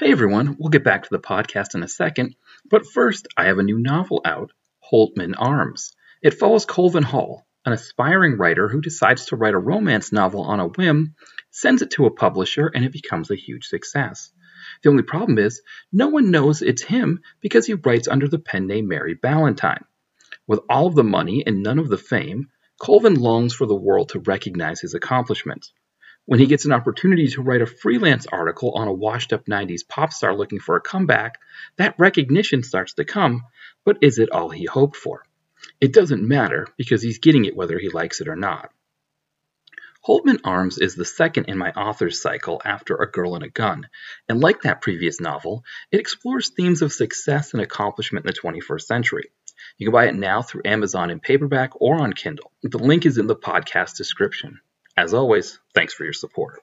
Hey everyone, we'll get back to the podcast in a second, but first I have a new novel out, Holtman Arms. It follows Colvin Hall, an aspiring writer who decides to write a romance novel on a whim, sends it to a publisher, and it becomes a huge success. The only problem is, no one knows it's him because he writes under the pen name Mary Ballantyne. With all of the money and none of the fame, Colvin longs for the world to recognize his accomplishments. When he gets an opportunity to write a freelance article on a washed up 90s pop star looking for a comeback, that recognition starts to come, but is it all he hoped for? It doesn't matter because he's getting it whether he likes it or not. Holtman Arms is the second in my author's cycle after A Girl and a Gun, and like that previous novel, it explores themes of success and accomplishment in the 21st century. You can buy it now through Amazon in paperback or on Kindle. The link is in the podcast description. As always, thanks for your support.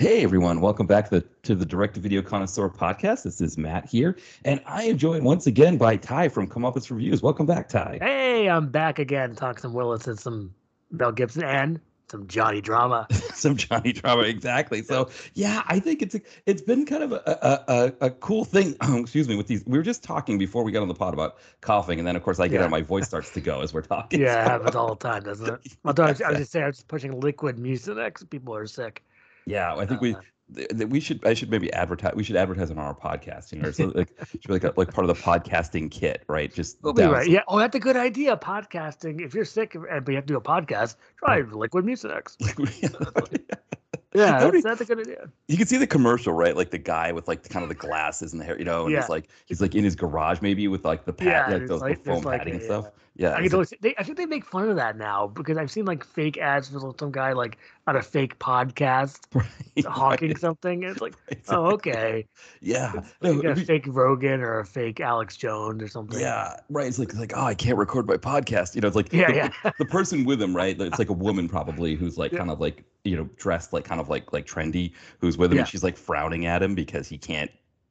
Hey everyone, welcome back to the to the Direct to Video Connoisseur podcast. This is Matt here, and I am joined once again by Ty from Come Up Comeuppance Reviews. Welcome back, Ty. Hey, I'm back again, talking some Willis and some Mel Gibson and some Johnny drama. some Johnny drama, exactly. So yeah, I think it's a, it's been kind of a a, a, a cool thing. excuse me, with these, we were just talking before we got on the pod about coughing, and then of course I get Yeah. out, my voice starts to go as we're talking. Yeah, it happens all the time, doesn't it? Although I was, I was just saying, I was pushing liquid Mucinex. People are sick. Yeah, I think we Uh, th- th- we should I should maybe advertise we should advertise on our podcast, you know, so like should be like a, like part of the podcasting kit, right? Just We'll right. some- Yeah. Oh, that's a good idea. Podcasting. If you're sick and we have to do a podcast, try liquid Mucinex. Yeah, That would be- that's, that's a good idea. you can see the commercial, right? Like the guy with like the, kind of the glasses and the hair, you know, and Yeah. he's like he's like in his garage maybe with like the pad, Yeah, like those like- the foam like padding and stuff. uh, Yeah, I, it's they, I think they make fun of that now because I've seen like fake ads for some guy like on a fake podcast right, hawking right, something. It's like, right, oh, okay. Yeah. It's No, like a fake Rogan or a fake Alex Jones or something. yeah, right. It's like like oh, I can't record my podcast. You know, it's like Yeah, the, yeah. the person with him, right? It's like a woman probably who's like Yeah. kind of like you know dressed like kind of like like trendy, who's with him, Yeah. and she's like frowning at him because he can't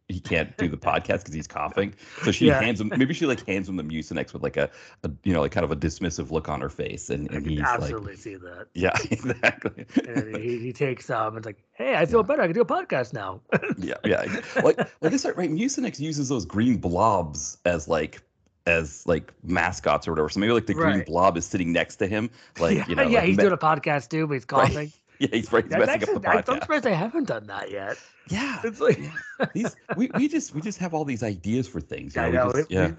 he can't do the podcast because he's coughing. So she Yeah. hands him maybe she like hands him the Mucinex with like a, a you know like kind of a dismissive look on her face, and, I and he's like absolutely see that. yeah exactly And he, he takes um, it's like, hey, I feel better. I can do a podcast now. yeah yeah like like I said right Mucinex uses those green blobs as like as like mascots or whatever. So maybe like the green Right. blob is sitting next to him, like yeah, you know, yeah, like, he's me- doing a podcast too, but he's Right. yeah, he's right, he's messing actually, up the I, I'm surprised they haven't done that yet. Yeah, It's like. These we, we just we just have all these ideas for things. You I know, we just, yeah,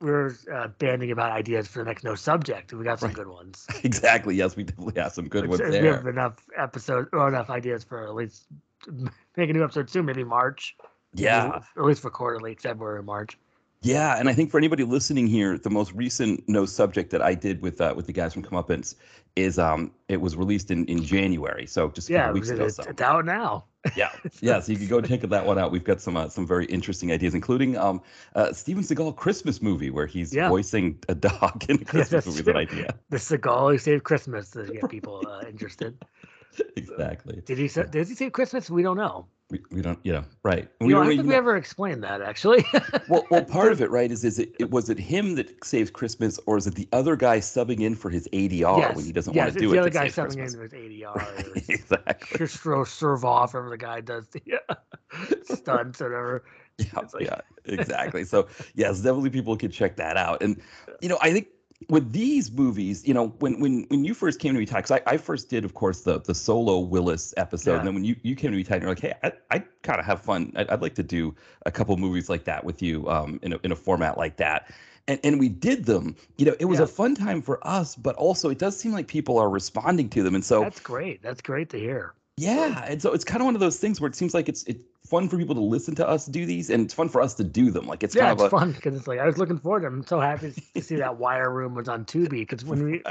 we, are uh, banding about ideas for the next no subject, and we got some Right. good ones. exactly. Yes, we definitely have some good Which, ones uh, We have enough episodes or enough ideas for at least make a new episode soon, maybe March. Yeah, or at least for quarterly February, March. yeah, and I think for anybody listening here, the most recent no subject that I did with uh, with the guys from Comeuppance is um it was released in in January, so just a Yeah, weeks ago. it's, So it's out now. yeah, yeah. So you can go check that one out. We've got some uh, some very interesting ideas, including um uh, Steven Seagal Christmas movie where he's Yeah. voicing a dog in a Christmas that's movie. An true. idea. The Seagal who saved Christmas to get people uh, interested. exactly. Did he? sa- Did he save Christmas? We don't know. We, we don't, Yeah, right. You know, I think we know- ever explained that actually. well, well, part of it, right, is is it, it was it him that saves Christmas, or is it the other guy subbing in for his ADR when he doesn't yes, want to do it's it? the other guy subbing Christmas? in with ADR. Or exactly. just throw serve off, whatever the guy does the stunts or whatever. Yeah, like- yeah, exactly. So yes, definitely people could check that out. And you know, I think with these movies, you know, when when when you first came to me, Ty, because I, I first did, of course, the the solo Willis episode, Yeah. and then when you, you came to me, Ty, and you're like, hey, I, I kind of have fun. I'd, I'd like to do a couple movies like that with you, um, in a in a format like that. And, and we did them. You know, it was Yeah. a fun time for us, but also it does seem like people are responding to them. And so, That's great. That's great to hear. yeah, and so it's kind of one of those things where it seems like it's it's fun for people to listen to us do these, and it's fun for us to do them. Like it's yeah, kind it's of a fun because it's like I was looking forward. to it. I'm so happy to see that Wire Room was on Tubi because when we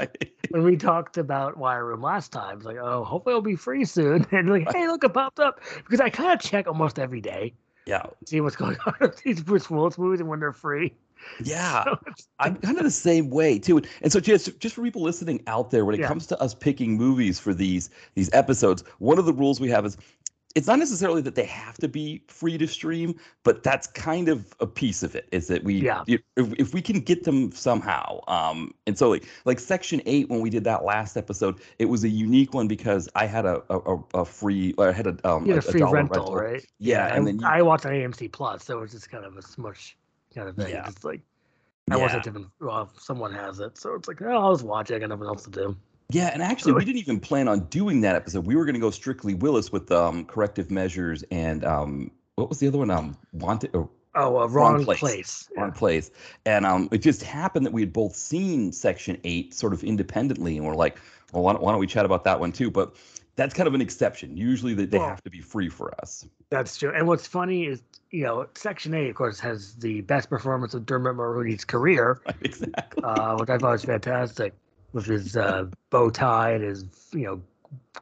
when we talked about Wire Room last time, it's like, oh, hopefully it'll be free soon. And like, hey, look, it popped up because I kind of check almost every day, yeah, see what's going on with these Bruce Willis movies and when they're free. yeah. So I'm kind of the same way too. And so just just for people listening out there, when it Yeah. comes to us picking movies for these these episodes, one of the rules we have is it's not necessarily that they have to be free to stream, but that's kind of a piece of it. Is that we Yeah. if, if we can get them somehow. Um, and so like like section eight when we did that last episode, it was a unique one because I had a a, a- free I had a um a, a free dollar rental, right? Yeah, and I, then I watched on AMC Plus, so it was just kind of a smush kind of thing. Yeah. It's like I Yeah. wasn't even well, someone has it, so it's like, oh, I'll just watch it. I got nothing else to do. Yeah, and actually, we didn't even plan on doing that episode. We were going to go strictly Willis with um, corrective measures and um, what was the other one? Um, wanted or Oh, uh, wrong, place. place. wrong place. And um, it just happened that we had both seen Section Eight sort of independently, and we're like, well, why don't, why don't we chat about that one too? But that's kind of an exception. Usually, they, they Well- have to be free for us. That's true. And what's funny is, you know, Section Eight, of course, has the best performance of Dermot Mulroney's career, exactly. uh, which I thought was fantastic, with his uh, bow tie and his, you know,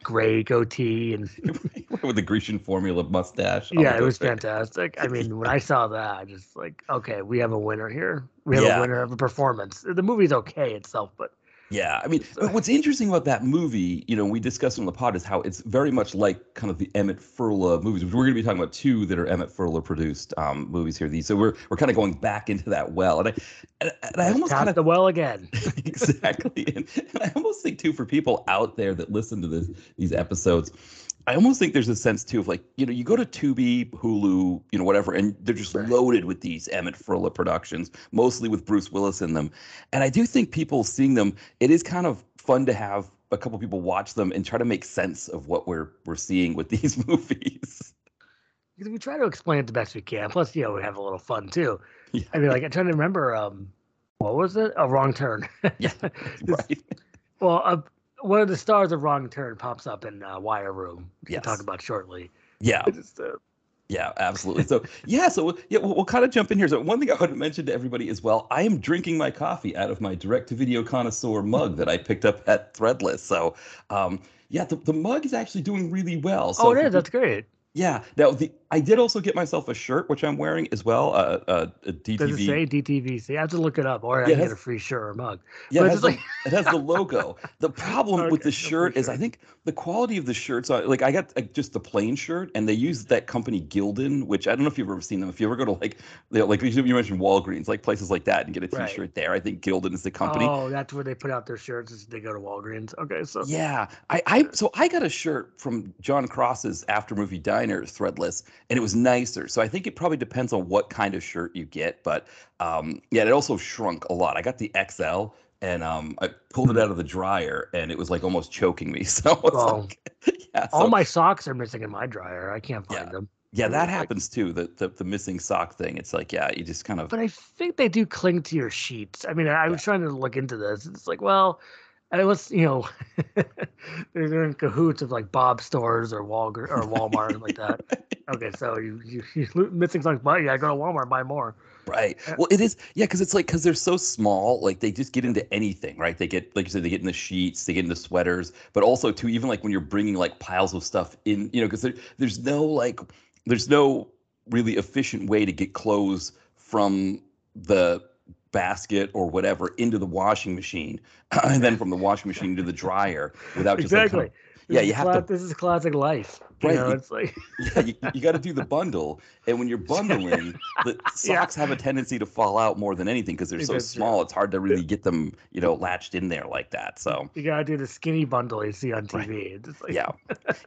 gray goatee and with the Grecian formula mustache. yeah, it was fantastic. I mean, when I saw that, I just like, okay, we have a winner here. We have Yeah. a winner of a performance. The movie's okay itself, but Yeah, I mean, what's interesting about that movie, you know, we discussed on the pod, is how it's very much like kind of the Emmett Furla movies. Which we're going to be talking about two that are Emmett Furla produced um, movies here. These, so we're we're kind of going back into that well, and I and, and I almost kind of the well again. exactly, and, and I almost think too for people out there that listen to this these episodes. I almost think there's a sense too of like, you know, you go to Tubi, Hulu, you know, whatever, and they're just Right. loaded with these Emmett Furla productions, mostly with Bruce Willis in them. And I do think people seeing them, it is kind of fun to have a couple people watch them and try to make sense of what we're we're seeing with these movies. Because we try to explain it the best we can. Plus, you know, we have a little fun too. Yeah. I mean, like I'm trying to remember. Um, what was it? A wrong turn. Yeah, right. Well, uh, one of the stars of Wrong Turn pops up in uh, Wire Room. We'll Yes. talk about shortly. Yeah, just, uh, Yeah, absolutely. So yeah, so yeah, we'll, we'll kind of jump in here. So one thing I want to mention to everybody as well, I am drinking my coffee out of my direct to video connoisseur mug that I picked up at Threadless. So um, yeah, the, the mug is actually doing really well. So oh, it for is. That's great. Yeah. Now the I did also get myself a shirt which I'm wearing as well. Uh, uh, a DTV. Does it say DTVC? I have to look it up, or I Yeah, it can get a free shirt or mug. Yeah, it has, it's the, like- it has the logo. The problem with the shirt is I think the quality of the shirts are like I got like, just the plain shirt and they use that company Gildan, which I don't know if you've ever seen them. If you ever go to like you know, like you mentioned Walgreens, like places like that and get a Right. t-shirt there. I think Gildan is the company. Oh, that's where they put out their shirts. They go to Walgreens. Okay, so Yeah, I, I so I got a shirt from John Cross's After Movie Diner Threadless, and it was nicer. So I think it probably depends on what kind of shirt you get, but um, yeah, it also shrunk a lot. I got the XL, and um, I pulled it out of the dryer, and it was like almost choking me. So it's Oh. like, yeah, all my socks are missing in my dryer. I can't find Yeah. them. yeah, that happens too. The, the the missing sock thing. It's like yeah, you just kind of But I think they do cling to your sheets. I mean, I was trying to look into this. It's like, well, and let's you know, they're, they're in cahoots of like Bob stores or Walgreens or Walmart and like that. Okay, so you you you missing something, but yeah, go to Walmart buy more. Right. Uh, Well, it is. Yeah, because it's like because they're so small, like they just get into anything, right? They get, like you said, they get into sheets, they get into sweaters, but also too, even like when you're bringing like piles of stuff in, you know, because there, there's no like, there's no really efficient way to get clothes from the basket or whatever into the washing machine, and then from the washing machine to the dryer without just like, kind Exactly. of- yeah, you have to- This is classic life. You Right, know, it's like yeah, you, you got to do the bundle, and when you're bundling, the Yeah. socks have a tendency to fall out more than anything because they're so That's true. small. It's hard to really get them, you know, latched in there like that. So you gotta do the skinny bundle you see on Right. TV. It's just like, yeah,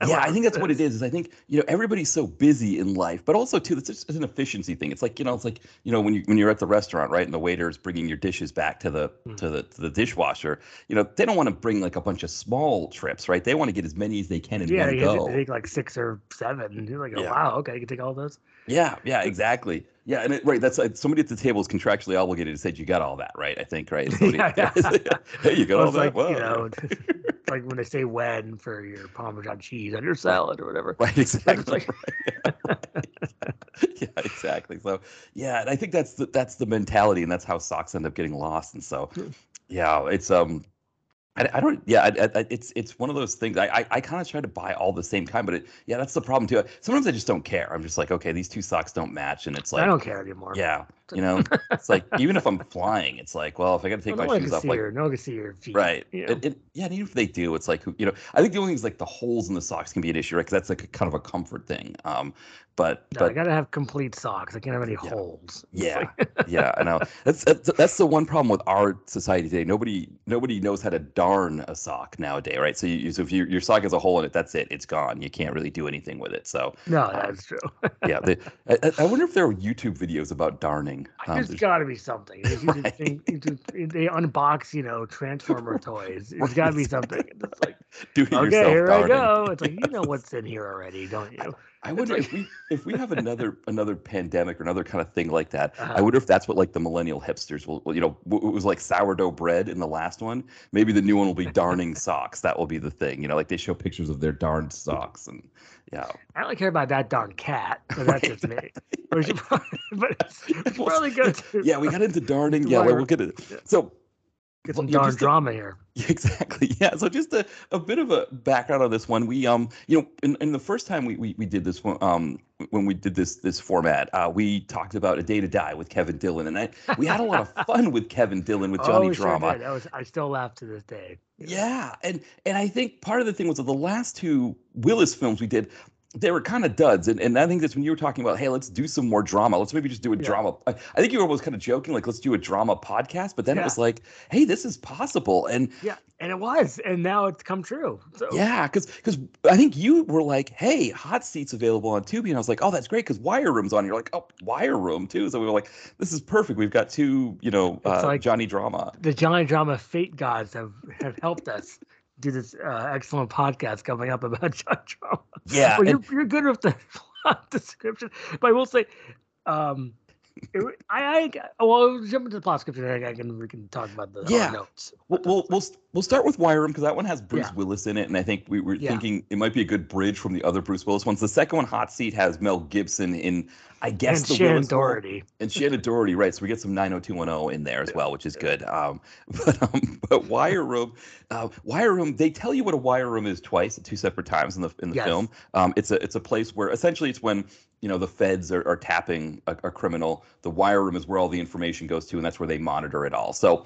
yeah, I think that's what it is. Is I think you know everybody's so busy in life, but also too, it's just an efficiency thing. It's like you know, it's like you know when you when you're at the restaurant, right, and the waiter's bringing your dishes back to the Mm. to the to the dishwasher. You know, they don't want to bring like a bunch of small trips, right? They want to get as many as they can in Yeah, one you go. to take like six or seven. And you're like, oh, Yeah. wow, okay, I can take all those. Yeah, yeah, exactly. Yeah, and it, right, that's like somebody at the table is contractually obligated to say you got all that, right? I think, right? Somebody, Yeah, yeah. hey, you got all It's that. like, you know, like when they say when for your Parmesan cheese on your salad or whatever. Right, exactly. like- yeah, exactly. So, yeah, and I think that's the that's the mentality, and that's how socks end up getting lost. And so, Hmm. yeah, it's um, I, I don't, yeah, I, I, it's it's one of those things. I I, I kind of try to buy all the same kind, but it, yeah, that's the problem too. Sometimes I just don't care. I'm just like, okay, these two socks don't match, and it's like I don't care anymore. yeah, you know, it's like even if I'm flying, it's like, well, if I got to take Well, my no shoes off, like. your, no one can see your feet. Right. Know? It, it, yeah, and even if they do, it's like you know. I think the only thing is like the holes in the socks can be an issue, right? Because that's like a, kind of a comfort thing. Um, but no, I gotta have complete socks. I can't have any Yeah. holes. Yeah, like- yeah, I know. That's, that's that's the one problem with our society today. Nobody nobody knows how to darn a sock nowadays, right? So, you, so if you, your sock has a hole in it, that's it. It's gone. You can't really do anything with it. So no, that's true. yeah, I- I wonder if there are YouTube videos about darning. Um, There's there's- got to be something. If you just Right. they unbox, you know, Transformer toys. There's got to be something. It's like, do it okay, yourself here I go. It's like you know what's in here already, don't you? I wonder if we if we have another another pandemic or another kind of thing like that. I Uh-huh. wonder if that's what like the millennial hipsters will, you know, it was like sourdough bread in the last one. Maybe the new one will be darning socks. That will be the thing. You know, like they show pictures of their darned socks and yeah. I don't care about that darn cat, but that's just me. Probably, but it's, it's probably good to Yeah, we got into darning. Yeah, we'll get it. So get some darn drama here. Exactly. Yeah. So just a, a bit of a background on this one. We um you know in, in the first time we, we we did this one um when we did this this format uh we talked about a day to die with Kevin Dillon and I we had a lot of fun with Kevin Dillon with Johnny oh, Drama. Sure did. I was I still laugh to this day. know. Yeah, and and I think part of the thing was that the last two Willis films we did, they were kind of duds, and, and I think that's when you were talking about, hey, let's do some more drama. Let's maybe just do a Yeah. drama. I, I think you were almost kind of joking, like let's do a drama podcast, but then it was like, hey, this is possible, and Yeah, and it was, and now it's come true. So yeah, because because I think you were like, hey, hot seats available on Tubi, and I was like, oh, that's great, because Wire Room's on. You're like, oh, Wire Room too. So we were like, this is perfect. We've got two, you know, uh, like- Johnny Drama. the Johnny Drama fate gods have have helped us do this uh, excellent podcast coming up about Johnny Drama. Yeah, well, and- you're, you're good with the plot description, but I will say, um, it, I, I well, jump into the plot description. I, I can we can talk about the Yeah. notes. We'll we'll we'll, we'll start with Wire Room because that one has Bruce Yeah. Willis in it, and I think we were Yeah. thinking it might be a good bridge from the other Bruce Willis ones. The second one, Hot Seat, has Mel Gibson in, I guess, and the Shannen Willis. Doherty. and Shannen Doherty, right? So we get some 90210 in there as well, which is good. Um, but um, but Wire Room, uh, Wire Room, they tell you what a Wire Room is twice, at two separate times in the in the Yes. film. Um, it's a it's a place where essentially it's when you know the feds are, are tapping a, a criminal. The Wire Room is where all the information goes to, and that's where they monitor it all. So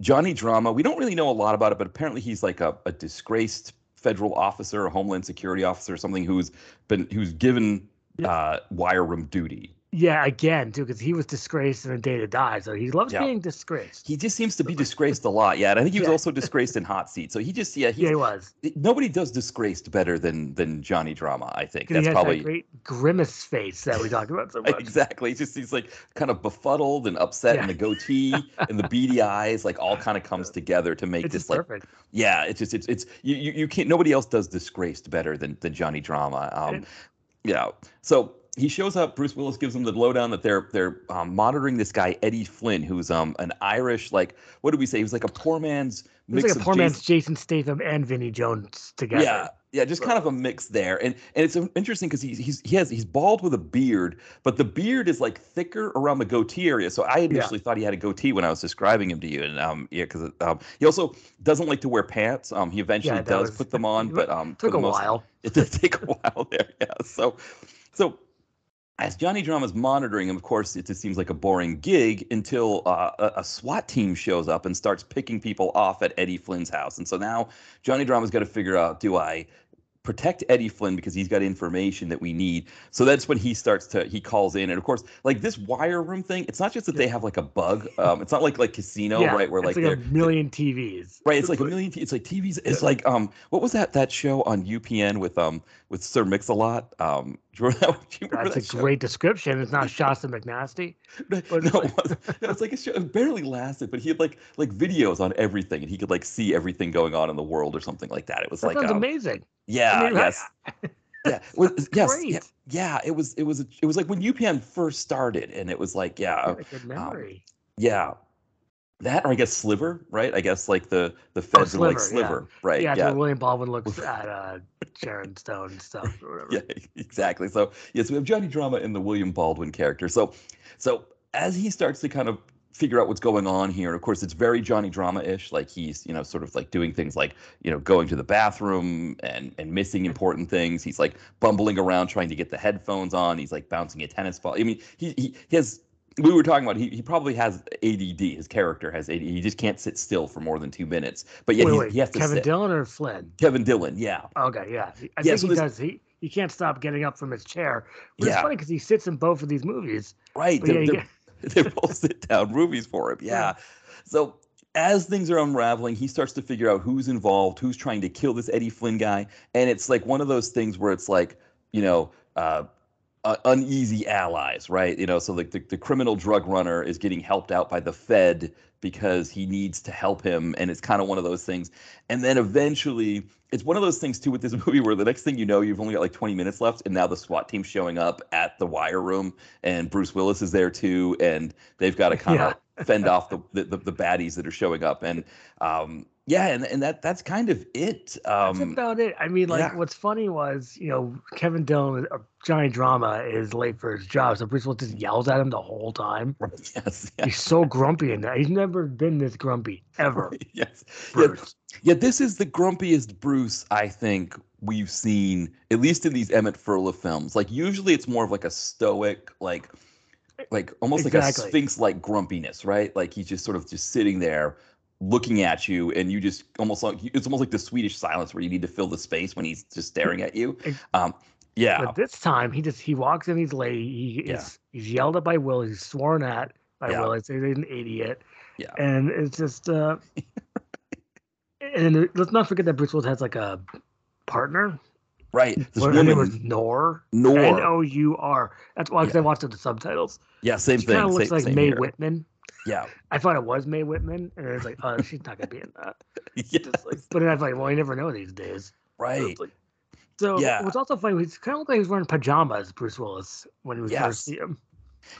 Johnny Drama, we don't really know a lot about it, but apparently he's like a, a disgraced federal officer, a homeland security officer, something who's been who's given Yeah. uh, Wire Room duty. Yeah, again too, because he was disgraced in a day to die, so he loves Yeah. being disgraced. He just seems to be disgraced a lot. Yeah, and I think he was Yeah. also disgraced in Hot Seat. So he just yeah, yeah, he was. nobody does disgraced better than than Johnny Drama. I think that's he has probably that great grimace face that we talked about so much. exactly. He's just he's like kind of befuddled and upset, and the goatee and the beady eyes, like all kind of comes together to make It's this like perfect. yeah. It's just it's it's you you, you can't nobody else does disgraced better than than Johnny Drama. Um, And- yeah. So he shows up. Bruce Willis gives him the lowdown that they're they're um, monitoring this guy Eddie Flynn, who's um an Irish like what did we say? He was like a poor man's mix like a poor Jason- man's Jason Statham and Vinnie Jones together. yeah, yeah, just kind of a mix there, and and it's interesting because he's he's he has he's bald with a beard, but the beard is like thicker around the goatee area. So I initially thought he had a goatee when I was describing him to you, and um yeah, because um, he also doesn't like to wear pants. Um, he eventually that does was- put them on, but um, took a most- while. it did take a while there. Yeah. So, so as Johnny Drama's monitoring him, of course, it just seems like a boring gig until uh, a, a SWAT team shows up and starts picking people off at Eddie Flynn's house. And so now Johnny Drama's got to figure out: do I protect Eddie Flynn because he's got information that we need. So that's when he starts to he calls in, and of course, like this wire room thing, it's not just that they have like a bug. Um, it's not like like casino, yeah, right? Where like, like, a million TVs. right. It's like a million. It's like TVs. It's like um, what was that that show on UPN with um with Sir Mix-a-Lot? Um, do you remember that? You remember That's a show? great description. It's not Shasta McNasty. No, But no, it's it was, it was like a show. It barely lasted, but he had like like videos on everything, and he could like see everything going on in the world or something like that. It was That like sounds um, amazing. yeah, I mean, yes, yeah, well, yes, yeah, yeah. It was it was it was like when UPN first started, and it was like yeah, What a good memory. yeah. That or I guess Sliver, right? I guess like the the feds are like Oh, Sliver, yeah. Right? yeah, Yeah. William Baldwin looks at uh, Sharon Stone stuff or whatever. yeah, exactly. So yes, we have Johnny Drama in the William Baldwin character. So so as he starts to kind of figure out what's going on here, and of course it's very Johnny Drama-ish. Like he's you know sort of like doing things like you know going to the bathroom and and missing important things. He's like bumbling around trying to get the headphones on. He's like bouncing a tennis ball. I mean he he, he has. We were talking about he, he probably has ADD. His character has ADD. He just can't sit still for more than two minutes. But yeah, wait, he, wait, he has to Kevin sit. Dillon or Flynn? Kevin Dillon, yeah. Okay, yeah. I Yeah, think so he this- does. He he can't stop getting up from his chair. But it's Yeah. funny because he sits in both of these movies. Right. Yeah, They're, you they're, they're both sit down movies for him. Yeah. Yeah. So as things are unraveling, he starts to figure out who's involved, who's trying to kill this Eddie Flynn guy. And it's like one of those things where it's like, you know, uh, uh, uneasy allies, right? You know, so like the, the criminal drug runner is getting helped out by the Fed because he needs to help him. And it's kind of one of those things. And then eventually, it's one of those things too with this movie where the next thing you know, you've only got like 20 minutes left, and now the SWAT team's showing up at the wire room, and Bruce Willis is there too, and they've got to kind of fend off the, the the baddies that are showing up, and um, yeah, and and that that's kind of it. That's Um, about it. I mean, like, yeah. what's funny was, you know, Kevin Dillon, uh, Johnny Drama, is late for his job, so Bruce Willis just yells at him the whole time. yes, yeah, He's so grumpy in that. He's never been this grumpy ever. yes, yeah, Bruce. Yeah. This is the grumpiest Bruce I think we've seen, at least in these Emmett Furla films. Like usually, it's more of like a stoic, like like almost like a sphinx-like grumpiness, right? Like he's just sort of just sitting there looking at you and you just almost like it's almost like the swedish silence where you need to fill the space when he's just staring at you um yeah But this time, he just he walks in. He's late. He Yeah. is he's yelled at by Will. He's sworn at by Yeah. Will. He's he's an idiot. Yeah. And it's just. uh And let's not forget that Bruce Willis has like a partner. right this Her name was woman Nour. Nour. N O U R. That's why because Yeah. I watched the subtitles. yeah same She thing kind of looks same, like same Mae here. Whitman. yeah I thought it was Mae Whitman, and it's like, oh, she's not gonna be in that. yes. Like, but then I was like, well, you never know these days. Right like- So Yeah. what's also funny, he's kind of looked like he was wearing pajamas, Bruce Willis, when we Yes. first see him.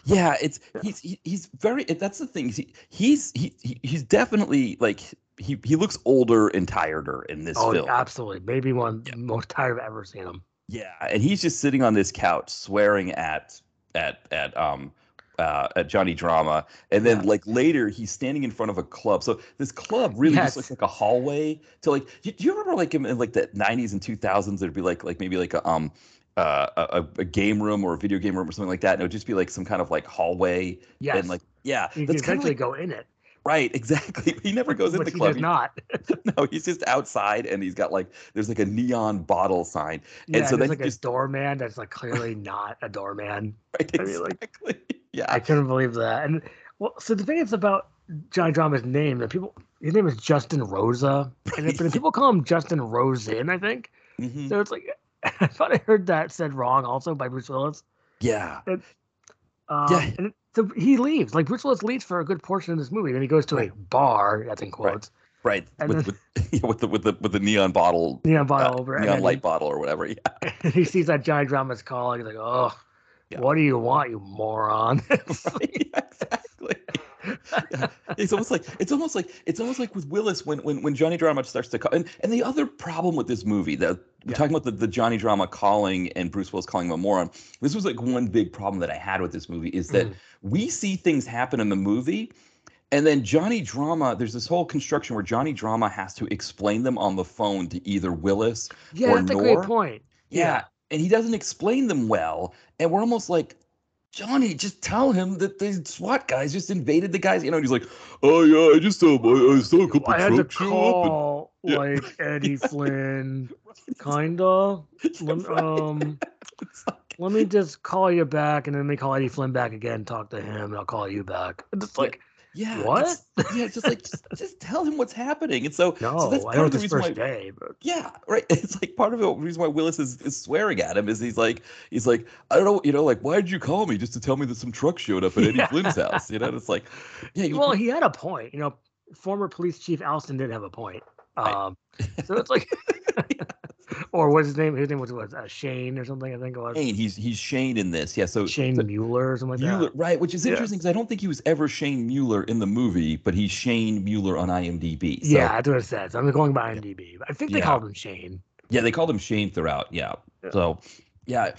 yeah it's he's he, he's very that's the thing he, he's he, he he's definitely like he he looks older and tireder in this Oh, film absolutely. Maybe one Yeah. most tired I've ever seen him. Yeah, and he's just sitting on this couch swearing at at at um uh, at Johnny Drama, and then Yeah. like later he's standing in front of a club. So this club really Yes. just looks like a hallway to like. Do do you remember like in, in like the '90s and 2000s there'd be like like maybe like a um uh, a, a game room or a video game room or something like that, and it would just be like some kind of like hallway Yes. and like yeah, you can that's kind of like, go in it. Right exactly. He never goes in the he club. does not. no, he's just outside and he's got like there's like a neon bottle sign. Yeah, so there's like he a just- doorman that's like clearly not a doorman. Right, I mean, like- exactly. yeah. I couldn't believe that. And well, so the thing is about Johnny Drama's name that people his name is Justin Rosa, and and people call him Justin Rosen, I think. Mhm. So it's like I thought I heard that said wrong also by Bruce Willis. Yeah. Um, Yeah. And so he leaves. Like Bruce Willis leaves for a good portion of this movie. Then he goes to a bar. That's in quotes. Right. And With, then- with, yeah, with the with the with the neon bottle, Neon uh, bottle over. neon light bottle or whatever. Yeah. He, he sees that Johnny Drama's calling. He's like, "Oh, Yeah. what do you want, you moron?" Right, exactly. Yeah. It's almost like it's almost like it's almost like with Willis when when when Johnny Drama starts to call and, and the other problem with this movie that we're Yeah. talking about the, the Johnny Drama calling and Bruce Willis calling him a moron. This was like one big problem that I had with this movie is that Mhm. we see things happen in the movie and then Johnny Drama, there's this whole construction where Johnny Drama has to explain them on the phone to either Willis yeah, or that's a Nour. great point. yeah. And he doesn't explain them well. And we're almost like, Johnny, just tell him that the SWAT guys just invaded the guys. You know, and he's like, "Oh yeah, I just um, I, I saw a couple I had to trucks show up." call Yeah. like Eddie Flynn, kinda. Lem- um, like- let me just call you back, and then me call Eddie Flynn back again, talk to him, and I'll call you back. It's like, yeah, What? it's- Yeah, it's just like just, just tell him what's happening. And so, no, so that's I know of the reason first why. day, but Yeah, right. It's like part of the reason why Willis is, is swearing at him is he's like he's like I don't know, you know, like why did you call me just to tell me that some truck showed up at Eddie Flynn's house? You know, and it's like, yeah, you, well, he had a point. You know, former police chief Alston did have a point. Right. Um, so it's like, or what's his name? His name was what? Uh, Shane or something. I think it was Shane, he's he's Shane in this, yeah. So Shane so Mueller or something like Mueller, that. right? Which is Yeah. interesting because I don't think he was ever Shane Mueller in the movie, but he's Shane Mueller on IMDb. So, yeah, that's what it says. I'm going by IMDb. I think they Yeah. called him Shane. Yeah, they called him Shane throughout. Yeah. Yeah. So, yeah,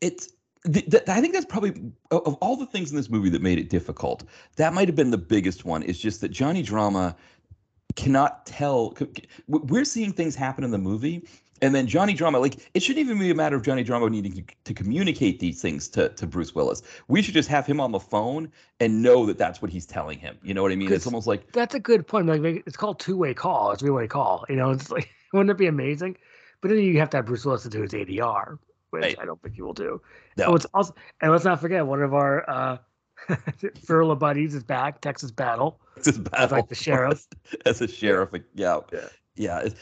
it's. Th- th- I think that's probably of all the things in this movie that made it difficult. That might have been the biggest one. Is just that Johnny Drama cannot tell. c- c- w- We're seeing things happen in the movie, and then Johnny Drama, like it shouldn't even be a matter of Johnny Drama needing to, to communicate these things to to Bruce Willis. We should just have him on the phone and know that that's what he's telling him. You know what I mean? It's almost like That's a good point. Like it's called two way call. It's three way call. You know, it's like wouldn't it be amazing? But then you have to have Bruce Willis to do his ADR, which Right. I don't think he will do. no. It's also, and let's not forget one of our uh, Furla buddies is back. Texas Battle. It's his as battle like the sheriff. as a sheriff. Yeah, Yeah. Yeah. It,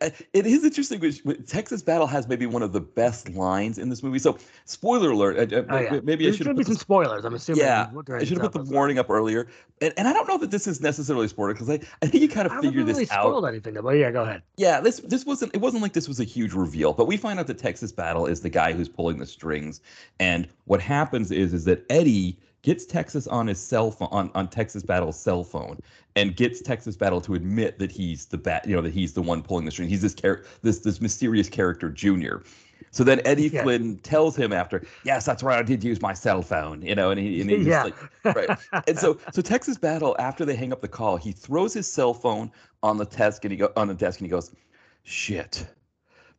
it, it- is interesting. Which Texas Battle has maybe one of the best lines in this movie. So, spoiler alert. uh, uh, Oh yeah. Maybe I should be put some spoilers. I'm assuming. Yeah, I should have put the warning up earlier. And, and I don't know that this is necessarily spoiler because I, I think you kind I of haven't figure really this out. spoiled anything though. But yeah, go ahead. Yeah, this this wasn't it wasn't like this was a huge reveal, but we find out that Texas Battle is the guy who's pulling the strings, and what happens is is that Eddie gets Texas on his cell phone on, on Texas Battle's cell phone and gets Texas Battle to admit that he's the bat you know that he's the one pulling the string. He's this char- this this mysterious character Junior. So then Eddie Yeah. Flynn tells him after, yes, that's right, I did use my cell phone, you know, and he and he's Yeah. like, right. And so so Texas Battle, after they hang up the call, he throws his cell phone on the desk and he go on the desk and he goes, "Shit,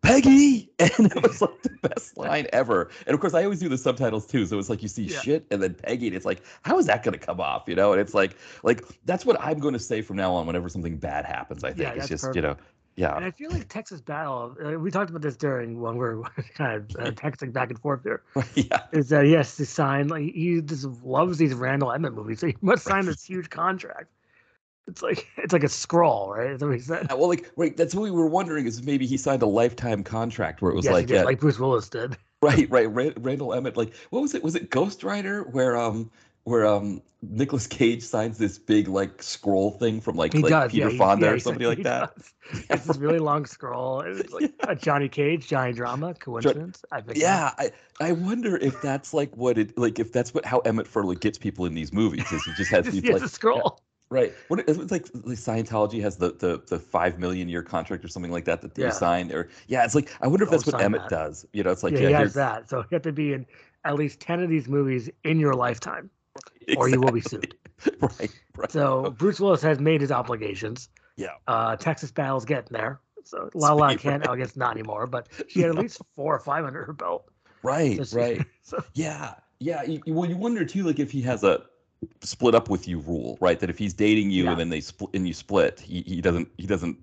Peggy!" And it was like the best line ever. And of course, I always do the subtitles too, so it's like you see Yeah. shit and then Peggy, and it's like, how is that going to come off? You know? And it's like, like that's what I'm going to say from now on whenever something bad happens. I think Yeah, it's just you know, yeah, And I feel like Texas Battle. Uh, we talked about this during when we were kind of uh, texting back and forth here. yeah, Is that he has to sign like he just loves these Randall Emmett movies, so he must sign this huge contract. It's like it's like a scroll, right? That's what he said. Yeah, well, like, right. That's what we were wondering is maybe he signed a lifetime contract where it was Yes, like, did, yeah, like Bruce Willis did. Right, right. Ra- Randall Emmett, like, what was it? Was it Ghost Rider where um where um Nicolas Cage signs this big like scroll thing from like, He like does. Peter yeah, Fonda yeah, or somebody like that? does. It's this really long scroll. It's like a Johnny Cage, Johnny Drama, coincidence. I think. Yeah, I, I wonder if that's like what it like if that's what how Emmett Furla gets people in these movies is he just has Just, these he has like a scroll. Right what it's like like Scientology has the the the five million year contract or something like that that they Yeah. sign or yeah it's like I wonder if that's what Emmett that. does you know it's like yeah, yeah, he has that. So you have to be in at least ten of these movies in your lifetime, or you will be sued. right right So Bruce Willis has made his obligations. Yeah. Uh, Texas Battle's getting there. So La La can't. I guess not anymore. But she had at least four or five under her belt. right So she- right So Yeah, yeah. You- well, you wonder too, like if he has a split up with you rule, right? That if he's dating you Yeah. and then they split and you split, he, he doesn't he doesn't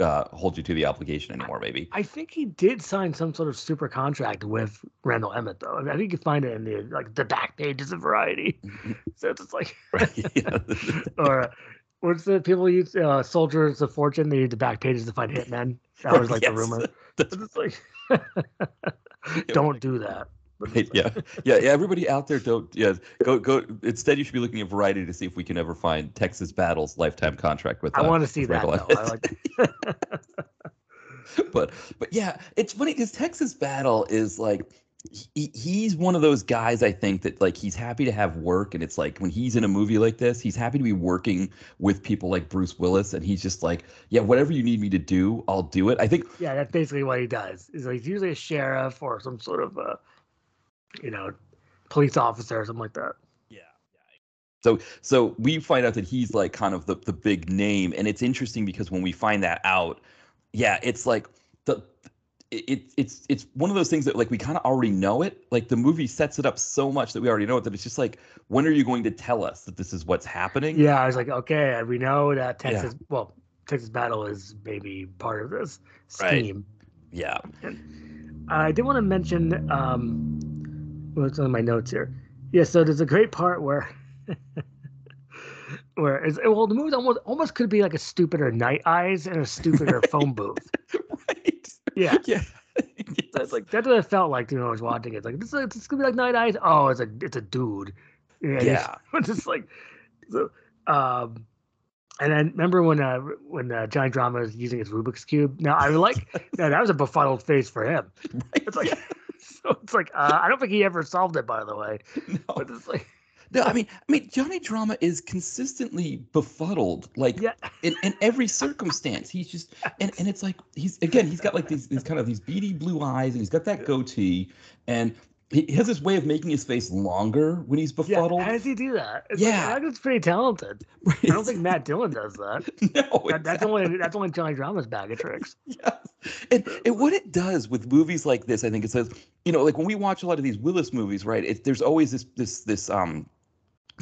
uh, hold you to the obligation anymore. Maybe. I think he did sign some sort of super contract with Randall Emmett, though. I, mean, I think you find it in the like the back pages of Variety. So it's just like, or what's the people use uh, Soldiers of Fortune? They use the back pages to find hitmen. That was like the rumor. That's It's like, don't do that. Right. Yeah. Yeah. Yeah. Everybody out there, don't. Yeah. Go. Go. Instead, you should be looking at Variety to see if we can ever find Texas Battle's lifetime contract with. Them. I uh, want to see that though. I like but but yeah, it's funny because Texas Battle is like he, he's one of those guys I think that like he's happy to have work and it's like when he's in a movie like this, he's happy to be working with people like Bruce Willis and he's just like, yeah, whatever you need me to do, I'll do it. I think Yeah, that's basically what he does. Is he's usually a sheriff or some sort of, uh, you know, police officer or something like that. Yeah. So so we find out that he's like kind of the the big name, and it's interesting because when we find that out, yeah, it's like the it, it it's it's one of those things that like we kind of already know it. Like the movie sets it up so much that we already know it that it's just like, when are you going to tell us that this is what's happening? Yeah, I was like, okay, we know that Texas. Well, Texas Battle is maybe part of this Right. scheme. Yeah. I did want to mention um, what's on my notes here. Yeah, so there's a great part where, where it's, well, the movie almost almost could be like a stupider Night Eyes and a stupider phone booth. right. Yeah, Yeah. that's like that's what it felt like you know, when I was watching it. It's like this, is, this could be like Night Eyes. Oh, it's a it's a dude. Yeah, it's- Yeah. it's just like so. Um, and then remember when uh when uh, Johnny Drama was using his Rubik's cube. Now I like now that was a befuddled face for him. Right. It's like so it's like uh, I don't think he ever solved it by the way. no. But it's like no, I mean, I mean, Johnny Drama is consistently befuddled, like yeah, in, in every circumstance. He's just, and, and it's like he's again, he's got like these, these kind of these beady blue eyes, and he's got that goatee, and he has this way of making his face longer when he's befuddled. yeah. How does he do that? It's Yeah. like, that's pretty talented. I don't think Matt Dillon does that. no, that that's only that's only Johnny Drama's bag of tricks. Yes. And and what it does with movies like this, I think it says, you know, like when we watch a lot of these Willis movies, right? It, there's always this this this um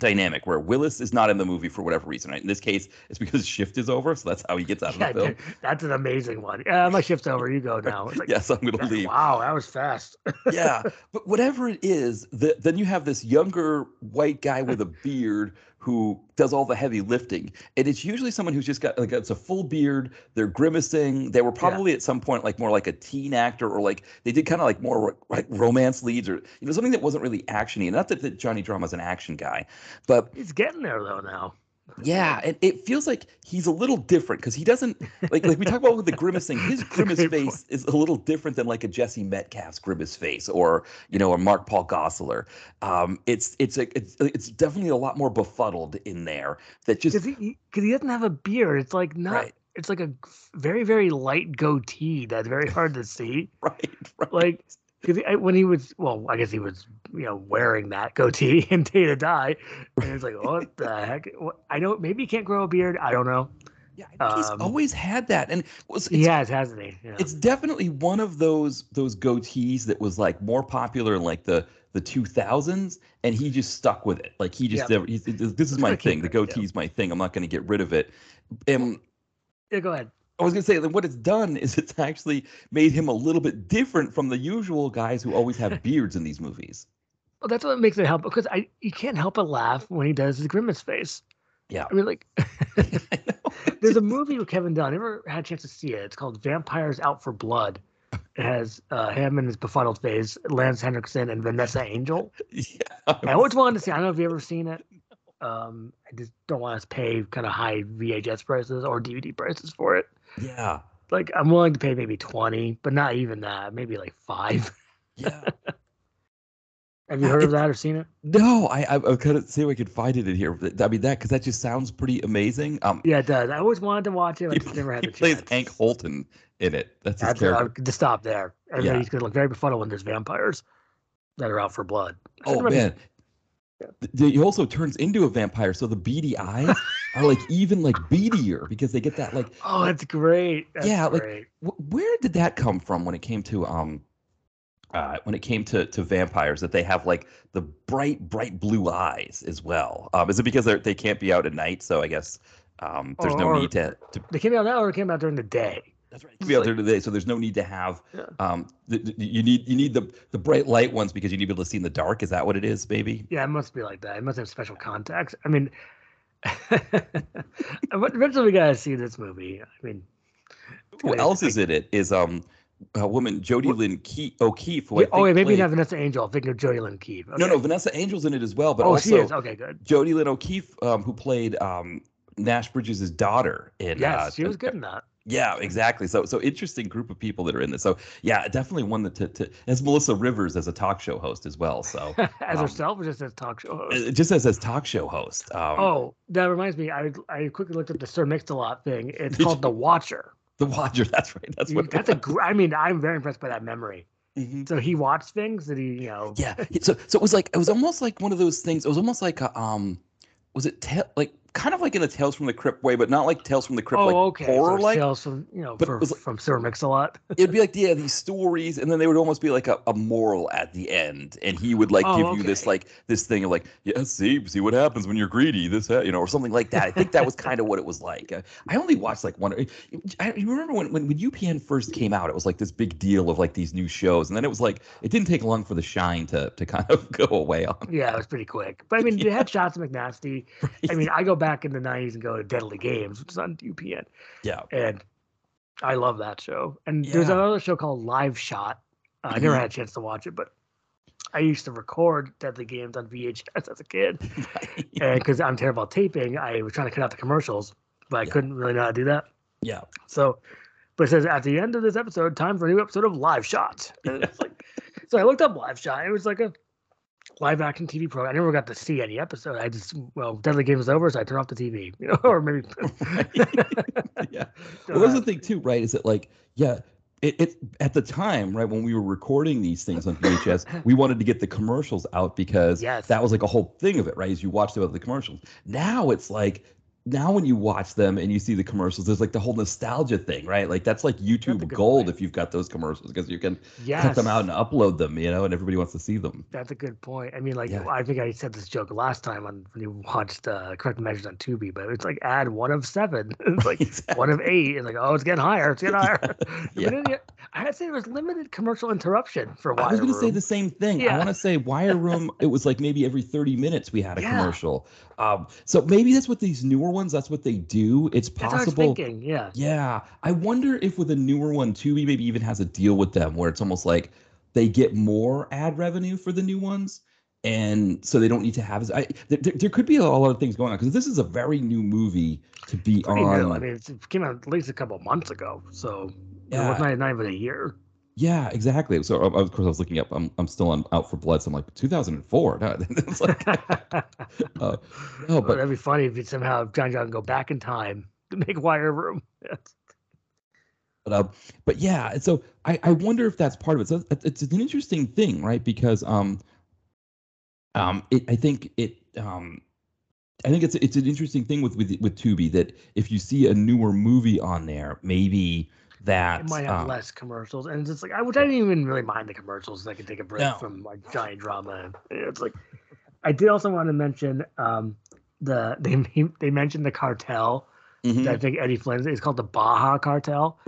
dynamic where Willis is not in the movie for whatever reason, right? In this case, it's because shift is over, so that's how he gets out of Yeah, the film. dude, that's an amazing one. Yeah, my shift's over. You go now. Like, yes, I'm gonna leave. wow, that was fast. yeah, but whatever it is, the, then you have this younger white guy with a beard who does all the heavy lifting, and it's usually someone who's just got like it's a full beard. They're grimacing. They were probably at some point like more like a teen actor, or like they did kind of like more like romance leads, or you know something that wasn't really actiony. Not that, that Johnny Drama's an action guy, but He's getting there though now. Yeah, and it feels like he's a little different because he doesn't like like we talk about with the grimacing. His grimace face point. is a little different than like a Jesse Metcalfe's grimace face, or you know, a Mark Paul Gosselaar. Um, it's it's a, it's it's definitely a lot more befuddled in there. That just Because he because he doesn't have a beard. It's like not. Right. It's like a very very light goatee that's very hard to see. right, right, Like because when he was well, I guess he was you know wearing that goatee in Day to Die, and it's like what the heck? I know maybe he can't grow a beard. I don't know. yeah, think he's um, always had that, and was He has, hasn't he? Yeah. it's definitely one of those those goatees that was like more popular in like the the 2000s and he just stuck with it like he just Yeah. never he's, this is my thing the it, yeah. goatee's my thing i'm not going to get rid of it and yeah, go ahead. I was going to say that what it's done is it's actually made him a little bit different from the usual guys who always have beards in these movies Well, that's what makes it help because I you can't help but laugh when he does his grimace face. yeah I mean, like, I know. there's a movie with Kevin Dillon. I Never had a chance to see it. It's called Vampires Out for Blood. It has uh, him and his befuddled face, Lance Henriksen and Vanessa Angel. yeah I always wanted to see. I don't know if you have ever seen it. Um, I just don't want to pay kind of high VHS prices or DVD prices for it. Yeah Like, I'm willing to pay maybe twenty, but not even that. Maybe like five. yeah Have you heard of that or seen it? no i i, I couldn't see if i could find it in here i mean that because that just sounds pretty amazing um Yeah, it does. I always wanted to watch it. I he, just never had he the plays chance. hank holton in it that's his character to stop there. Everybody's Yeah. gonna look very befuddled when there's vampires that are out for blood. Oh man. Th- He also turns into a vampire, so the beady eyes are like even like beadier because they get that like. Oh, that's great. That's Yeah, like- great. Wh- where did that come from when it came to um, uh, when it came to to vampires that they have like the bright bright blue eyes as well? Um, is it because they they can't be out at night? So I guess um, there's no need to, to They came out now or it came out during the day. That's right. Be out there today, so there's no need to have. Yeah. Um, th- th- you need you need the the bright light ones because you need to be able to see in the dark. Is that what it is, baby? Yeah, it must be like that. It must have special contacts. I mean, eventually we gotta see this movie. I mean, Who else is in it? Is um a woman Jodie What- Lynn Ke- O'Keefe? Yeah, oh wait, maybe played- not Vanessa Angel. I'm thinking of Jodie Lynn Keefe. No, no, Vanessa Angel's in it as well, but oh, also she is. Okay, good. Jodie Lynn O'Keefe, um, who played um Nash Bridges' daughter in. Yes, uh, she was good in that. Yeah, exactly. So so interesting group of people that are in this. So yeah, definitely one that to, to as Melissa Rivers as a talk show host as well. So as um, herself or just as talk show host? uh, just as as talk show host. Um, oh, that reminds me. I I quickly looked up the Sir Mix-a-Lot thing. It's called you? The Watcher. the Watcher. That's right. That's what. That's a. Gr- I mean, I'm very impressed by that memory. Mhm. So he watched things that he, you know. Yeah. So so it was like it was almost like one of those things. It was almost like a, um, was it te- like kind of like in a Tales from the Crypt way, but not like Tales from the Crypt, oh, like okay. horror like. Tales from you know but for, it was- from Sir Mix a lot. It'd be like yeah, these stories, and then they would almost be like a, a moral at the end, and he would like Oh, give you this like this thing of like yeah, see see what happens when you're greedy, this ha-, you know, or something like that. I think that was kind of what it was like. I only watched like one. I you remember when, when when UPN first came out, it was like this big deal of like these new shows, and then it was like it didn't take long for the shine to to kind of go away on. Yeah, it was pretty quick. But I mean, they had Shasta McNasty. I mean, I go back in the '90s and go to Deadly Games, which is on UPN, yeah, and I love that show. And there's another show called Live Shot. Uh, I never had a chance to watch it, but I used to record Deadly Games on VHS as a kid. because I'm terrible at taping, I was trying to cut out the commercials, but I Yeah. couldn't really know how to do that. yeah, So, but it says at the end of this episode, time for a new episode of Live Shot. And it's like, so I looked up Live Shot. It was like a live action TV program. I never got to see any episode. I just well, Deadly Game was over, so I turned off the TV. You know, or maybe. yeah. Well, that's the thing too, right? Is that like, yeah, it, it at the time, right, when we were recording these things on VHS, we wanted to get the commercials out because Yes. that was like a whole thing of it, right? As you watched about the commercials. Now it's like now when you watch them and you see the commercials, there's like the whole nostalgia thing, right? Like that's like YouTube good gold point. if you've got those commercials because you can yes, cut them out and upload them, you know, and everybody wants to see them. That's a good point. I mean, like Yeah. I think I said this joke last time on when you watched uh, Corrective Measures on Tubi, but it's like add one of seven, it's like Exactly. one of eight, and like oh, it's getting higher, it's getting higher. Yeah. But yeah, I had to say there was limited commercial interruption for Wire I was going to say the same thing. Yeah. I want to say Wire Room. it was like maybe every thirty minutes we had a Yeah. commercial. Um, so maybe that's what these newer ones. That's what they do. It's That's what I was possible. thinking. Yeah. Yeah, I wonder if with a newer one, Tubi maybe even has a deal with them where it's almost like they get more ad revenue for the new ones, and so they don't need to have. as- I, there, could be a lot of things going on because this is a very new movie to be Pretty on. new. I mean, it came out at least a couple months ago, so Yeah. it was not, not even a year. Yeah, exactly. So of course I was looking up. I'm I'm still on Out for Blood. So I'm like 2004. No, it's like uh, no, but but that'd be funny if you somehow John John go back in time to make Wire Room. But uh, but yeah. So I I wonder if that's part of it. So it's, it's an interesting thing, right? Because um um it I think it um I think it's it's an interesting thing with with with Tubi that if you see a newer movie on there, maybe that It might have um, less commercials, and it's just like I which I didn't even really mind the commercials. I could take a break No. from like Johnny drama. It's like I did also want to mention um the they they mentioned the cartel. mhm. that I think Eddie Flynn is called the Baja Cartel,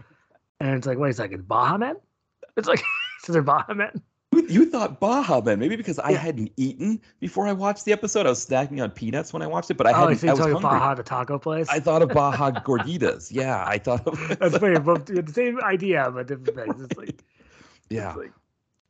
and it's like wait a second, Baja Men? It's like so they're Baja Men. You- You thought Baja Man, maybe because I Yeah. hadn't eaten before I watched the episode. I was snacking on peanuts when I watched it, but I oh, hadn't. so I you're was hungry. Baja the taco place. I thought of Baja Gorditas. Yeah, I thought of. That's funny. Both the same idea, but different things. It's like, Yeah, it's like,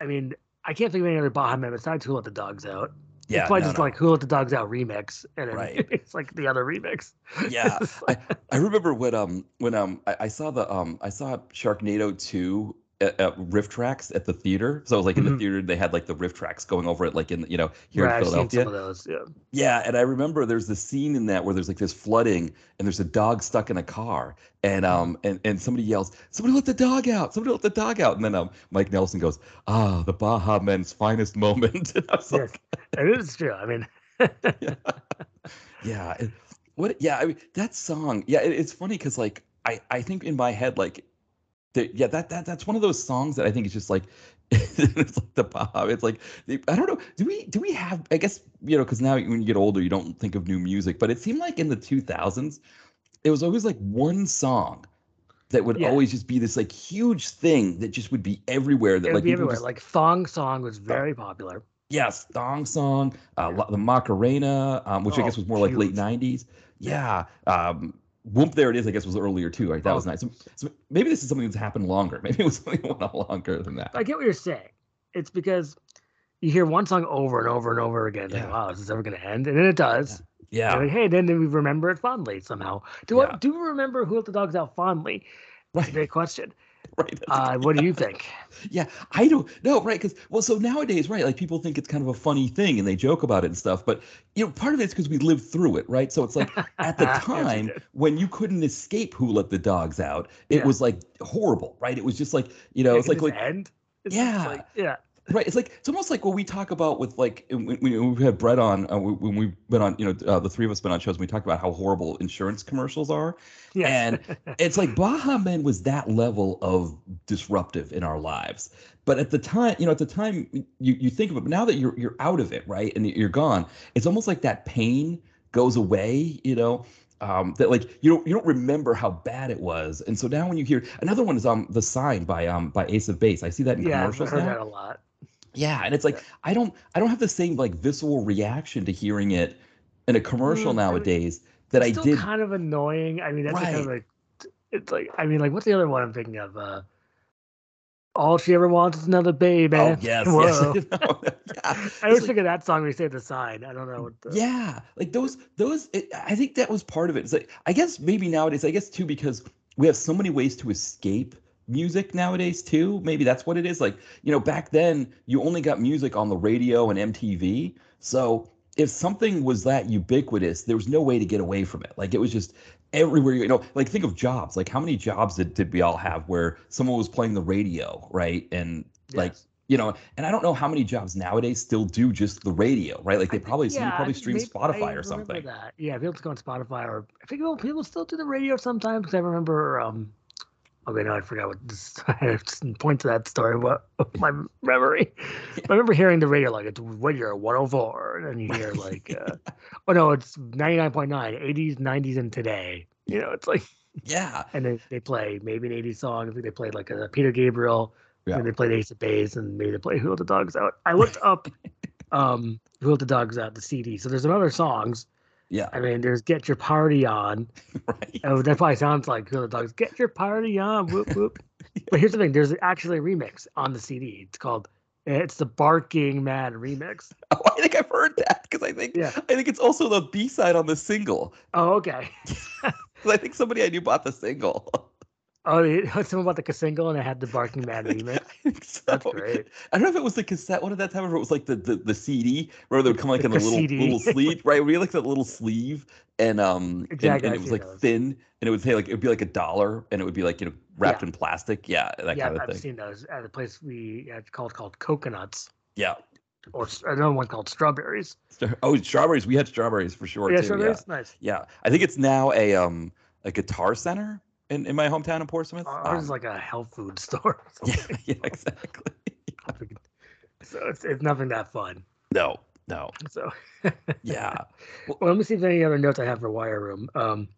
I mean, I can't think of any other Baha Men besides Who Let the Dogs Out. yeah. it's probably no, just no. like Who Let the Dogs Out remix, and then Right. it's like the other remix. Yeah, I, I remember when um when um I, I saw the um I saw Sharknado two at, at RiffTrax at the theater. So like in Mhm. the theater they had like the RiffTrax going over it like in you know here in I've seen Philadelphia. some of those. Yeah. Yeah, and I remember there's this scene in that where there's like this flooding and there's a dog stuck in a car and um and, and somebody yells, Somebody let the dog out, somebody let the dog out. And then um Mike Nelson goes, Ah, the Baha Men's finest moment. And I was Yes, like, it is true. I mean, yeah. it- what yeah, I mean that song, yeah, it, it's funny because like I, I think in my head, like yeah, that, that that's one of those songs that I think is just like it's like the Baja. It's like I don't know. Do we do we have? I guess you know because now when you get older, you don't think of new music. But it seemed like in the 2000s, it was always like one song that would Yeah. always just be this like huge thing that just would be everywhere. That like everywhere. just Like Thong Song was very popular. yes, thong song, uh, lo- the Macarena, um, which I Oh, guess was more like late 90s. Yeah. Um, Whoop, there it is. I guess was earlier too. Right, that was Oh. nice. So, so maybe this is something that's happened longer. Maybe it was something that went on longer than that. I get what you're saying. It's because you hear one song over and over and over again. Like, wow, is this ever going to end? And then it does. Yeah, You're like, hey, then then we remember it fondly somehow. Do Yeah. I do we remember Who Let the Dogs Out fondly? That's a great question. right. Uh, what do you think? Yeah, I don't know, right? Because well, so nowadays, right? Like people think it's kind of a funny thing and they joke about it and stuff, but you know, part of it's because we lived through it, right? So it's like at the time did. when you couldn't escape who let the dogs out, it Yeah. was like horrible, right? It was just like you know, Yeah, it's like like end. It's Yeah. like, yeah. Right. It's like it's almost like what we talk about with like when, when we had Brett on uh, when we've been on you know uh, the three of us been on shows. and We talked about how horrible insurance commercials are, Yes. and it's like Baha Men was that level of disruptive in our lives. But at the time, you know, at the time you, you think of it, but now that you're you're out of it, right, and you're gone, it's almost like that pain goes away, you know. Um, that like you don't you don't remember how bad it was, and so now when you hear another one is um the sign by um by Ace of Base. I see that in yeah, commercials heard now. that a lot. Yeah, and it's like I don't I don't have the same like visceral reaction to hearing it in a commercial Mm, nowadays that I did. It's still did. kind of annoying. I mean, that's like kind of Right. like it's like I mean, like what's the other one I'm thinking of? Uh, all she ever wants is another baby. Oh yes, Whoa. yes. No, yeah. I always like- think of that song when you say the sign. I don't know what the Yeah, like those those it, I think that was part of it. It's like I guess maybe nowadays I guess too because we have so many ways to escape music nowadays too. Maybe that's what it is. Like, you know, back then you only got music on the radio and MTV. So if something was that ubiquitous, there was no way to get away from it. Like it was just everywhere, you know, like think of jobs. Like how many jobs did, did we all have where someone was playing the radio, right? And like you know, and I don't know how many jobs nowadays still do just the radio, right? Like they probably somebody yeah, probably stream maybe- I Spotify or something. That. Yeah, people go on Spotify or I think people still do the radio sometimes because I remember. um Okay, no, I forgot what this. I have to point to that story. What my memory? I remember hearing the radio like it's when you're 104, and you hear like, uh, oh no, it's 99.9, 80s, 90s, and today. You know, it's like, Yeah. and they, they play maybe an 80s song. I think they played like a Peter Gabriel, Yeah. and they played Ace of Base, and maybe they play Who Let the Dogs Out. I looked up um Who Let the Dogs Out, the CD. So there's some other songs. Yeah. I mean, there's Get Your Party On. Right. Oh, that probably sounds like the Dogs. Get Your Party On. Whoop whoop. But here's the thing: there's actually a remix on the CD. It's called. It's the Barking Man remix. Oh, I think I've heard that because I think Yeah. I think it's also the B side on the single. Oh, okay. I think somebody I knew bought the single. Oh, it- something about the single, and it had the Barking Man remix. So. That's great. I don't know if it was the cassette one at that time or if it was like the the, the CD where they would come like in the little cassette. little sleeve, right? We like that little sleeve and um and- Exactly, and, I've it was like those. thin and it would say like it would be like a dollar and it would be like you know wrapped Yeah. in plastic. Yeah, that yeah, kind of I've thing. seen those at a place we had called called Coconuts, Yeah. or another one called Strawberries. Oh, strawberries. We had strawberries for sure yeah, too. strawberries. Nice. Yeah. Yeah. I think it's now a um a guitar center in, in my hometown in Portsmouth. Ours is Um, like a health food store. or yeah, yeah, exactly. so it's, it's nothing that fun. No, no. So Yeah. Well, let me see if any other notes I have for Wire Room. Um,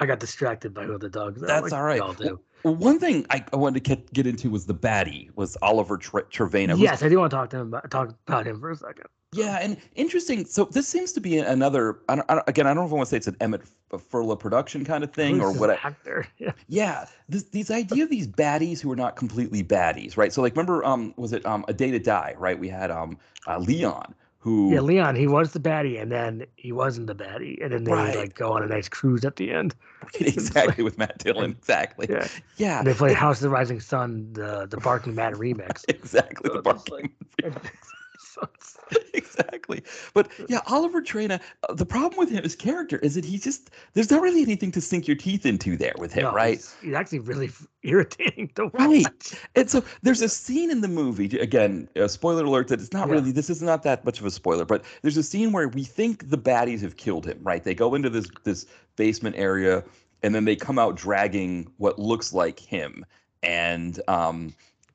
I got distracted by who the dogs. are, That's like all right. we all do. Well, one thing I, I wanted to get, get into was the baddie, was Oliver Tre- Trevena. yes, I do want to talk to him about, talk about him for a second. Yeah, and interesting. So this seems to be another. I don't, I don't, again, I don't know if I want to say it's an Emmett Furla production kind of thing or what. Actor. Yeah. yeah, this these idea of these baddies who are not completely baddies, right? So like, remember, um, was it um, A Day to Die, right? We had um, uh, Leon, who yeah, Leon. He was the baddie, and then he wasn't the baddie, and then they Right. like go on a nice cruise at the end. exactly with Matt Dillon, exactly. Yeah, Yeah, they played House of the Rising Sun, the the Barking mad remix. exactly. So The it's just barking. So exactly. But yeah, Oliver Trevena. uh, the problem with him, his character, is that he just, there's not really anything to sink your teeth into there with him, no, right? He's, he's actually really irritating to Right. And so there's a scene in the movie, again, uh, spoiler alert that it's not Yeah. really, this is not that much of a spoiler, but there's a scene where we think the baddies have killed him, right? They go into this, this basement area and then they come out dragging what looks like him. And, um,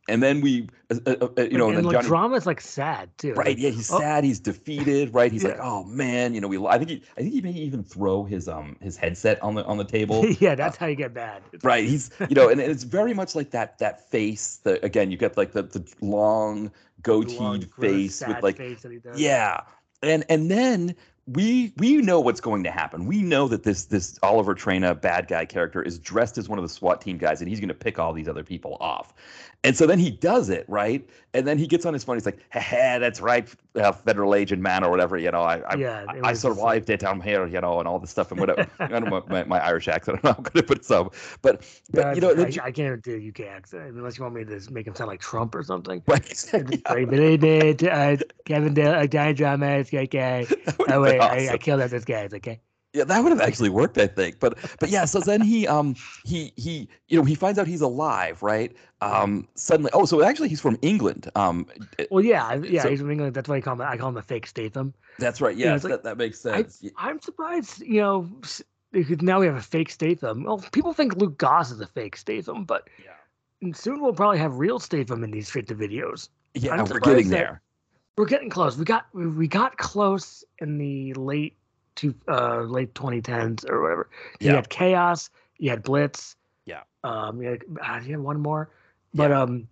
and then we, uh, uh, uh, you know, and, and then like Johnny, drama is like sad too. Right. Yeah. He's oh, sad. He's defeated. Right. He's like, oh man, you know, we. I think he. I think he may even throw his um his headset on the on the table. yeah, that's how you get bad. Right. He's you know, and it's very much like that that face. The again, you get like the the long goateed face with like face that he does. yeah, and and then. We we know what's going to happen. We know that this this Oliver Trevena bad guy character is dressed as one of the SWAT team guys, and he's going to pick all these other people off. And so then he does it, right? And then he gets on his phone. He's like, "Ha that's right, uh, federal agent man, or whatever. You know, I I, Yeah, it I survived it. I'm here, you know, and all this stuff and whatever. I don't know my, my Irish accent. I'm not good at it, so, but but you know, I, I can't do a UK accent unless you want me to make him sound like Trump or something. right? Yeah, "Believe it, uh, Kevin Dale, uh, Diane Drama, it's okay. Oh wait, I, I killed this guy. It's okay. Yeah, that would have actually worked, I think. But but yeah, so then he um he he you know he finds out he's alive, right? Um suddenly oh so actually he's from England. Um Well, yeah, yeah, So- he's from England. That's why I call him. I call him a fake Statham. that's right. Yeah, it's like- that, that makes I, sense. Y- I'm surprised, you know, because now we have a fake Statham. Well, people think Luke Goss is a fake Statham, but Yeah. and soon we'll probably have real Statham in these to videos. Yeah, we're getting that- there. We're getting close. We got we got close in the late to uh late 2010s or whatever. You Yeah. had Chaos, you had Blitz. Yeah. Um, you had, uh, you had one more, but Yeah. um,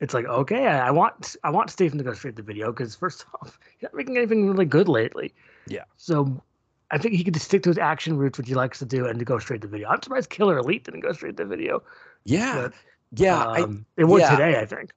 it's like okay, I, I want I want Stephen to go straight to the video because first off, he's not making anything really good lately. Yeah. So I think he could just stick to his action roots, which he likes to do, and to go straight to the video. I'm surprised Killer Elite didn't go straight to the video. Yeah. But, Yeah, I, um, it would yeah. today, I think.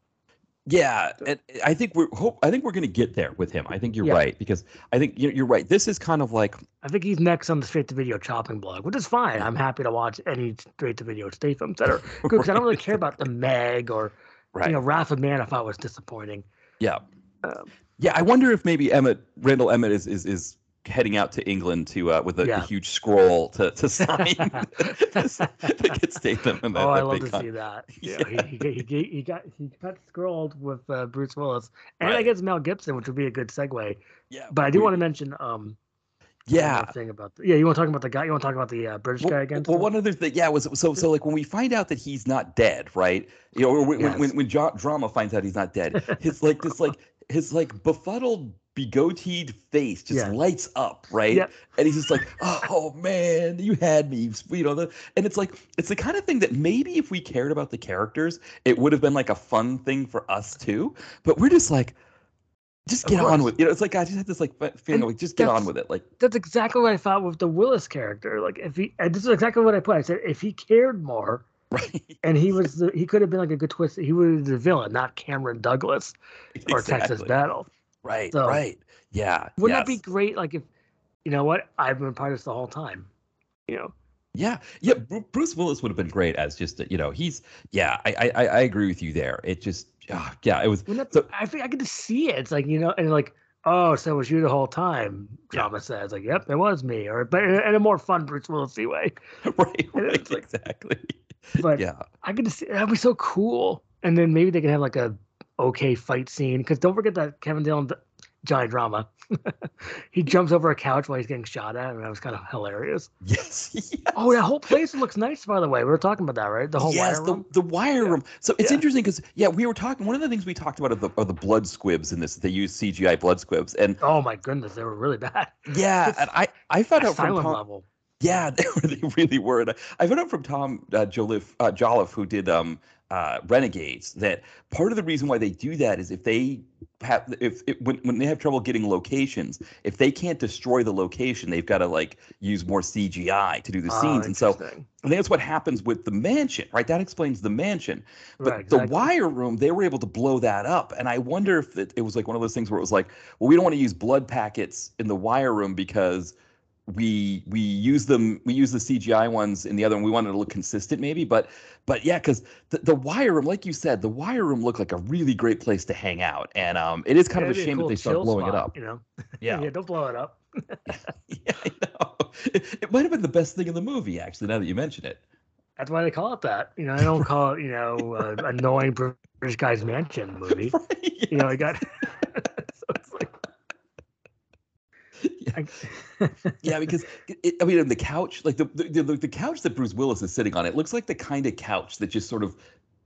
Yeah, and I think we're hope. I think we're going to get there with him. I think you're Yeah. right because I think you're, you're right. This is kind of like I think he's next on the straight to video chopping blog, which is fine. I'm happy to watch any straight to video Statham that are good because I don't really care about the Meg or right. you know Wrath of Man. if I was disappointing. yeah, Um, yeah. I wonder if maybe Emmett Randall Emmett is is, is heading out to England to uh, with a, Yeah. a huge scroll to to sign to, get Statham in that, oh, I love to con- see that. Yeah. Yeah, he, he, he, he got he got scrolled with uh, Bruce Willis, and I guess Mel Gibson, which would be a good segue. Yeah, But I do we- want to mention um Yeah. thing about the, yeah. You want to talk about the guy? You want to talk about the uh, British Well, guy again? well, one other thing, yeah, was so so like when we find out that he's not dead, right? You know, when when, when, Yes. when Jo- drama finds out he's not dead, his like this like his like befuddled begoateed face just Yeah. lights up, right? Yep. And he's just like, oh man, you had me, you know. The, and it's like it's the kind of thing that maybe if we cared about the characters, it would have been like a fun thing for us too. But we're just like. Just get on with you know. It's like I just had this like fe- feeling like just get on with it. Like That's exactly what I thought with the Willis character. Like if he, and this is exactly what I put. I said if he cared more, right, and he was the, he could have been like a good twist. He was the villain, not Cameron Douglas or Texas Battle. Right, So- right. Yeah. Wouldn't that be great? Like if you know what I've been part of this the whole time. You know, Yeah, yeah. Bruce Willis would have been great as just a- you know he's yeah. I I I agree with you there. It just ah, yeah. It was that, So- I think I get to see it. It's like you know, and like oh, so it was you the whole time. Yeah. Drama says like, yep, it was me, or but in, in a more fun Bruce Willis way. right, right like- exactly. But Yeah, I get to see that'd be so cool. And then maybe they can have like a okay fight scene because don't forget that Kevin Dillon Johnny drama. he jumps over a couch while he's getting shot at, and that was kind of hilarious. yes, yes. Oh, that whole place looks nice, by the way. We were talking about that, right? The whole yes, wire the, room. the wire Yeah. room. So it's Yeah. interesting because yeah, we were talking. One of the things we talked about are the are the blood squibs in this. They use CGI blood squibs, and Oh my goodness, they were really bad. yeah, and I I found out from Tom, level. Yeah, they, they really were. And I- I found out from Tom uh, Jolliffe, uh, Jolliffe, who did um, uh, Renegades, that part of the reason why they do that is if they have, if it, when when they have trouble getting locations, if they can't destroy the location, they've got to like use more CGI to do the Oh, scenes. And so think that's what happens with the mansion, right? That explains the mansion. But Right, the wire room, they were able to blow that up. And I wonder if it, it was like one of those things where it was like, well, we don't want to use blood packets in the wire room because we we use them we use the CGI ones in the other one. We wanted to look consistent, maybe. But but yeah, because the, the wire room, like you said, the wire room looked like a really great place to hang out. And um it is kind Yeah, of a it'd be shame that they start blowing it up. You know, Yeah. yeah, don't blow it up. yeah, I know. It, it might have been the best thing in the movie, actually, now that you mention it. That's why they call it that. You know, I don't call it, you know, uh, annoying British guy's mansion movie. Right, You know, I got. so it's like. I, yeah, because it, I mean, the couch, like the, the the couch that Bruce Willis is sitting on, it looks like the kind of couch that just sort of,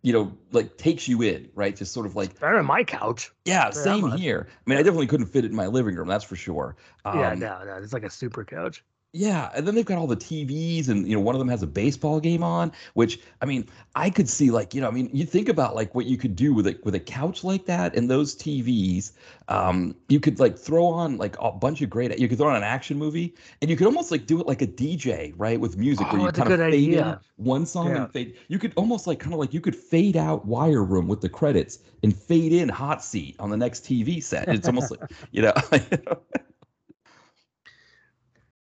you know, like takes you in, right? Just sort of like, better than my couch. yeah, same here. I mean, I definitely couldn't fit it in my living room, that's for sure. yeah, Um, no, no, it's like a super couch. Yeah, and then they've got all the TVs, and you know, one of them has a baseball game on. Which I mean, I could see like you know, I mean, you think about like what you could do with a with a couch like that and those TVs. Um, you could like throw on like a bunch of great. You could throw on an action movie, and you could almost like do it like a DJ, right, with music Oh, where you kind of fade in idea. one song Yeah. and fade. You could almost like kind of like you could fade out Wire Room with the credits and fade in Hot Seat on the next TV set. It's almost like you know.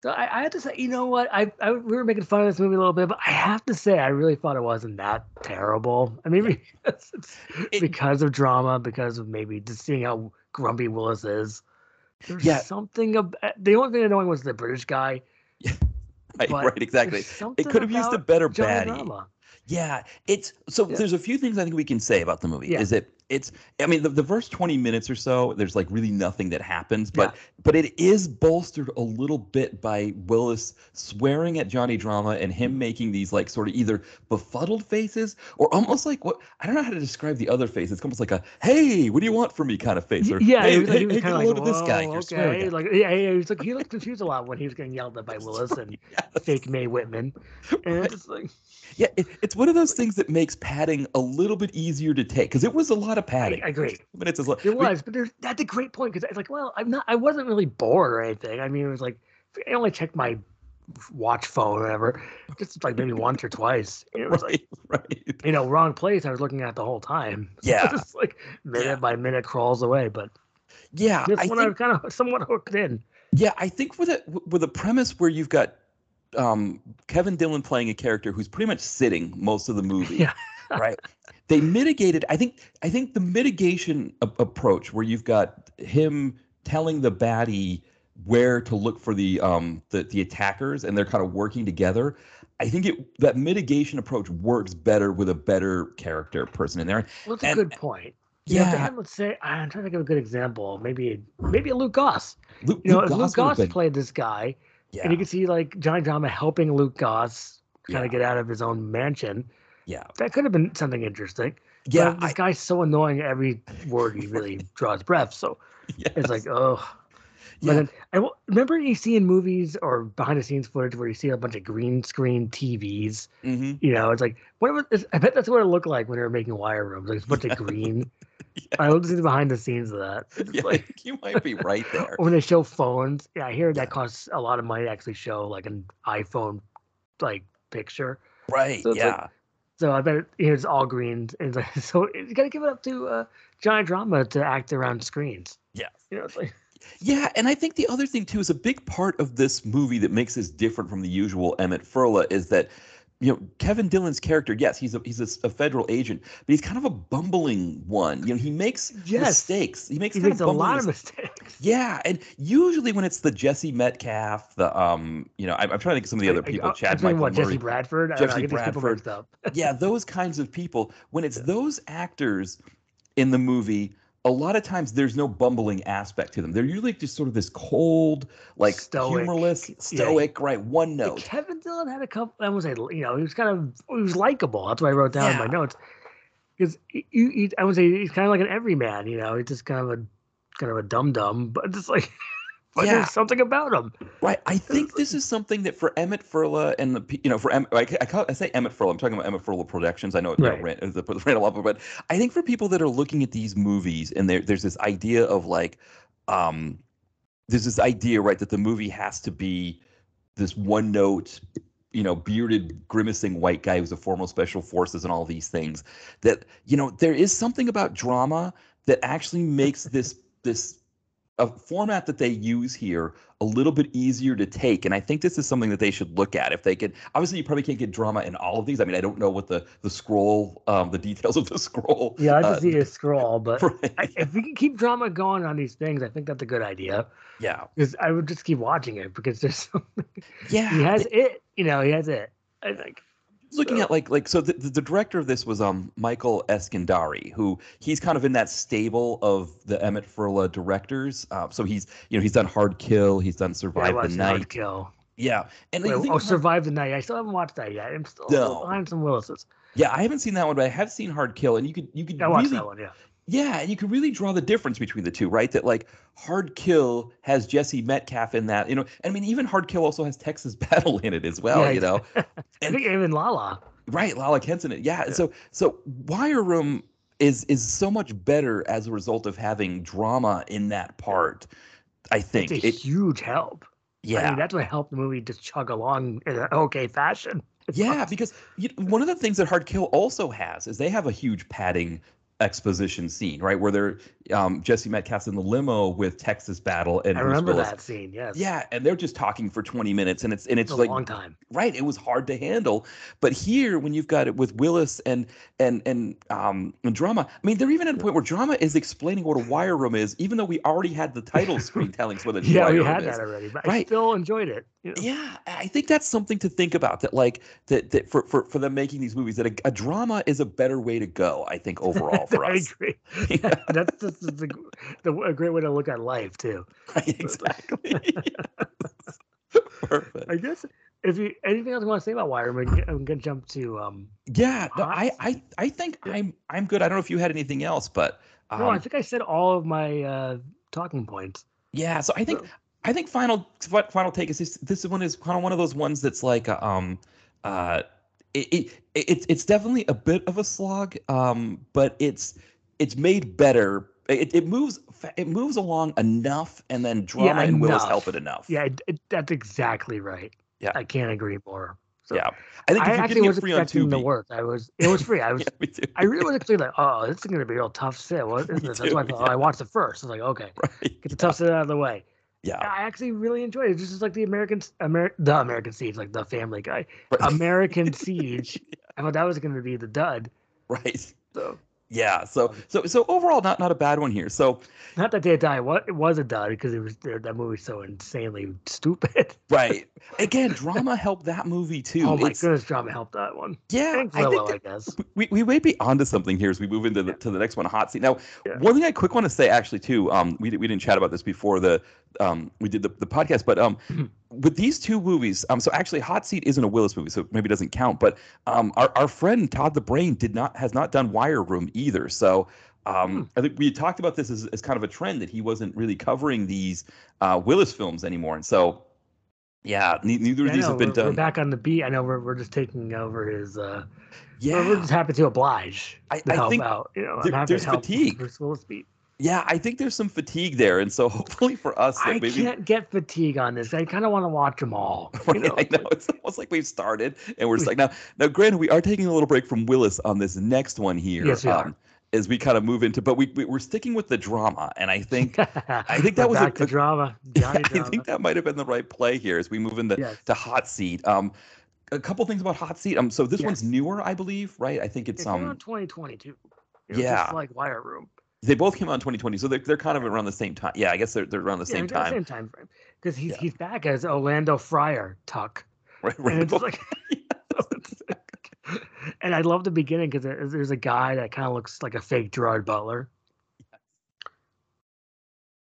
So I, I have to say, you know what? I, I we were making fun of this movie a little bit, but I have to say, I really thought it wasn't that terrible. I mean, because, it's, It- because of drama, because of maybe just seeing how grumpy Willis is. There's Yeah. something about eh, the only thing annoying was the British guy. Yeah. right, right, exactly. It could have used a better Johnny baddie. Drama. Yeah, it's so Yeah. there's a few things I think we can say about the movie. Yeah. Is it it's I mean the, the first 20 minutes or so there's like really nothing that happens, but but it is bolstered a little bit by Willis swearing at Johnny Drama and him mm-hmm. making these like sort of either befuddled faces or almost like what I don't know how to describe the other face. It's almost like a hey, what do you want from me? kind of face or yeah, hey, he like, hey, he hey, kind get like, of this guy. You're okay, like yeah, yeah, he was like he looked confused a lot when he was getting yelled at by Willis and Yes. fake May Whitman, and it's like Yeah, it, it's one of those things that makes padding a little bit easier to take because it was a lot of I, padding. I agree. Minutes is like It was, but there's that's a great point because it's like, well, I'm not, I wasn't really bored or anything. I mean, it was like I only checked my watch phone or whatever, just like maybe once or twice. It was like, right, right. you know, wrong place. I was looking at the whole time. Yeah. just like minute Yeah. by minute crawls away. But Yeah, this I one think, I was kind of somewhat hooked in. yeah, I think with a with a premise where you've got um, Kevin Dillon playing a character who's pretty much sitting most of the movie, Yeah. right? They mitigated. I think. I think the mitigation a- approach, where you've got him telling the baddie where to look for the um the, the attackers, and they're kind of working together. I think it that mitigation approach works better with a better character person in there. Well, it's a good point. You know, Yeah, had, let's say, I'm trying to give a good example. Maybe, maybe a Luke Goss. Luke, You know, Luke if Luke Goss Goss played this guy, yeah, and you can see like Johnny Drama helping Luke Goss kind Yeah. of get out of his own mansion. Yeah, That could have been something interesting. yeah. But this I- guy's so annoying. Every word he really draws breath. So it's like, yes. oh. But Yeah. then, I remember you see in movies or behind the scenes footage where you see a bunch of green screen TVs. hmm You know, it's like what was this? I bet that's what it looked like when they were making wire rooms. Like a bunch of green. I love to see the behind the scenes of that. Yeah, like you might be right there. when they show phones. Yeah, I hear that costs a lot of money to actually show like an iPhone like picture. Right. So it's like- yeah. So I bet it, it's all green. And like, so you got to give it up to uh, Johnny Drama to act around screens. Yeah. You know, it's like Yeah, and I think the other thing too is a big part of this movie that makes this different from the usual Emmett Furla is that you know Kevin Dillon's character. Yes, he's a he's a, a federal agent, but he's kind of a bumbling one. You know, he makes Yes. mistakes. He makes he makes a lot of mistakes. Yeah, and usually when it's the Jesse Metcalfe, the um, you know, I'm, I'm trying to think of some of the other people. uh, Chad I'm Michael what Murray. Jesse Bradford. I, don't know, I Jesse get these people Bradford. up. yeah, those kinds of people. When it's those actors in the movie, a lot of times there's no bumbling aspect to them. They're usually just sort of this cold, like Stoic. humorless, Yeah. stoic, right? One note. Kevin Dillon had a couple. I would say, you know, he was kind of he was likable. That's what I wrote down in my notes. Because I would say he's kind of like an everyman. You know, he's just kind of a kind of a dum dum, but just like, but Yeah. there's something about him. Right. I think this is something that for Emmett Furla and the you know for Em, I, I, call, I say Emmett Furla. I'm talking about Emmett Furla Productions. I know it you know, Right. ran, the, the Randall Upper, but I think for people that are looking at these movies and there, there's this idea of like, um, there's this idea right that the movie has to be this one note you know bearded grimacing white guy who's a former special forces and all these things that you know there is something about drama that actually makes this this a format that they use here a little bit easier to take and i think this is something that they should look at if they could obviously you probably can't get drama in all of these i mean i don't know what the the scroll um the details of the scroll Yeah, I just uh, see a scroll, but right, I, if we can keep drama going on these things, I think that's a good idea. yeah Because I would just keep watching it because there's something. yeah He has it. You know, he has it. I think. Looking So- at like like so the, the, director of this was um Michael Eskandari who he's kind of in that stable of the Emmett Furla directors uh, so he's you know he's done Hard Kill he's done Yeah, Survive the watched Hard Kill. yeah and Wait, oh, survive the night. I still haven't watched that yet. I'm still No. behind some Willis's. yeah I haven't seen that one but I have seen Hard Kill and you could you could I watched really that one. Yeah. Yeah and you can really draw the difference between the two right that like Hard Kill has Jesse Metcalfe in that you know I mean even Hard Kill also has Texas Battle in it as well Yeah, you know I And- think even Lala. Right, Lala Kent's in it. Yeah. Yeah. So so Wire Room is is so much better as a result of having drama in that part. I think It's a it. huge help. I Yeah. mean, that's what helped the movie just chug along in an okay fashion. It's yeah, awesome. because you, one of the things that Hard Kill also has is they have a huge padding exposition scene, right? Where they're um, Jesse Metcalfe's in the limo with Texas Battle and I remember that scene. Yes. Yeah, and they're just talking for 20 minutes and it's and it's It's a like long time. right, it was hard to handle. But here when you've got it with Willis and and and um and drama, I mean they're even at a point where drama is explaining what a wire room is, even though we already had the title screen telling us what a Yeah, wire we had is. that already, but I still enjoyed it. you know? Yeah, I think that's something to think about. That like that that for for, for them making these movies, that a, a drama is a better way to go. I think overall for I us. agree. That's just the, the, a great way to look at life too. Right, exactly. Perfect. I guess if you anything else you want to say about Wire, I'm gonna, jump to um. Yeah, no, I, I I think Yeah. I'm I'm good. I don't know if you had anything else, but um, no, I think I said all of my uh talking points. yeah. So I think So- I think final final take is this. This one is kind of one of those ones that's like uh, um uh it, it it's it's definitely a bit of a slog um but it's it's made better. It, it moves it moves along enough, and then drama and Willis enough. help it enough. Yeah, it, it, that's exactly right. Yeah. I can't agree more. So yeah. I think I actually was expecting the work. I was. It was free. I was. yeah. I really was expecting like, oh, this is gonna be a real tough sit. What is this? That's why I thought. oh, I watched it first. I was like, okay, right. get the tough sit out of the way. Yeah. I actually really enjoyed it. Just as like the American, Amer- the American Siege, like the Family Guy. American Siege. I thought that was going to be the dud. right. So Yeah. So so so overall, not not a bad one here. So not that Day to Die, what it was a dud because it was that movie's so insanely stupid. right again, drama helped that movie too. oh my It's- goodness, drama helped that one. Yeah, Thanks, I think that- I guess. we, we might be onto something here as we move into the to the next one, hot seat. Now, Yeah. one thing I quick want to say actually too, um, we we didn't chat about this before the um we did the, the podcast, but um Mhm. with these two movies, um so actually Hot Seat isn't a Willis movie, so maybe it doesn't count. But um our, our friend Todd the Brain did not has not done Wire Room either. So um I think we talked about this as, as kind of a trend that he wasn't really covering these uh Willis films anymore. And so yeah, ne- neither Yeah, of these know, have been we're, we're done. back on the beat. I know we're, we're just taking over his. uh yeah. we're, we're just happy to oblige. I- to I help think out. You know, there- there's fatigue. Bruce Willis beat. Yeah, I think there's some fatigue there, and so hopefully for us, I maybe can't get fatigue on this. I kind of want to watch them all. you know? I know it's almost like we've started, and we're just like now. Now, granted, we are taking a little break from Willis on this next one here, Yes, we are. as we kind of move into. But we, we we're sticking with the drama, and I think I think that was a- to a- drama. Johnny I drama. think that might have been the right play here as we move into Yes. to hot seat. Um, a couple things about hot seat. Um, so this one's newer, I believe, right? I think it's It in um, 2022. You know, yeah. like Wire Room. They both came out in 2020, so they're they're kind of around the same time. Yeah, I guess they're they're around the Yeah, same the time. Same time frame. Because he's Yeah. he's back as Orlando Friar Tuck. Right, And it's like, and I love the beginning because there's a guy that kind of looks like a fake Gerard Butler.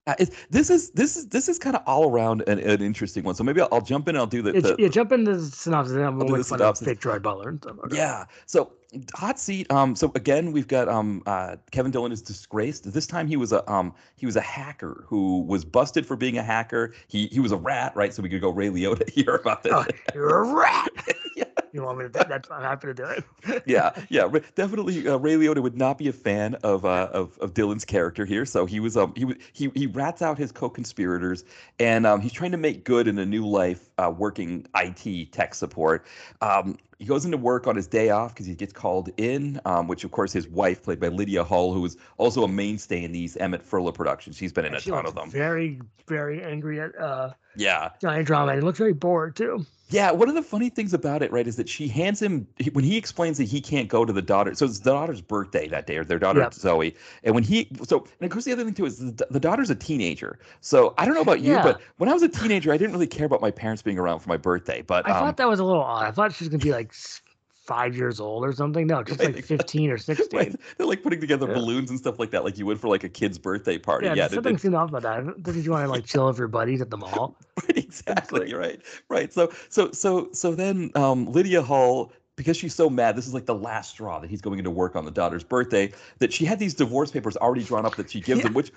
Uh, this is this is this is kind of all around an, an interesting one. So maybe I'll, I'll jump in. and I'll do the, Yeah, the yeah, jump into the synopsis and I'm I'll do the synopsis. fake Gerard Butler and stuff. Okay. Yeah. So hot seat. Um. So again, we've got um. Uh, Kevin Dillon is disgraced. This time he was a um. He was a hacker who was busted for being a hacker. He he was a rat, right? So we could go Ray Liotta here about this. Oh, you're a rat. yeah. You want me to do that? I'm happy to do it. yeah, yeah, definitely. Uh, Ray Liotta would not be a fan of uh, of of Dillon's character here. So he was um he was he he rats out his co-conspirators, and um he's trying to make good in a new life, uh, working IT tech support. Um, he goes into work on his day off because he gets called in, um, which of course his wife, played by Lydia Hull, who is also a mainstay in these Emmett Furla productions. She's been in a She ton of them. Very, very angry at uh, Yeah, Johnny Drama. And he looks very bored too. Yeah, one of the funny things about it, right, is that she hands him when he explains that he can't go to the daughter. So it's the daughter's birthday that day, or their daughter Yep. Zoe. And when he, so and of course the other thing too is the, the daughter's a teenager. So I don't know about you, Yeah. but when I was a teenager, I didn't really care about my parents being around for my birthday. But I um, thought that was a little odd. I thought she was gonna be like s- five years old or something. No, just like fifteen or sixteen. right, they're like putting together Yeah. balloons and stuff like that, like you would for like a kid's birthday party. Yeah, Yeah, something seemed off about that. Didn't you want to like chill with your buddies at the mall? Right, exactly. Right. Right. So so so so then um Lydia Hull because she's so mad, this is like the last straw that he's going into work on the daughter's birthday. That she had these divorce papers already drawn up that she gives him, which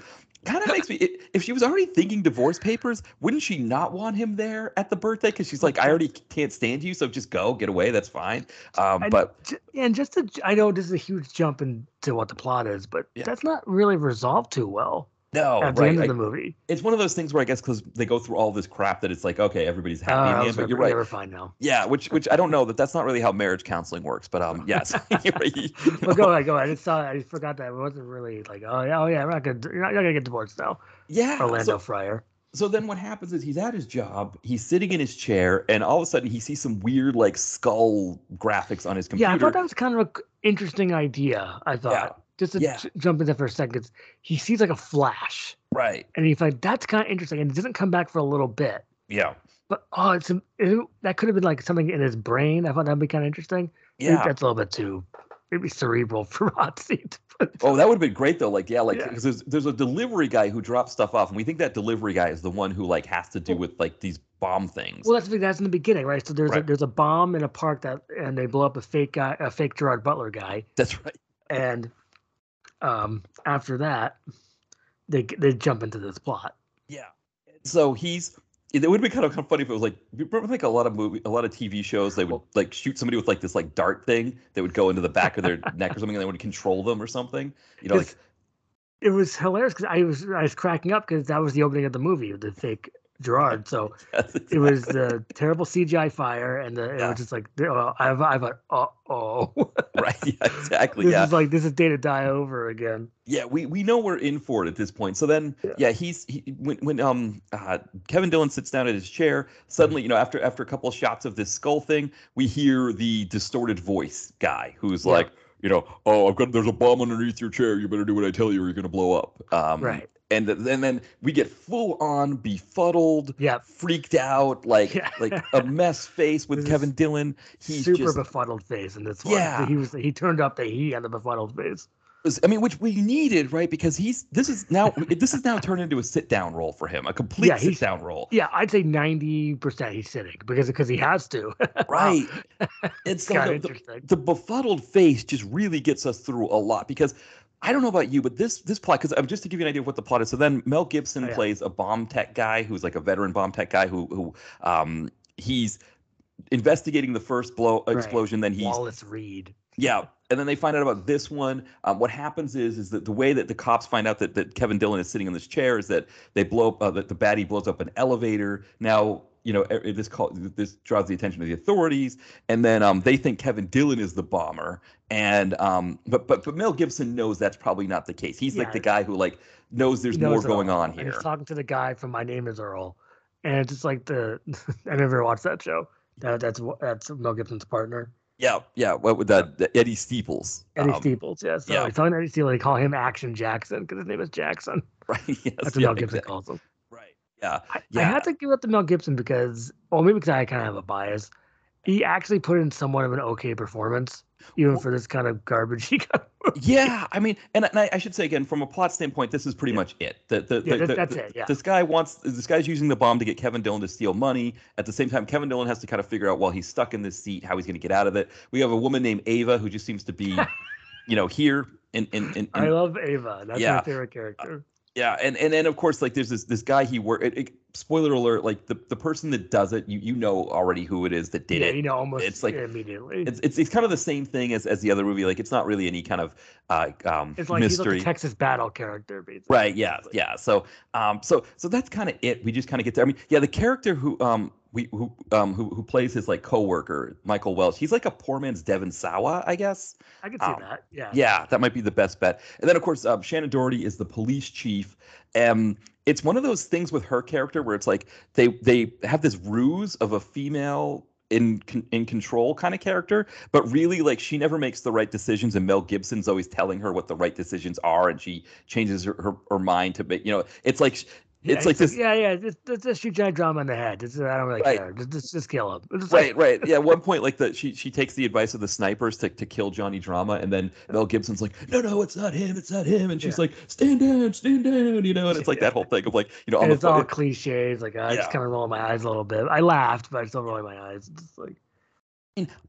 kind of makes me, if she was already thinking divorce papers, wouldn't she not want him there at the birthday? Because she's like, I already can't stand you, so just go, get away. That's fine. Um, but and just to, I know this is a huge jump into what the plot is, but Yeah. that's not really resolved too well. No, at the right. end of the movie. it's one of those things where I guess because they go through all this crap that it's like, okay, everybody's happy in Uh, the end. But you're right. never fine now. Yeah, which which I don't know that that's not really how marriage counseling works. But um, yes. Right. You Well, go know, ahead, go ahead. I just saw. I forgot that it wasn't really like, oh yeah, oh yeah, we're not gonna, you're not, you're not gonna get divorced now, yeah. Orlando So, Friar. so then what happens is he's at his job, he's sitting in his chair, and all of a sudden he sees some weird like skull graphics on his computer. Yeah, I thought that was kind of an interesting idea. I thought. Yeah. Just to Yeah. j- jump in there for a second, he sees like a flash, right. and he's like, "That's kind of interesting," and it doesn't come back for a little bit. Yeah. But oh, it's it, that could have been like something in his brain. I thought that'd be kind of interesting. Maybe Yeah. that's a little bit too maybe cerebral for seat. Oh, that would have been great though. Like, yeah, like Yeah. because there's there's a delivery guy who drops stuff off, and we think that delivery guy is the one who like has to do with like these bomb things. well, that's the- that's in the beginning, right? So there's a, there's a bomb in a park that, and they blow up a fake guy, a fake Gerard Butler guy, That's right. and um, after that, they they jump into this plot. Yeah. So he's. It would be kind of, kind of funny if it was like remember like a lot of movie, a lot of TV shows. They would like shoot somebody with like this like dart thing that would go into the back of their neck or something, and they would control them or something. You know, like it was hilarious because I was I was cracking up because that was the opening of the movie, the fake Gerard. So it was the terrible CGI fire, and the, it was just like oh, I've I've uh oh. right. Yeah, exactly. this yeah. is like this is day to die over again. Yeah, we, we know we're in for it at this point. So then, Yeah. yeah, he's he, when when um uh, Kevin Dillon sits down at his chair. Suddenly, you know, after after a couple of shots of this skull thing, we hear the distorted voice guy who's Yeah. like, you know, oh, I've got there's a bomb underneath your chair. You better do what I tell you, or you're gonna blow up. Um, Right. And th- then then we get full on befuddled, Yeah. freaked out, like Yeah. like a mess face with Kevin Dillon. He's Super just befuddled face in this one. Yeah. He was he turned up the he had the befuddled face. I mean, which we needed, right? Because he's this is now this is now turned into a sit down role for him, a complete Yeah, sit down role, Yeah, I'd say ninety percent he's sitting because because he has to. right? It's so kind the, of the, interesting. the befuddled face just really gets us through a lot because I don't know about you, but this this plot because um, just to give you an idea of what the plot is. So then Mel Gibson Oh, yeah. plays a bomb tech guy who's like a veteran bomb tech guy who who um he's investigating the first blow Right. explosion. Then he's Wallace Reed. Yeah, and then they find out about this one. Um, what happens is, is that the way that the cops find out that, that Kevin Dillon is sitting in this chair is that they blow up, uh, that the baddie blows up an elevator. Now, you know, this call this draws the attention of the authorities, and then um, they think Kevin Dillon is the bomber, and um, but but but Mel Gibson knows that's probably not the case. He's like the guy who like knows there's knows more going all. on And here. He's talking to the guy from My Name Is Earl, and it's just like the I never watched that show. That, that's that's Mel Gibson's partner, Yeah, yeah. What with that the Eddie Steeples? Eddie um, Steeples. Yeah, so yeah. to Eddie Steeples. They call him Action Jackson because his name is Jackson. Right. Yes. That's what yeah, Mel Gibson exactly. calls him. Yeah. I, I had to give it to Mel Gibson because, well, maybe because I kind of have a bias. He actually put in somewhat of an okay performance, even Well- for this kind of garbage he got. Yeah, I mean, and, and I, I should say again, from a plot standpoint, this is pretty Yeah. much it. The, the, Yeah, the- that- that's it, yeah. This guy wants. This guy's using the bomb to get Kevin Dillon to steal money. At the same time, Kevin Dillon has to kind of figure out while he's stuck in this seat how he's going to get out of it. We have a woman named Ava who just seems to be, you know, here in in, in, I love Ava. That's Yeah. my favorite character. Yeah, and and then of course like there's this this guy he work. Spoiler alert! Like the the person that does it, you you know already who it is that did yeah, it. you know, almost It's like- immediately. It's, it's it's kind of the same thing as, as the other movie. Like it's not really any kind of uh, um, It's like he's like mystery. Texas battle character, basically. Right. Yeah. Yeah. So, um, so, so that's kind of it. We just kind of get there. I mean, yeah, the character who, um, we, who, um, who, who plays his like coworker, Michael Welch. He's like a poor man's Devon Sawa, I guess. I can see Um, that. Yeah. Yeah, that might be the best bet. And then, of course, um, Shannen Doherty is the police chief. Um, it's one of those things with her character where it's like they they have this ruse of a female in in control kind of character, but really like she never makes the right decisions, and Mel Gibson's always telling her what the right decisions are, and she changes her, her, her mind to make you know it's like Yeah, it's like this Yeah, yeah. Just, just, just shoot Johnny drama in the head. Just, I don't really Right. care. Just, just, just kill him. Just Right, like- right. Yeah, at one point, like the she she takes the advice of the snipers to, to kill Johnny Drama, and then Mel Gibson's like, no, no, it's not him, it's not him, and she's Yeah. like, stand down, stand down, you know, and it's like that whole thing of like, you know, on And the it's all cliches. Like I Yeah. just kind of roll my eyes a little bit. I laughed, but I still rolling my eyes. It's Just like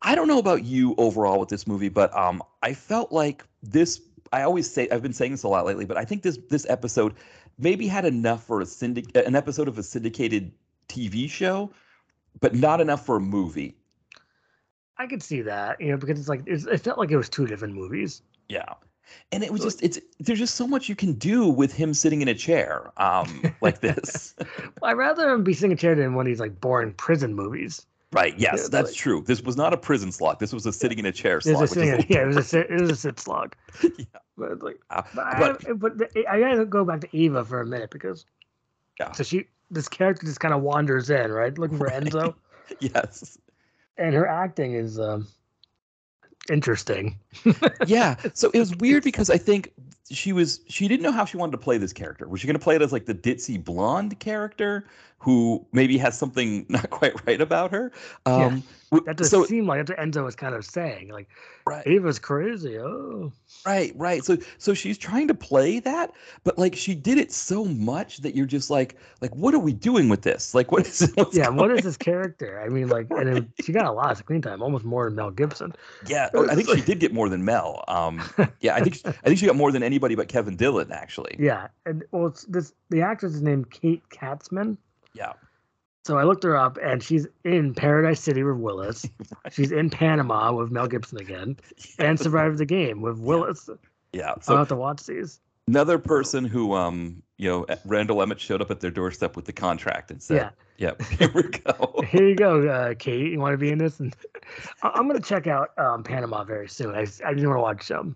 I don't know about you overall with this movie, but um, I felt like this. I always say I've been saying this a lot lately, but I think this this episode maybe had enough for a syndic an episode of a syndicated TV show, but not enough for a movie. I could see that, you know, because it's like it's, it felt like it was two different movies. Yeah. and it was just it's there's just so much you can do with him sitting in a chair um like this I'd rather him be sitting in a chair than one of these like boring prison movies. Right yes Yeah, that's like- true this was not a prison slot this was a sitting in a chair slot a which sitting, is, yeah, it was a sit, it was a sit slog. Yeah. But like, uh, but, I, but but the, I gotta go back to Eva for a minute because Yeah. so she this character just kind of wanders in right looking for Right. Enzo, yes and her acting is um, interesting. yeah so it was weird because i think she was she didn't know how she wanted to play this character was she going to play it as like the ditzy blonde character who maybe has something not quite right about her um w- That does so seem like that's what Enzo was kind of saying. Like right Eva's crazy. Oh, Right, right. So so she's trying to play that, but like she did it so much that you're just like like what are we doing with this? Like what is yeah. What going- is this character? I mean, like, and then she got a lot of screen time, almost more than Mel Gibson. Yeah, I think she did get more than Mel. Um yeah, I think I think she got more than anybody but Kevin Dillon actually. Yeah, and well, it's this the actress is named Kate Katzman. Yeah. So I looked her up, and she's in Paradise City with Willis. She's in Panama with Mel Gibson again, and Survivor the Game with Willis. Yeah. So I'll So have to watch these. another person who um you know Randall Emmett showed up at their doorstep with the contract and said, Yeah. "Yep, here we go." Here you go, uh, Kate. You want to be in this? And I- I'm gonna check out um, Panama very soon. I I just want to watch um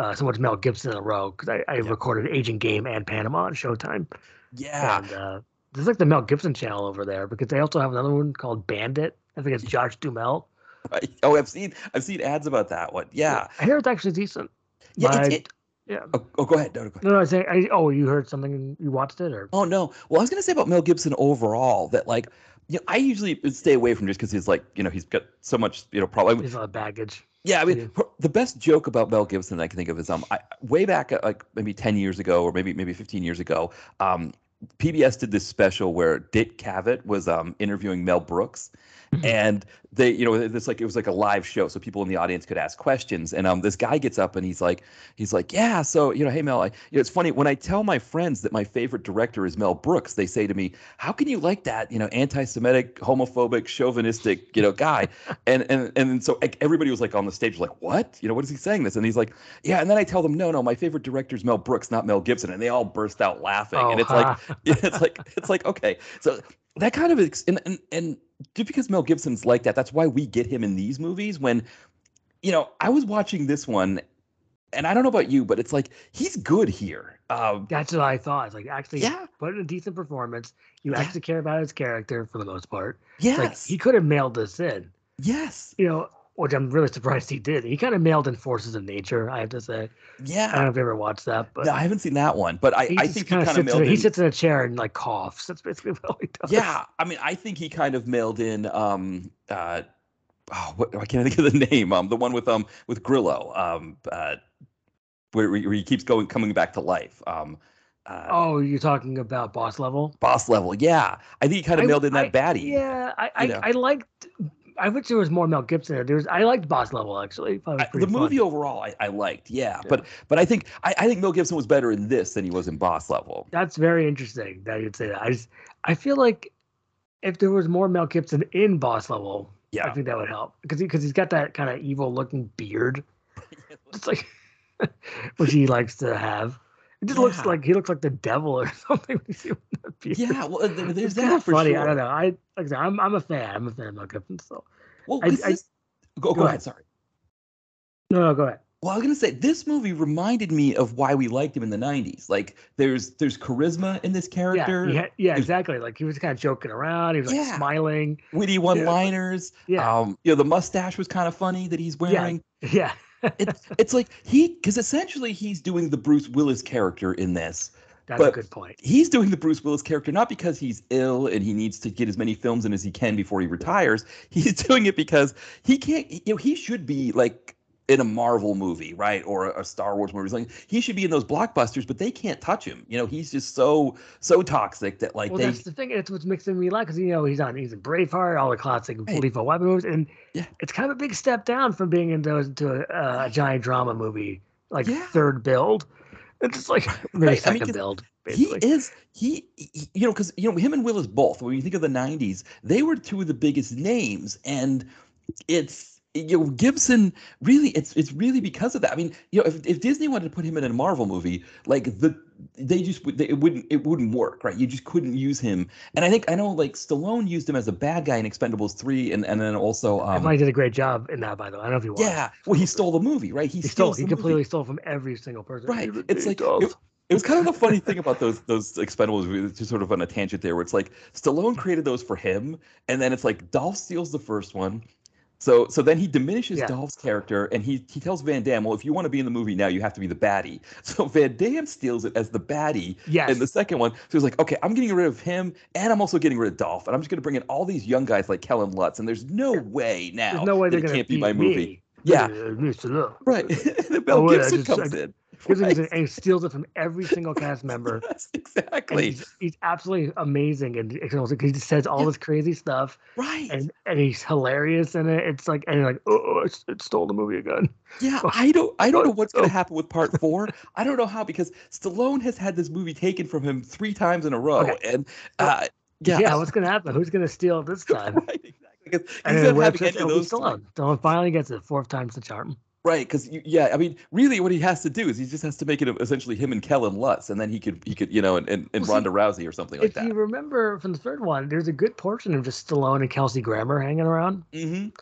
uh, so much Mel Gibson in a row because I, I Yeah. recorded Agent Game and Panama on Showtime. Yeah. And uh, there's like the Mel Gibson channel over there because they also have another one called Bandit. I think it's Josh Duhamel. Right. Oh, I've seen I've seen ads about that one. Yeah. I hear it's actually decent. Yeah. It's, it, yeah. oh, oh, go ahead. No, no, go ahead. No, no, I say, I, oh, you heard something and you watched it, or Oh no. Well, I was gonna say about Mel Gibson overall that like, you know, I usually stay away from just because he's like, you know, he's got so much, you know, problem. there's a lot of baggage. Yeah, I mean, Yeah. the best joke about Mel Gibson I can think of is um, I, way back uh, like maybe ten years ago or maybe maybe fifteen years ago, um, PBS did this special where Dick Cavett was um interviewing Mel Brooks, Mhm. and they you know this like it was like a live show so people in the audience could ask questions. And um this guy gets up and he's like he's like yeah so you know hey Mel I, you know it's funny when I tell my friends that my favorite director is Mel Brooks they say to me how can you like that you know anti-Semitic homophobic chauvinistic you know guy and and and so like, everybody was like on the stage like what? You know what is he saying this? And he's like yeah and then I tell them no no my favorite director is Mel Brooks not Mel Gibson and they all burst out laughing. Oh, and it's like it's like it's like okay so that kind of ex- and, and and just because Mel Gibson's like that that's why we get him in these movies when you know I was watching this one and I don't know about you but it's like he's good here um that's what I thought. It's like actually yeah put in a decent performance. You Yeah. actually care about his character for the most part. It's like yes he could have mailed this in, yes you know, which I'm really surprised he did. He kind of mailed in Forces of Nature, I have to say. Yeah. I don't know if you ever watched that, but no, I haven't seen that one but I I think kind of sits in, he sits in a chair and like coughs. That's basically what he does. yeah I mean I think he kind of mailed in um uh oh, what, I can't think of the name um the one with um with Grillo um uh where, where he keeps going coming back to life um uh, Oh, you're talking about boss level? boss level. Yeah, I think he kind of I- mailed in that I- baddie. Yeah, I I, you know. I liked. I wish there was more Mel Gibson. There. There's I liked Boss Level actually. Was I- the fun. movie overall, I, I liked. Yeah, Yeah. but but I think I, I think Mel Gibson was better in this than he was in Boss Level. That's very interesting that you'd say that. I just, I feel like if there was more Mel Gibson in Boss Level, yeah, I think that would help because because he's got that kind of evil looking beard. It's like which he likes to have. It just looks like he looks like the devil or something. when you see that beard. yeah. Well, there's that for funny. sure. I don't know. I like I said, I'm I'm a fan. I'm a fan of Mel Gibson. So Well, I- this I- go, go go ahead. ahead. Sorry. no, no, go ahead. Well, I was gonna say this movie reminded me of why we liked him in the '90s. Like, there's there's charisma in this character, Yeah, had- yeah, There's- exactly. Like he was kind of joking around. He was like Yeah. smiling. witty one-liners. Yeah, Um, you know, the mustache was kind of funny that he's wearing. yeah. It's it's like he because essentially he's doing the Bruce Willis character in this. That's a good point. he's doing the Bruce Willis character not because he's ill and he needs to get as many films in as he can before he retires. He's doing it because he can't. You know, he should be like in a Marvel movie, right, or a, Star Wars movie. Like he should be in those blockbusters, but they can't touch him. You know, he's just so so toxic that like well, they. that's the thing. It's what's mixing me laugh because you know he's on he's in Braveheart, all the classic Right. lethal weapon movies, and Yeah. it's kind of a big step down from being into into a, a giant drama movie like Yeah. third build. It's just like maybe Right, I mean, second build. He is he, he- you know because you know him and Willis both when you think of the 90s they were two of the biggest names and it's you know Gibson really it's it's really because of that. I mean, you know, if, if Disney wanted to put him in a Marvel movie, like the they just would they, it wouldn't it wouldn't work, right? You just couldn't use him. And I think I know like Stallone used him as a bad guy in Expendables 3 and and then also um Everybody did a great job in that, by the way. I don't know if you watched. yeah, well he stole the movie, right? He, he stole he completely movie. stole from every single person. Right. It's like it, it was kind of the funny thing about those those Expendables just sort of on a tangent there, where it's like Stallone created those for him, and then it's like Dolph steals the first one. So so then he diminishes Yeah. Dolph's character, and he he tells Van Damme, well, if you want to be in the movie now, you have to be the baddie. So Van Damme steals it as the baddie yes. in the second one. So he's like, okay, I'm getting rid of him, and I'm also getting rid of Dolph, and I'm just going to bring in all these young guys like Kellen Lutz, and there's no way now There's no way that they're it gonna can't be my movie. Me. Yeah. Uh. Right. Oh, wait, Gibson just- comes I- in. Gives Right. and he steals it from every single cast member. Yes, exactly. he's, he's absolutely amazing, and he just says all Yeah. this crazy stuff, Right. and and he's hilarious in it. It's like, and you're like, oh, it, it stole the movie again. Yeah, I don't I don't know what's going Oh. to happen with part 4. I don't know how because Stallone has had this movie taken from him 3 times in a row Okay. and uh yeah. Yeah, what's gonna happen? Who's gonna steal this time? right, exactly. 'cause And He's then not having any of those Stallone. Stallone finally gets it. Fourth time's the charm. Right, cuz yeah, I mean, really what he has to do is he just has to make it essentially him and Kellen Lutz and then he could he could, you know, and and, and Well, Ronda Rousey or something like that. if you remember from the third one, there's a good portion of just Stallone and Kelsey Grammer hanging around. Mhm.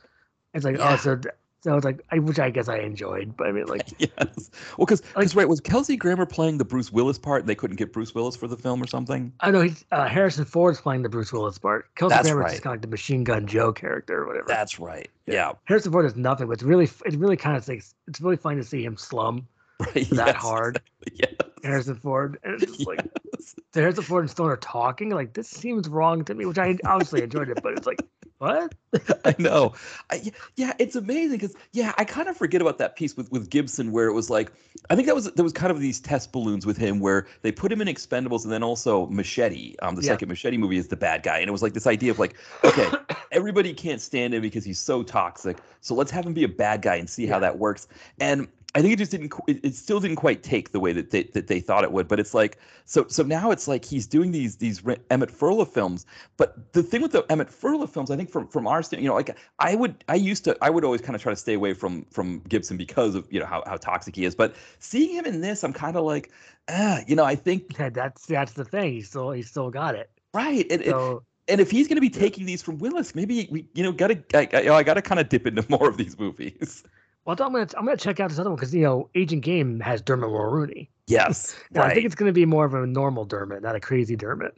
It's like, Yeah. oh, so th- so it's like, I, which I guess I enjoyed, but I mean, like, Yes. Well, cuz Like- right, was Kelsey Grammer playing the Bruce Willis part and they couldn't get Bruce Willis for the film or something? I know he's uh, Harrison Ford's playing the Bruce Willis part. Kelsey That's Grammer's right. just kind of like the Machine Gun Joe character or whatever. That's right. Yeah. Yeah. Harrison Ford is nothing, but it's really, it's really kind of like, it's really fun to see him slum Right. that yes, hard. Yes. Harrison Ford, and it's just like Yes. so Harrison Ford and Stone are talking. Like this seems wrong to me, which I obviously enjoyed it, but it's like, what? I know. I, yeah, it's amazing because yeah, I kind of forget about that piece with with Gibson where it was like I think that was there was kind of these test balloons with him where they put him in Expendables and then also Machete, um, the Yeah. second Machete movie is the bad guy, and it was like this idea of like, okay, everybody can't stand him because he's so toxic, so let's have him be a bad guy and see how that works. And I think it just didn't. It, it still didn't quite take the way that they, that they thought it would. But it's like so. So now it's like he's doing these these Emmett Furla films. But the thing with the Emmett Furla films, I think from from our stand, you know, like I would I used to I would always kind of try to stay away from from Gibson because of you know how how toxic he is. But seeing him in this, I'm kind of like, ah, you know, I think Yeah, that's that's the thing. He still he still got it. right. And, and- So and if he's going to be taking these from Willis, maybe we you know got to I, I, you know, I got to kind of dip into more of these movies. Well, I'm gonna I'm gonna check out this other one because you know Agent Game has Dermot Mulroney. Yes, And I think it's gonna be more of a normal Dermot, not a crazy Dermot.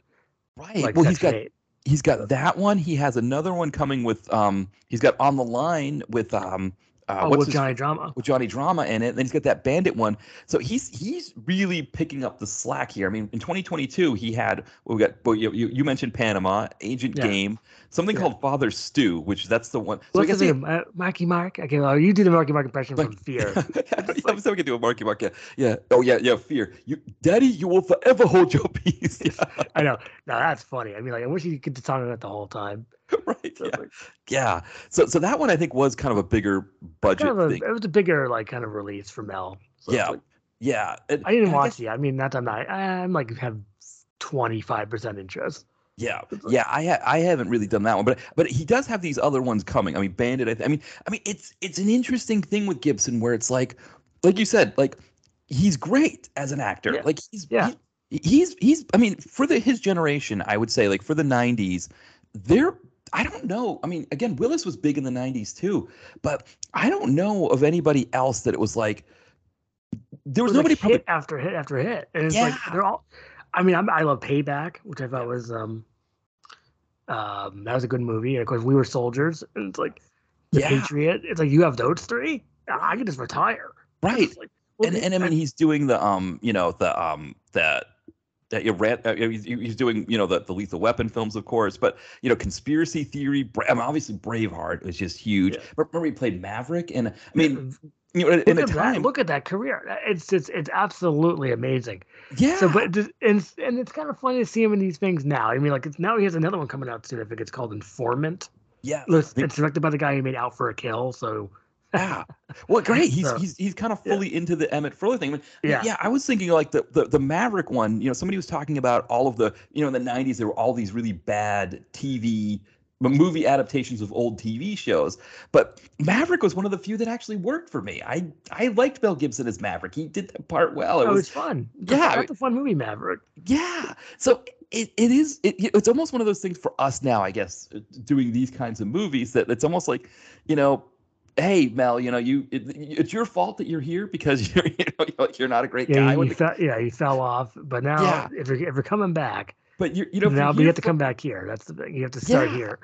right. Like well, he's got 8. he's got that one. He has another one coming with um. He's got on the line with um. Uh, oh, what's with his, Johnny Drama. with Johnny Drama in it. And then he's got that Bandit one. So he's he's really picking up the slack here. I mean, in 2022, he had well, we got well, you, you mentioned Panama, Agent Yeah. Game, something Yeah. called Father Stu, which that's the one. So I What's guess his he- Uh, Marky Mark. Okay, well, you do the Marky Mark impression Like- from Fear. I'm so we can do a Marky Mark. Yeah, yeah. Oh yeah, yeah. Fear. You, Daddy, you will forever hold your peace. Yeah, I know. No, that's funny. I mean, like, I wish you could talk that the whole time. right. Yeah, yeah. So so that one I think was kind of a bigger budget kind of a, thing. it was a bigger like kind of release for Mel. So Yeah. like- Yeah. I didn't watch guess- it. I mean, not that I'm not. I'm like have twenty five percent interest. Yeah, yeah, I ha- I haven't really done that one, but but he does have these other ones coming. I mean, Bandit. I, th- I mean, I mean, it's it's an interesting thing with Gibson where it's like, like you said, like he's great as an actor. Yeah. Like he's Yeah. he- he's he's. I mean, for the his generation, I would say like for the '90s, they're. I don't know. I mean, again, Willis was big in the '90s too, but I don't know of anybody else that it was like. There was was, nobody like, probably hit after hit after hit, and it's like they're all. I mean, I'm, I love Payback, which I thought was um, um, that was a good movie. And of course, we were soldiers, and it's like the Yeah. Patriot. It's like you have those three. I can just retire. right. Like, well, and and I mean he's doing the um you know the um the that you read uh, he's, doing you know the, the lethal weapon films of course but you know conspiracy theory Bra- I mean, obviously braveheart was just huge Yeah. but remember he played maverick and i mean you know look at that. Look at that career. It's it's it's absolutely amazing. yeah So, but and and it's kind of funny to see him in these things now. I mean, like it's now he has another one coming out soon. I think it's called Informant. yeah it's directed by the guy who made Out for a Kill. So yeah well great he's So, he's he's kind of yeah. fully into the Emmett Furla thing I mean, Yeah. yeah i was thinking like the, the the maverick one you know somebody was talking about all of the you know in the 90s there were all these really bad tv movie adaptations of old TV shows. But Maverick was one of the few that actually worked for me. I I liked Mel Gibson as Maverick. He did that part well. It oh, was, fun. Yeah, it's a fun movie, Maverick. Yeah. So it, it is it, it's almost one of those things for us now, I guess, doing these kinds of movies that it's almost like, you know, hey Mel, you know, you it, it's your fault that you're here because you're you know, you're not a great yeah, guy. You, you the, yeah, you fell off, but now yeah. if you're if you're coming back, but you you know now you have to come back here. That's the thing. You have to start yeah. here.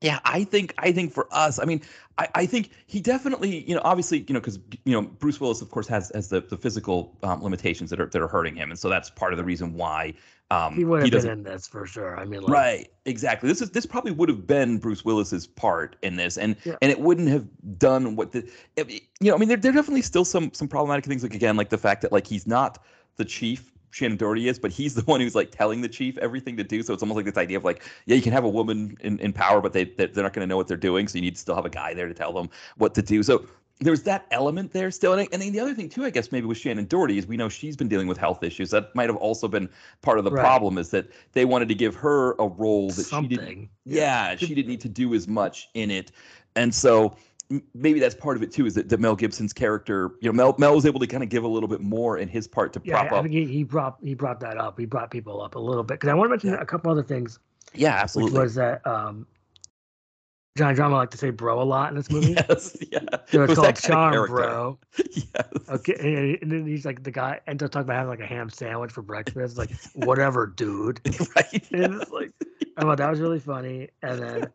yeah, I think I think for us, I mean, I, I think he definitely, you know, obviously, you know, because you know Bruce Willis, of course, has has the, the physical um, limitations that are that are hurting him, and so that's part of the reason why um, he would have he been in this for sure. I mean, like, right, exactly. This is this probably would have been Bruce Willis's part in this, and yeah. and it wouldn't have done what the, you know, I mean, there there definitely still some some problematic things, like again, like the fact that like he's not the chief Shannen Doherty is, but he's the one who's like telling the chief everything to do. So it's almost like this idea of like, yeah, you can have a woman in, in power, but they they're not going to know what they're doing. So you need to still have a guy there to tell them what to do. So there's that element there still. And, I, and then the other thing too, I guess maybe with Shannen Doherty is we know she's been dealing with health issues. That might have also been part of the right. problem is that they wanted to give her a role that Something. she didn't. Yeah, yeah, she didn't need to do as much in it, and so maybe that's part of it too. Is that, that Mel Gibson's character, you know, Mel Mel was able to kind of give a little bit more in his part to yeah, prop I up. think he, he brought he brought that up. He brought people up a little bit because I want to mention yeah. a couple other things. Yeah, absolutely. Which was that um, Johnny Drama like to say "bro" a lot in this movie. Yes, yeah. So it's called Charm, bro. yes. Okay, and then he's like the guy ends up talking about having like a ham sandwich for breakfast. Like whatever, dude. right. And it's like, I thought that was really funny. And then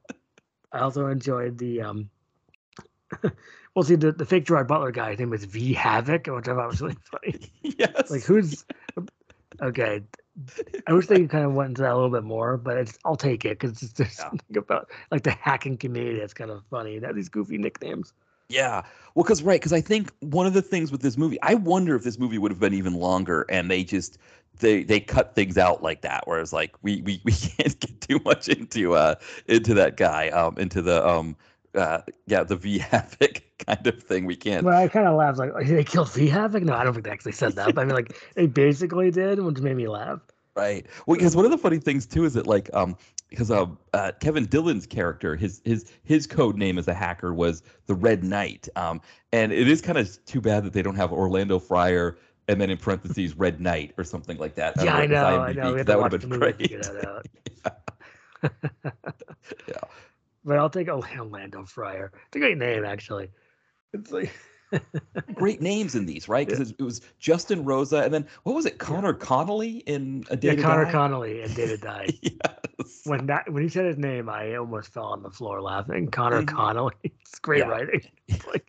I also enjoyed the um. well, see the, the fake Gerard Butler guy. His name was V Havoc, which I thought was really funny. Yes. Like who's okay? I wish they kind of went into that a little bit more, but it's, I'll take it because there's yeah. something about like the hacking community that's kind of funny. They have these goofy nicknames. Yeah, well, because right, because I think one of the things with this movie, I wonder if this movie would have been even longer, and they just they they cut things out like that, whereas like we we, we can't get too much into uh into that guy um into the um uh yeah the V Havoc kind of thing. We can't. Well, I kind of laughed like they killed V Havoc. No, I don't think they actually said that, but I mean like they basically did, which made me laugh. Right. Well, because one of the funny things too is that like um because uh, uh, Kevin Dillon's character, his his his code name as a hacker was the Red Knight. Um, and it is kind of too bad that they don't have Orlando Friar and then in parentheses Red Knight or something like that. Yeah, I know, I know. That would have been great. yeah. yeah. But I'll take Orlando Friar. It's a great name, actually. It's like great names in these, right? Because yeah. it was Justin Rosa, and then what was it, Connor yeah. Connolly in A Day yeah, Connor Die? Connolly in Day to Die. yes. When that when he said his name, I almost fell on the floor laughing. Connor mm-hmm. Connolly. It's great writing. It's like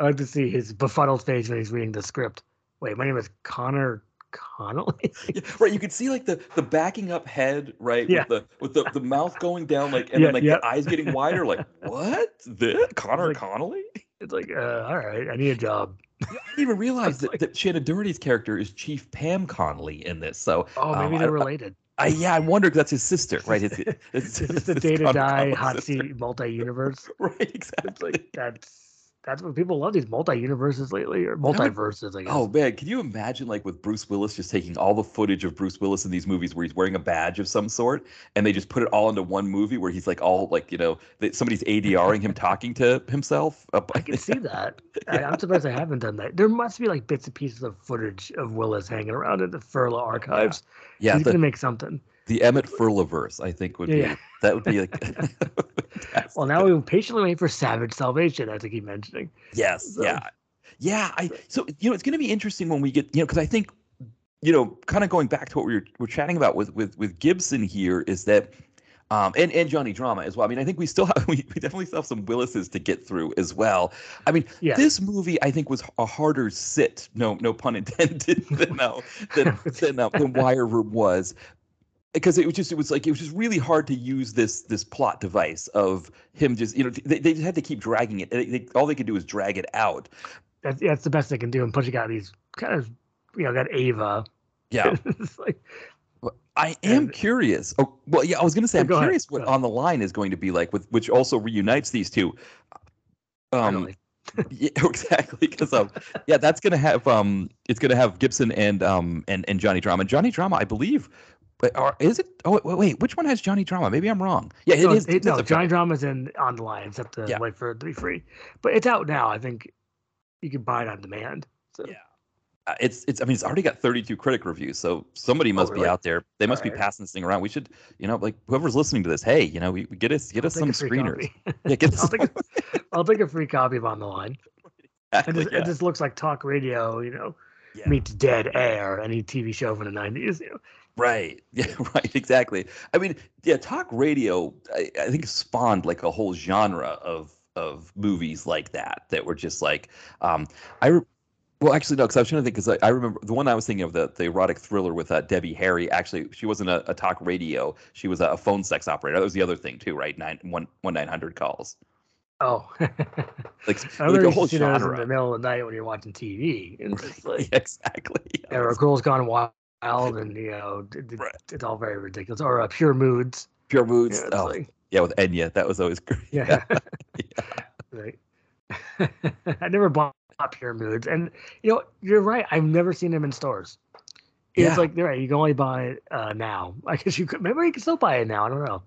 I like to see his befuddled face when he's reading the script. Wait, my name is Connor Connolly. yeah, right, you could see like the the backing up head, right? Yeah. With the with the, the mouth going down, like and yeah, then like yeah. the eyes getting wider, like what? This Connor like, Connolly? It's like, uh, all right, I need a job. I didn't even realize that, like, that Shannen Doherty's character is Chief Pam Connolly in this. So oh, maybe um, they're I, related. I, yeah, I wonder if that's his sister, right? It's, it's, it's the day to die hot seat multi universe. Right, exactly. It's like that's that's what people love these multi universes lately or multiverses. I guess. Oh man, can you imagine like with Bruce Willis just taking all the footage of Bruce Willis in these movies where he's wearing a badge of some sort, and they just put it all into one movie where he's like all like you know that somebody's ADRing him talking to himself. Uh, I can see that. yeah. I, am surprised I haven't done that. There must be like bits and pieces of footage of Willis hanging around in the Furla archives. Yeah, yeah he's the, gonna make something. The Emmett Furlaverse, I think, would yeah. be that would be like. well, now we patiently wait for Savage Salvation, as I keep mentioning. Yes, so. yeah, yeah. I so you know it's going to be interesting when we get you know because I think you know kind of going back to what we were, we're chatting about with with with Gibson here is that. Um, and, and Johnny Drama as well. I mean, I think we still have we, we definitely still have some Willises to get through as well. I mean, yeah. this movie I think was a harder sit, no no pun intended, than uh, than than, uh, than Wire Room was because it was just it was like it was just really hard to use this this plot device of him just you know they, they just had to keep dragging it they, they, all they could do is drag it out that's, that's the best they can do and pushing out these kind of you know got ava yeah it's like I am and, curious. Oh, well, yeah, I was going to say, I'm curious ahead. what on the line is going to be like, with which also reunites these two. Um, yeah, exactly, because um, yeah, that's going to have um, it's going to have Gibson and um, and and Johnny Drama. Johnny Drama, I believe, or is it? Oh wait, wait, which one has Johnny Drama? Maybe I'm wrong. Yeah, it is. it- no, Johnny Drama's in on the line. Have to Yeah. wait for it to be free, but it's out now. I think you can buy it on demand. So Yeah. Uh, It's it's. I mean, it's already got 32 critic reviews, so somebody must be Oh, really? out there. They must be Alright. passing this thing around. We should, you know, like whoever's listening to this. Hey, you know, we, we get us get I'll us some screeners. Yeah, get us. I'll take a, I'll take a free copy of on the line. It exactly, just, yeah. it just looks like talk radio, you know, Yeah. meets dead air, any TV show from the nineties. You know, Right. Yeah. Right. Exactly. I mean, yeah. Talk radio. I, I think spawned like a whole genre of of movies like that that were just like. Um, I. Re- well, actually, no, because I was trying to think. Because I, I remember the one I was thinking of the the erotic thriller with uh, Debbie Harry. Actually, she wasn't a, a talk radio. She was a, a phone sex operator. That was the other thing too, right? Nine one one nine hundred calls. oh, Like, I like a whole genre. in the middle of the night when you're watching TV, and it's Yeah, like, exactly. Yeah, or Girls Gone Wild, and you know, Right. it's all very ridiculous. Or uh, Pure Moods. Pure moods. Yeah, oh, like, yeah, with Enya, that was always great. yeah. Right. I never bought Pure Moods, and you know, you're right. I've never seen them in stores. It's Yeah. like right. You can only buy it uh, now. I guess you could. Maybe you can still buy it now. I don't know.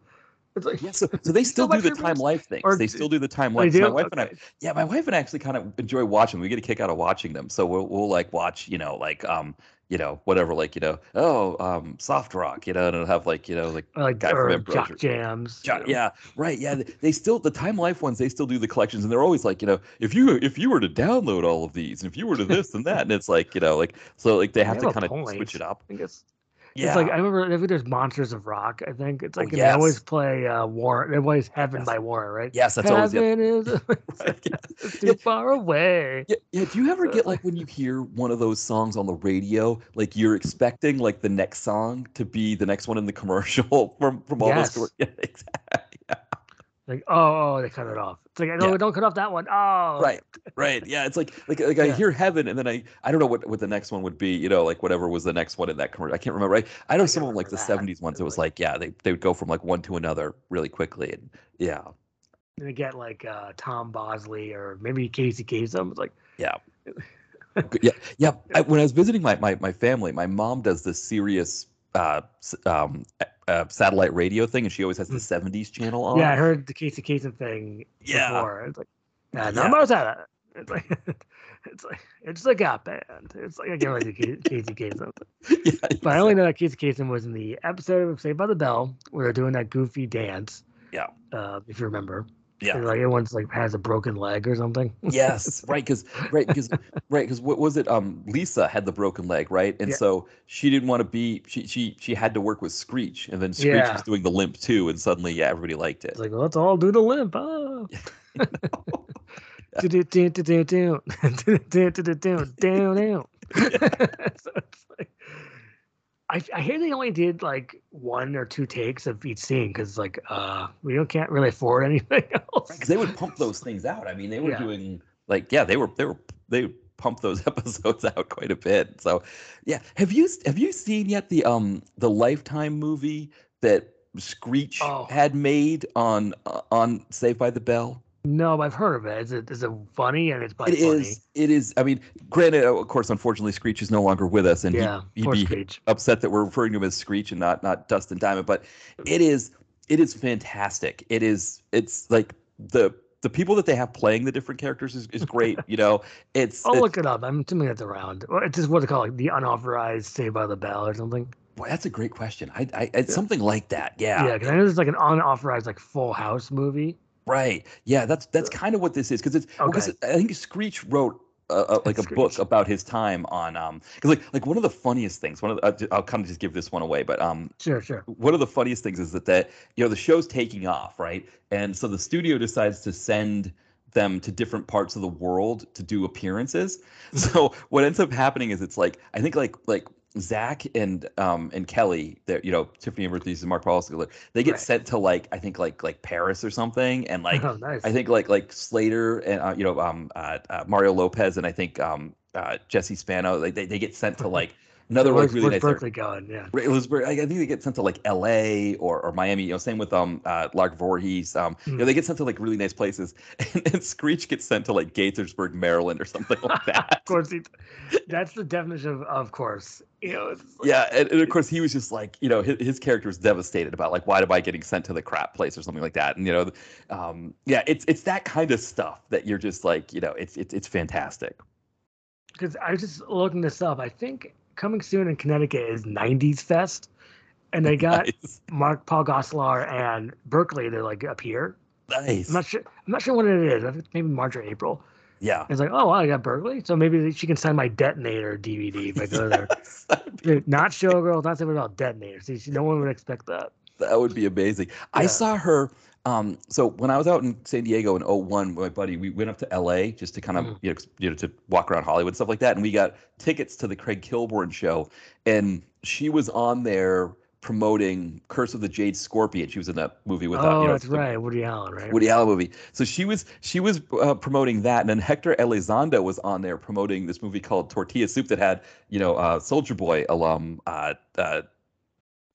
It's like Yeah, so, so they still buy do the time life things. Or they still do the time life. So. My wife and I, yeah, my wife and I actually kind of enjoy watching. them. We get a kick out of watching them. So we'll we'll like watch, you know, like um, you know, whatever, like you know, oh, um, soft rock, you know, and it'll have like you know, like like Guy from jock jams. you Jo- know. yeah, right, yeah. They, they still the time life ones. They still do the collections, and they're always like, you know, if you if you were to download all of these, and if you were to this and that, and it's like, you know, like so like they have They to have kind of switch it up. I it's Yeah, it's like I remember I think there's Monsters of Rock. I think it's Oh, like and they always play uh, Warrant. They always Heaven Yes. by War, right? yes, that's always the Heaven is right, yeah. too far away. Yeah, yeah. Do you ever get like when you hear one of those songs on the radio, like you're expecting like the next song to be the next one in the commercial from from all Yes. those? Yeah, exactly. Yeah. Like oh, oh, they cut it off. It's like no, Yeah. don't cut off that one. Oh, Right, right. Yeah, it's like like like I hear heaven, and then I I don't know what what the next one would be. You know, like whatever was the next one in that commercial. I can't remember. Right. I know I some of them like the that. '70s ones. It was like yeah, they they would go from like one to another really quickly, and yeah, And they get like uh, Tom Bosley or maybe Casey Kasem. It's like yeah. Yeah, yeah. I, when I was visiting my, my my family, my mom does this serious uh, um, uh, uh, satellite radio thing, and she always has the '70s channel on. Yeah, I heard the Casey Kasem thing Yeah. before. It's like yeah, Yeah. no, I'm that. It's like it's like it's a gap band. It's like I can't really do Ca- Casey Kasem. yeah, But I only know that Casey Kasem was in the episode of Saved by the Bell where they're doing that goofy dance. Yeah. Uh, if you remember. Yeah, like like everyone's like has a broken leg or something. yes, right, because right, because right, because what was it? Um, Lisa had the broken leg, right, and yeah. so she didn't want to be. She she she had to work with Screech, and then Screech yeah. was doing the limp too, and suddenly, yeah, everybody liked it. It's like well, let's all do the limp. Oh. Down, down, down, down, down. So it's like I I hear they only did like one or two takes of each scene because like uh we don't can't really afford anything else. because they would pump those things out. I mean, they were Yeah. doing like yeah, they were they were they would pump those episodes out quite a bit. So yeah, have you have you seen yet the um the Lifetime movie that Screech Oh. had made on uh, on Saved by the Bell? No, I've heard of it. Is it is it funny and it's by It funny? is. It is. I mean, granted, of course, unfortunately, Screech is no longer with us, and Yeah, he, would be Screech. upset that we're referring to him as Screech and not not Dustin Diamond. But it is. It is fantastic. It is. It's like the the people that they have playing the different characters is, is great. You know, it's. I'll it's- look it up. I'm assuming that's around. Well, It's just what they call it, the unauthorized Saved by the Bell or something. boy, that's a great question. I, I it's something like that. Yeah. Yeah, because I know there's like an unauthorized like Full House movie. Right. Yeah. That's that's kind of what this is because it's because Okay. I think Screech wrote. Uh, like a book about his time on um because like like one of the funniest things one of the, I'll kind of just give this one away but um Sure, sure. one of the funniest things is that that you know the show's taking off right and so the studio decides to send them to different parts of the world to do appearances so what ends up happening is it's like i think like like zach and um and kelly that you know tiffany and and mark paul they get Right. sent to like i think like like paris or something and like oh, nice. I think like like Slater and uh, you know um uh, uh, Mario Lopez and I think um uh, Jesse Spano like they, they get sent to like Another Where's, like really where's nice. Berkley going? Yeah. It was I think they get sent to like L.A. or, or Miami. You know, same with um uh, Lark Voorhees. Um, you know, Mm. they get sent to like really nice places, and, and Screech gets sent to like Gaithersburg, Maryland, or something like that. of course, he, that's the definition of of course. You know, like- yeah, and, and of course he was just like, you know, his, his character was devastated about like, why am I getting sent to the crap place or something like that? And you know, um, yeah, it's it's that kind of stuff that you're just like, you know, it's it's it's fantastic. because I was just looking this up. I think coming soon in Connecticut is '90s Fest, and they got nice, Mark Paul Gosselaar and Berkley to like appear. nice. I'm not sure. I'm not sure when it is. I think maybe March or April. yeah. It's like, oh, wow, I got Berkley, so maybe she can sign my Detonator DVD if I go there. Yes, that would be Dude, not Showgirls, not something about Detonator. See, she- no one would expect that. That would be amazing. I saw her. Um, so when I was out in San Diego in 01 with my buddy, we went up to LA just to kind of Mhm. you know you know to walk around Hollywood and stuff like that, and we got tickets to the Craig Kilborn show, and she was on there promoting Curse of the Jade Scorpion. She was in that movie with uh, oh, you know, that's the right, Woody Allen, right? Woody Allen movie. So she was she was uh, promoting that, and then Hector Elizondo was on there promoting this movie called Tortilla Soup that had you know uh, Soldier Boy alum. Uh, uh,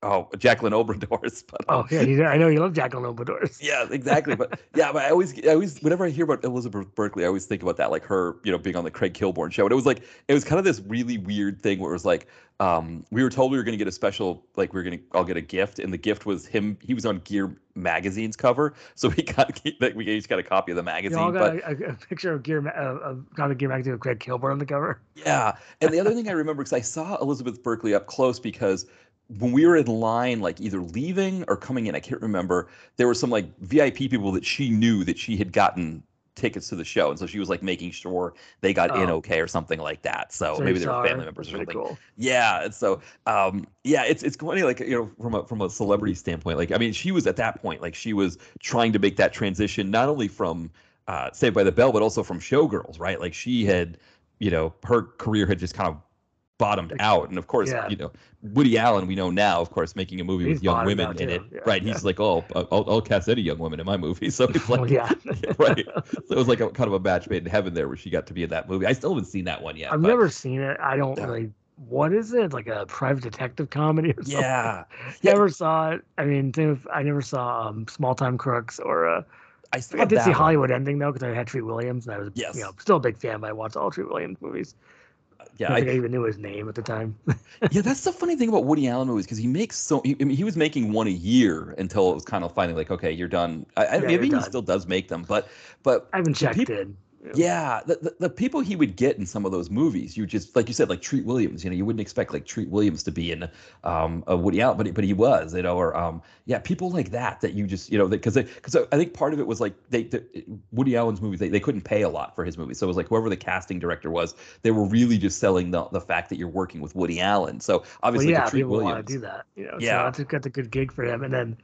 Oh, Jacqueline Obradors. But, um, Oh yeah, you, I know you love Jacqueline Obradors. yeah, exactly. But yeah, but I always, I always, whenever I hear about Elizabeth Berkley, I always think about that, like her, you know, being on the Craig Kilborn show. And it was like, it was kind of this really weird thing where it was like, um, we were told we were going to get a special, like we were going to all get a gift, and the gift was him. He was on Gear magazine's cover, so we got like we each got a copy of the magazine. You all but got a, a picture of Gear, uh, of, got a Gear magazine with Craig Kilborn on the cover. Yeah. And the other thing I remember because I saw Elizabeth Berkley up close because when we were in line, like either leaving or coming in, I can't remember, there were some like VIP people that she knew that she had gotten tickets to the show. And so she was like making sure they got in Oh. okay or something like that. So, So maybe they were family members or something. cool. Yeah, and so um, yeah, it's it's funny, like you know, from a from a celebrity standpoint. Like, I mean, she was at that point, like she was trying to make that transition not only from uh, Saved by the Bell, but also from Showgirls, right? Like she had, you know, her career had just kind of bottomed Like, out, and of course, yeah. you know, Woody Allen, we know now, of course, making a movie He's with young women in it, yeah, right? yeah. He's like, oh, I'll, I'll cast any young women in my movie, so it's Well, like, yeah. right. So it was like a kind of a match made in heaven there, where she got to be in that movie. I still haven't seen that one yet. I've but- never seen it. I don't really. What is it? Like a private detective comedy or something? Yeah. Never saw it. I mean, with- I never saw um, Small Time Crooks or uh, I still I did see one. Hollywood Ending though because I had Treat Williams and I was Yes. you know still a big fan. But I watched all Treat Williams movies. Yeah, I I, even knew his name at the time. yeah, that's the funny thing about Woody Allen movies because he makes so. He, I mean, he was making one a year until it was kind of finally like, okay, you're done. I, I, Yeah, maybe you're he still does make them, but but I haven't checked peop- in. Yeah, the, the the people he would get in some of those movies, you just like you said, like Treat Williams. You know, you wouldn't expect like Treat Williams to be in um a Woody Allen, but he- but he was. You know, or um yeah, people like that that you just you know because because I think part of it was like they the, Woody Allen's movies they, they couldn't pay a lot for his movies, so it was like whoever the casting director was, they were really just selling the the fact that you're working with Woody Allen. So Well, obviously, yeah, to Treat people want Williams. to do that. You know, Yeah. so that's got the good gig for him. And then,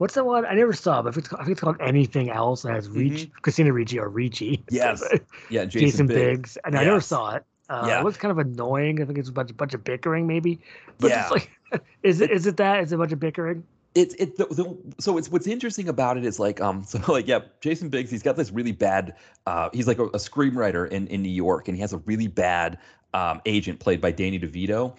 what's the one I never saw? But if it's, I think it's called anything else. That has Reach, Christina Ricci or Ricci. Mm-hmm. Yes. Yeah, Jason, Jason, Biggs. Biggs. And I never saw it. Uh, Yeah. It looks kind of annoying. I think it's a bunch, bunch of bickering, maybe. But Yeah. it's like, is it is it that? Is it a bunch of bickering? it's it the, the, so it's what's interesting about it is like um so like yeah Jason Biggs he's got this really bad uh he's like a, a screenwriter in in New York and he has a really bad um agent played by Danny DeVito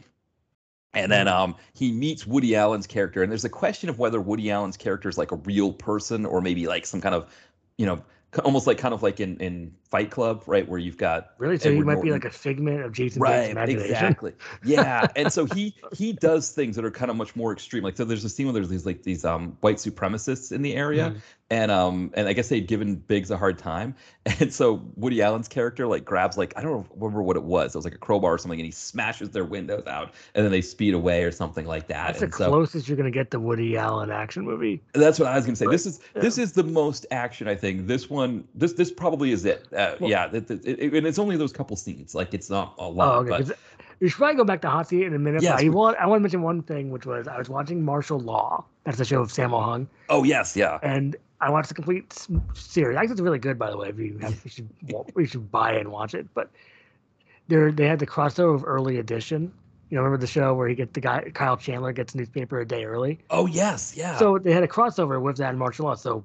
and then um he meets Woody Allen's character and there's a question of whether Woody Allen's character is like a real person or maybe like some kind of you know almost like kind of like in in Fight Club right where you've got Really? So he Edward might be like a figment of Jason right imagination. exactly yeah and so he he does things that are kind of much more extreme like so there's a scene where there's these like these um white supremacists in the area Mhm. And um and i guess they'd given biggs a hard time and so woody allen's character like grabs like i don't remember what it was it was like a crowbar or something and he smashes their windows out and then they speed away or something like that That's the and so closest you're gonna get to Woody Allen action movie. that's what i was gonna say this is Yeah. this is the most action i think this one this this probably is it uh, Well- yeah it, it, it- and it's only those couple scenes like it's not a lot. Oh, okay. but We should probably go back to Hot Seat in a minute. Yes, but I want I want to mention one thing, which was I was watching Martial Law. That's the show of Sammo Hung, oh yes yeah and I watched the complete series. I think it's really good, by the way. If you have, you should you should buy it and watch it. But there they had the crossover of Early Edition. You know, remember the show where he gets the guy Kyle Chandler gets newspaper a day early. oh yes yeah So they had a crossover with that in martial law. So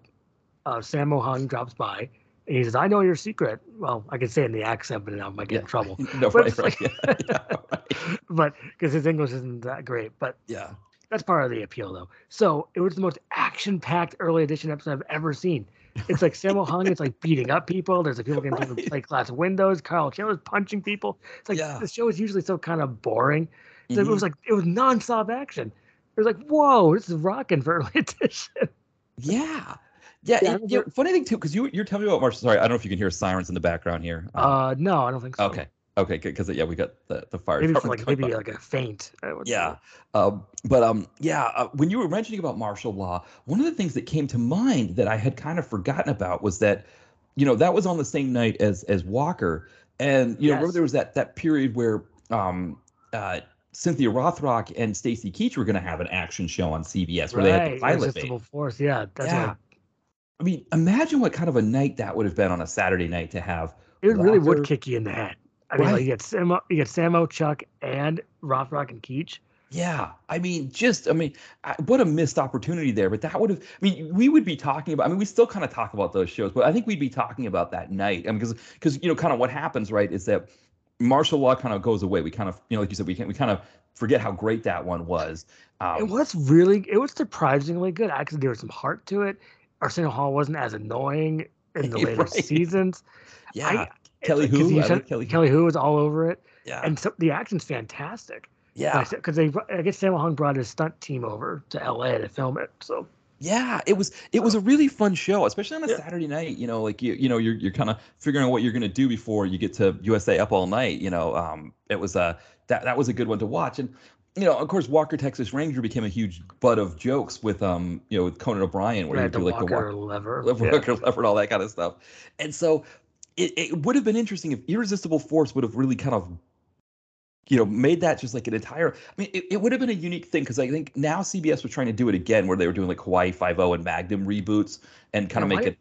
uh, Sammo Hung drops by, And he says, "I know your secret." Well, I can say it in the accent, but I might get Yeah. in trouble. no, But right, right. like- yeah, yeah, right. but because his English isn't that great, but yeah. That's part of the appeal, though. So it was the most action-packed early edition episode I've ever seen. It's like Sammo Hung. It's like beating up people. There's like people getting through plate glass windows. Carl Chandler's punching people. It's like Yeah. the show is usually so kind of boring. So Mhm. It was like it was nonstop action. It was like, whoa, this is rocking for early edition. Yeah. Yeah, Yeah, it- funny thing too, because you you're telling me about Martial. Sorry, I don't know if you can hear sirens in the background here. Um, Uh, no, I don't think so. okay, okay, because yeah, we got the the fire. Maybe like maybe like a faint. I would say. Yeah. Um, but um, yeah, uh, when you were mentioning about martial law, one of the things that came to mind that I had kind of forgotten about was that, you know, that was on the same night as as Walker, and you know, remember there was that that period where um, uh, Cynthia Rothrock and Stacy Keach were going to have an action show on CBS where they had the pilot. Irresistible Force. Yeah, that's Yeah. right. I mean, imagine what kind of a night that would have been on a Saturday night to have. It really would kick you in the head. I mean, like you get Sammo, you get Sammo, Chuck, and Rothrock and Keach. Yeah, I mean, just I mean, I, what a missed opportunity there. But that would have, I mean, we would be talking about. I mean, we still kind of talk about those shows, but I think we'd be talking about that night. I mean, because because you know, kind of what happens, right, is that martial law kind of goes away. We kind of, you know, like you said, we can we kind of forget how great that one was. Um, It was really, it was surprisingly good. Actually, there was some heart to it. Arsenio Hall wasn't as annoying in the later Right. seasons. yeah, Kelly Hu, said- Kelly. Kelly Hu was all over it, yeah, and so the action's fantastic. yeah, because they, I guess Sammo Hung brought his stunt team over to L.A. to film it. So Yeah, it was it was a really fun show, especially on a Yeah. Saturday night. You know, like you you know you're you're kind of figuring out what you're gonna do before you get to USA Up All Night. You know, um, it was a that that was a good one to watch, and you know, of course, Walker Texas Ranger became a huge butt of jokes with um you know with Conan O'Brien, where yeah, he would do like Walker the lever. Walker, yeah. Walker lever and all that kind of stuff, and so it, it would have been interesting if Irresistible Force would have really kind of you know, made that just like an entire. I mean, it, it would have been a unique thing because I think now CBS was trying to do it again, where they were doing like Hawaii Five O and Magnum reboots and kind of Yeah, make it.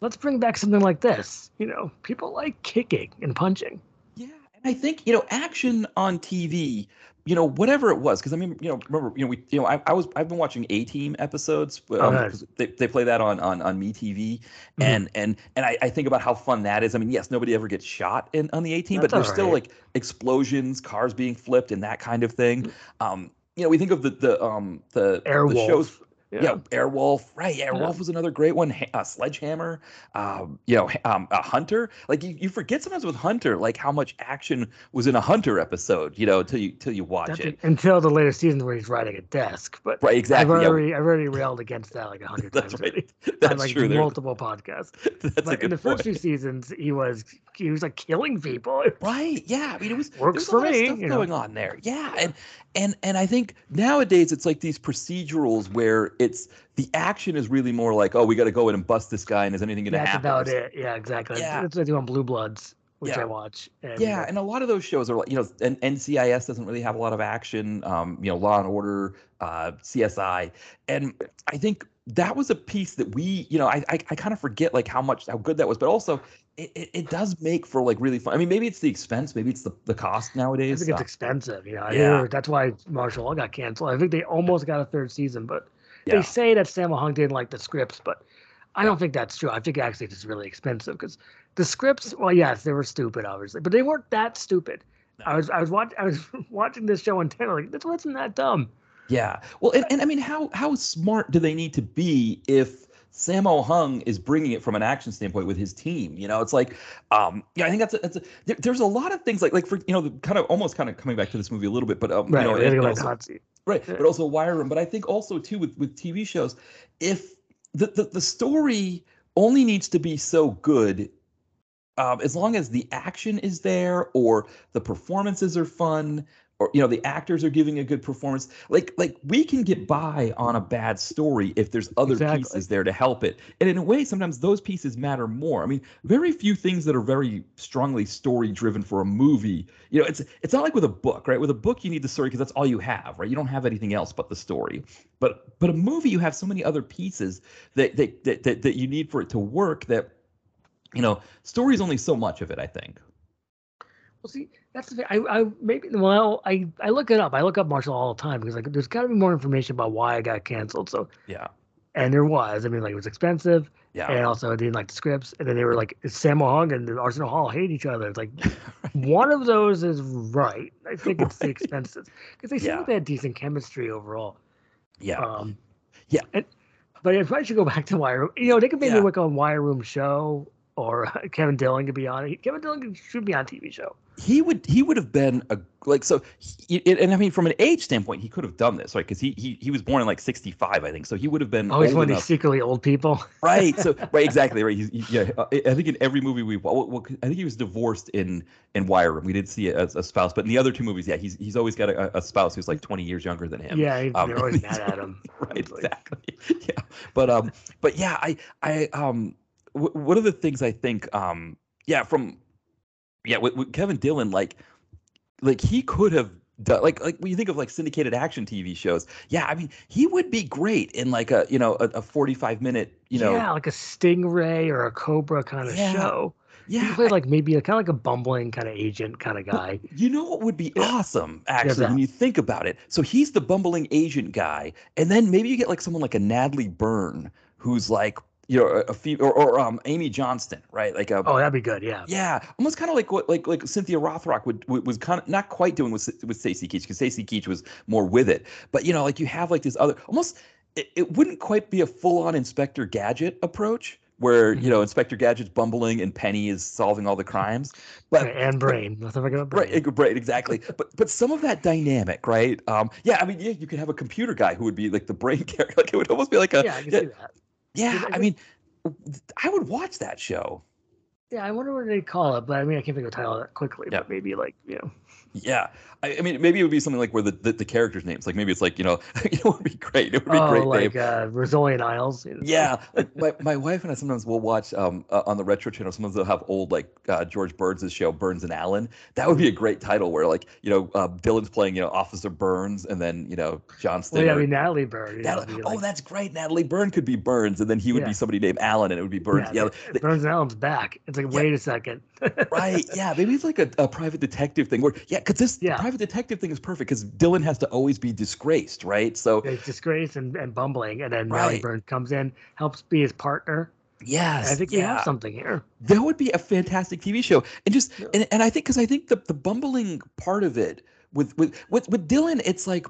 Let's bring back something like this. You know, people like kicking and punching. Yeah, and I think you know, action on TV. You know, whatever it was, because I mean, you know, remember, you know, we, you know, I, I was, I've been watching A Team episodes. Um, Oh, nice. they, they play that on on on Me TV, and and and I, I think about how fun that is. I mean, yes, nobody ever gets shot in on the A Team, but there's still like explosions, cars being flipped, and that kind of thing. Um, you know, we think of the the um the the shows Yeah. yeah, Airwolf, right? Yeah, Airwolf Yeah. was another great one. Uh, Sledgehammer, um, you know, um, a Hunter. Like you, you forget sometimes with Hunter, like how much action was in a Hunter episode. You know, till you till you watch That's it. Until the later seasons where he's riding a desk. But Right, I've exactly. yeah, I've already railed against that like a hundred times that's already. right. That's on like true. Multiple podcasts. that's But in the first point. few seasons, he was he was like killing people. Right. Yeah. I mean, it was Works for me, stuff you know. going on there. Yeah. And and and I think nowadays it's like these procedurals where it's the action is really more like, oh, we got to go in and bust this guy, and is anything going to That's happen? about it. Yeah, exactly. Yeah. That's what they do on Blue Bloods, which Yeah. I watch. And, Yeah, and a lot of those shows are like, you know, and NCIS doesn't really have a lot of action. Um, you know, Law and Order, uh, CSI, and I think that was a piece that we, you know, I I, I kind of forget like how much how good that was, but also it, it, it does make for like really fun. I mean, maybe it's the expense, maybe it's the, the cost nowadays. I think it's Uh, expensive. You know, Yeah. that's why Martial Law got canceled. I think they almost got a third season, but yeah, they say that Sammo Hung didn't like the scripts, but I don't think that's true. I think actually it's really expensive because the scripts, well, yes, they were stupid, obviously, but they weren't that stupid. I was I was watching I was watching this show on ten, like this wasn't that dumb. Yeah. Well, and, and I mean, how how smart do they need to be if Sammo Hung is bringing it from an action standpoint with his team. You know, it's like, um, yeah, I think that's a, that's a, there, there's a lot of things like like for you know, the kind of almost kind of coming back to this movie a little bit, but um, Right, you know, and also- right, Yeah. but also Wire Room. But I think also too with with TV shows, if the the, the story only needs to be so good. Um, as long as the action is there or the performances are fun or you know the actors are giving a good performance. Like like we can get by on a bad story if there's other Exactly. pieces there to help it. And in a way sometimes those pieces matter more. I mean very few things that are very strongly story driven for a movie you know it's it's not like with a book right? With a book you need the story because that's all you have right? You don't have anything else but the story. But but a movie you have so many other pieces that that that, that, that you need for it to work that you know story is only so much of it i think see, that's the thing. I, I maybe well, I I look it up. I look up Martial all the time because like there's got to be more information about why I got canceled. So yeah and there was. I mean, like it was expensive, Yeah. and also I didn't like the scripts. And then they were like, Sammo Hung and Arsenio Hall hate each other. It's like one of those is right. I think it's the expenses because they seem Yeah. like they had decent chemistry overall. yeah. Um, Yeah. And, but if I should go back to Wire Room, you know, they could maybe Yeah. work on Wire Room show, or Kevin Dillon could be on. Kevin Dillon should be on TV show. he would he would have been a like so he, and I mean from an age standpoint he could have done this right? Because he, he he was born in like 65 I think. So he would have been Oh, he's old one of these secretly old people. right. So right exactly right. He's, he- yeah uh, I think in every movie we well, well, I think he was divorced in in Wire Room we didn't see a, a spouse but in the other two movies yeah he's he's always got a, a spouse who's like 20 years younger than him. Yeah, Um, they're always mad at him. right exactly. Yeah. But um but yeah I I um w- one of the things I think um yeah from yeah with, with Kevin Dillon like like he could have done like like when you think of like syndicated action TV shows yeah I mean he would be great in like a you know a, a 45 minute you know yeah, like a Stingray or a Cobra kind of Yeah. show. He yeah could play like maybe a kind of like a bumbling kind of agent kind of guy. You know what would be awesome, actually, when you think about it? So he's the bumbling agent guy, and then maybe you get like someone like a Natalie Burn, who's like, you know, a, a fe- or, or um Amy Johnston, right? Like a Oh, that'd be good. Yeah. yeah, almost kind of like what like like Cynthia Rothrock would, would was kind of not quite doing with with Stacy Keach because Stacy Keach was more with it, but you know, like you have like this other almost it, it wouldn't quite be a full on Inspector Gadget approach. Where you know Inspector Gadget's bumbling and Penny is solving all the crimes, but and brain. Let's not forget about brain. Right, right, exactly. but but some of that dynamic, right? Um, yeah, I mean, yeah, you could have a computer guy who would be like the brain character. Like it would almost be like a yeah, I can yeah, see that. Yeah. I mean, I would watch that show. Yeah, I wonder what they call it, but I mean, I can't think of a title that quickly. Yeah. But maybe like you know, Yeah, I, I mean, maybe it would be something like where the, the, the characters' names, like maybe it's like you know, it would be great. It would be oh, great like uh, Rizzoli and Isles. Yeah, like my, my wife and I sometimes will watch um uh, on the retro channel. Sometimes they'll have old like uh, George Burns' show Burns and Allen. That would be a great title where like you know uh, Dillon's playing you know Officer Burns and then you know Johnston. Well, yeah, I mean Natalie know, Natalie- oh, that's great. Natalie Burn could be Burns, and then he would Yeah. be somebody named Allen, and it would be Burns. Yeah, yeah, Burns and Allen's back. It's like, Yeah. wait a second. right. Yeah, maybe it's like a, a private detective thing. Where yeah, because this Yeah. private detective thing is perfect because Dillon has to always be disgraced, right? So It's disgrace and, and bumbling, and then Right. Burns comes in, helps be his partner. yes, I think we yeah, have something here. that would be a fantastic TV show. And just Yeah. and, and I think because I think the the bumbling part of it with with with with Dillon, it's like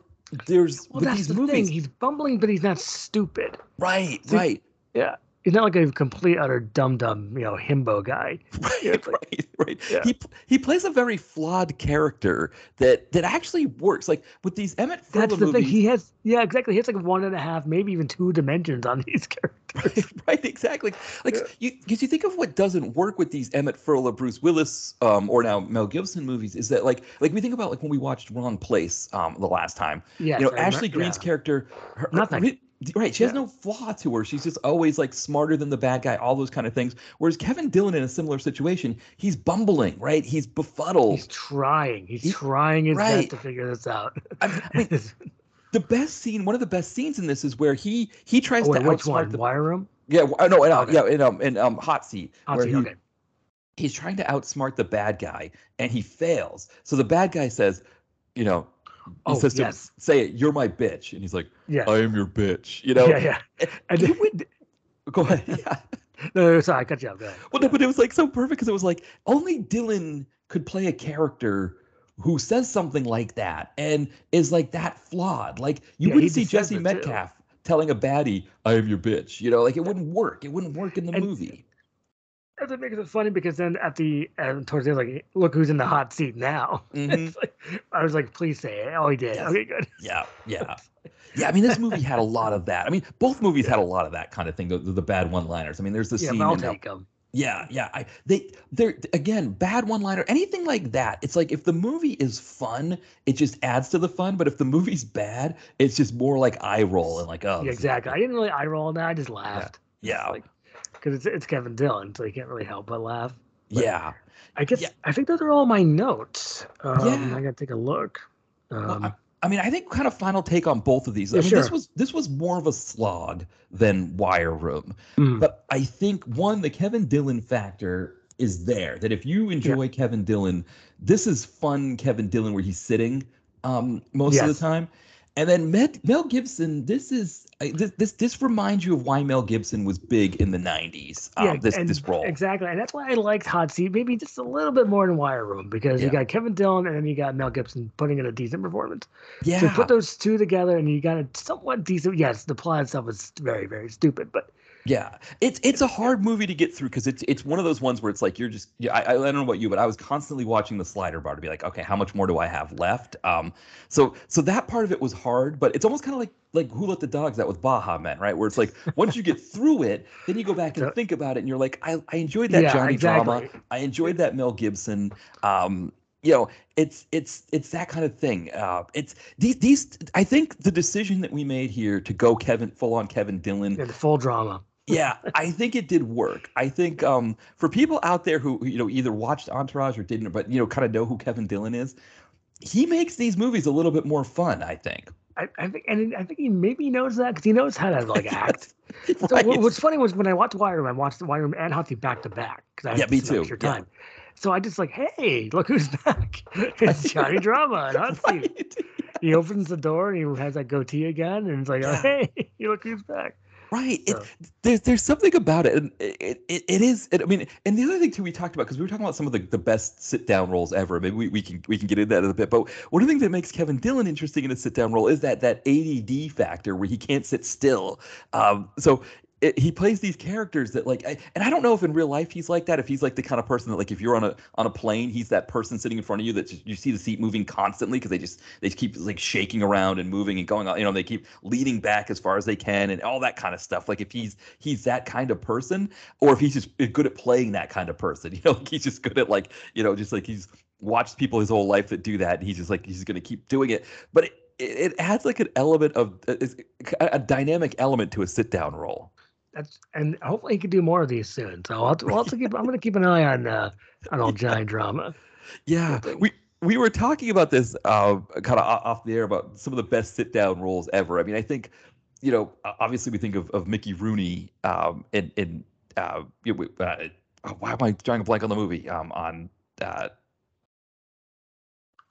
there's Well, with that's these the movies, thing. He's bumbling, but he's not stupid. right, See, right. Yeah. He's not like a complete utter dum dum, you know, himbo guy. Yeah, Right, like- right, right. Yeah. He he plays a very flawed character that that actually works. Like with these Emmett Furla That's the movies, thing. He has, yeah, exactly. He has like one and a half, maybe even two dimensions on these characters. right, exactly. Like Yeah. you, because you think of what doesn't work with these Emmett Furla, Bruce Willis, um, or now Mel Gibson movies is that like like we think about like when we watched Wrong Place, um, the last time. Yeah. you know, Ashley Greene's character, her, her- Nothing. re- right? She has Yeah. no flaw to her. She's just always like smarter than the bad guy, all those kind of things. Whereas Kevin Dillon in a similar situation, he's bumbling, right? He's befuddled. He's trying. He's He- trying his right. best to figure this out. I mean, the best scene, one of the best scenes in this is where he he tries oh, wait, to which outsmart one? the Wire Room? yeah no in, uh, Okay. yeah in um in um hot seat Hot where seat, he, okay. he's trying to outsmart the bad guy and he fails. So the bad guy says, you know, Oh, says to him, yes. say it, you're my bitch, and he's like, Yeah. I am your bitch. You know, yeah, yeah. And then, would go ahead. Yeah. no, no, sorry, I cut you. Go ahead. Well, no, but it was like so perfect because it was like only Dillon could play a character who says something like that and is like that flawed. Like you Yeah, wouldn't see Jesse it, too. Metcalfe telling a baddie, "I am your bitch." You know, like it wouldn't work. It wouldn't work in the And- movie. And it makes it funny because then at the uh, towards the end, like, look who's in the hot seat now. Mhm. Like, I was like, please say it. Oh, he did. Yes. Okay, good. Yeah, yeah, yeah. I mean, this movie had a lot of that. I mean, both movies had a lot of that kind of thing. The, the, bad one-liners. I mean, there's the Yeah, scene. I'll take them. Yeah, yeah. I they they're again bad one liner, anything like that. It's like if the movie is fun, it just adds to the fun. But if the movie's bad, it's just more like eye roll and like oh Yeah, exactly. I didn't really eye roll on that. I just laughed. Yeah, Like, because it's, it's Kevin Dillon, so you can't really help but laugh. but- yeah. I guess Yeah. I think those are all my notes. Um, Yeah. I gotta take a look. Well, Um, I, I mean, I think kind of final take on both of these. I Yeah, mean, this was this was more of a slog than Wire Room, mm, but I think one the Kevin Dillon factor is there. That if you enjoy Kevin Dillon, this is fun Kevin Dillon where he's sitting um, most of the time. And then Med, Mel Gibson, this is this, this this reminds you of why Mel Gibson was big in the '90s. Um, Yeah, this and- this role. Exactly, and that's why I liked Hot Seat maybe just a little bit more than Wire Room because you got Kevin Dillon and then you got Mel Gibson putting in a decent performance. Yeah, So put those two together and you got a somewhat decent. Yes, the plot itself was very very stupid, but Yeah, it's it's a hard movie to get through because it's it's one of those ones where it's like you're just yeah, I, I don't know about you, but I was constantly watching the slider bar to be like, okay, how much more do I have left? Um, so so that part of it was hard, but it's almost kind of like like Who Let the Dogs Out with Baha Men, right? Where it's like once you get through it, then you go back and think about it, and you're like, I I enjoyed that yeah, Johnny drama. I enjoyed that Mel Gibson. Um, you know, it's it's it's that kind of thing. Uh, it's these these. I think the decision that we made here to go Kevin full on Kevin Dillon Yeah, the full drama. Yeah, I think it did work. I think um, for people out there who you know either watched Entourage or didn't, but you know kind of know who Kevin Dillon is, he makes these movies a little bit more fun. I think. I, I think, and I think he maybe knows that because he knows how to like act. So Right. what's funny was when I watched Wire Room, I watched the Wire Room and Seat back to back because I had Yeah, me too, extra yeah. time. So I just like, hey, look who's back! It's Johnny Drama and Seat. Right. He opens the door and he has that goatee again, and it's like, oh, hey, you look who's back. Right. It, there's there's something about it, and it it, it is. It, I mean, and the other thing too we talked about because we were talking about some of the, the best sit down roles ever. Maybe we, we can we can get into that in a bit. But one of the things that makes Kevin Dillon interesting in a sit down role is that that ADD factor where he can't sit still. Um, so. It, he plays these characters that like I, and I don't know if in real life he's like that if he's like the kind of person that like if you're on a on a plane he's that person sitting in front of you that just, you see the seat moving constantly because they just they keep like shaking around and moving and going on you know they keep leaning back as far as they can and all that kind of stuff. Like if he's he's that kind of person or if he's just eh, good at playing that kind of person you know like he's just good at like you know just like he's watched people his whole life that do that and he's just like he's going to keep doing it. But it, it adds like an element of uh, a, a dynamic element to a sit down role That's and hopefully he can do more of these soon. So I'll, we'll also keep. I'm going to keep an eye on uh, on old Johnny Drama. Yeah, we we were talking about this uh, kind of off the air about some of the best sit down roles ever. I mean, I think you know, obviously we think of, of Mickey Rooney um, in in uh, you know, uh, oh, why am I drawing a blank on the movie? Um, on uh,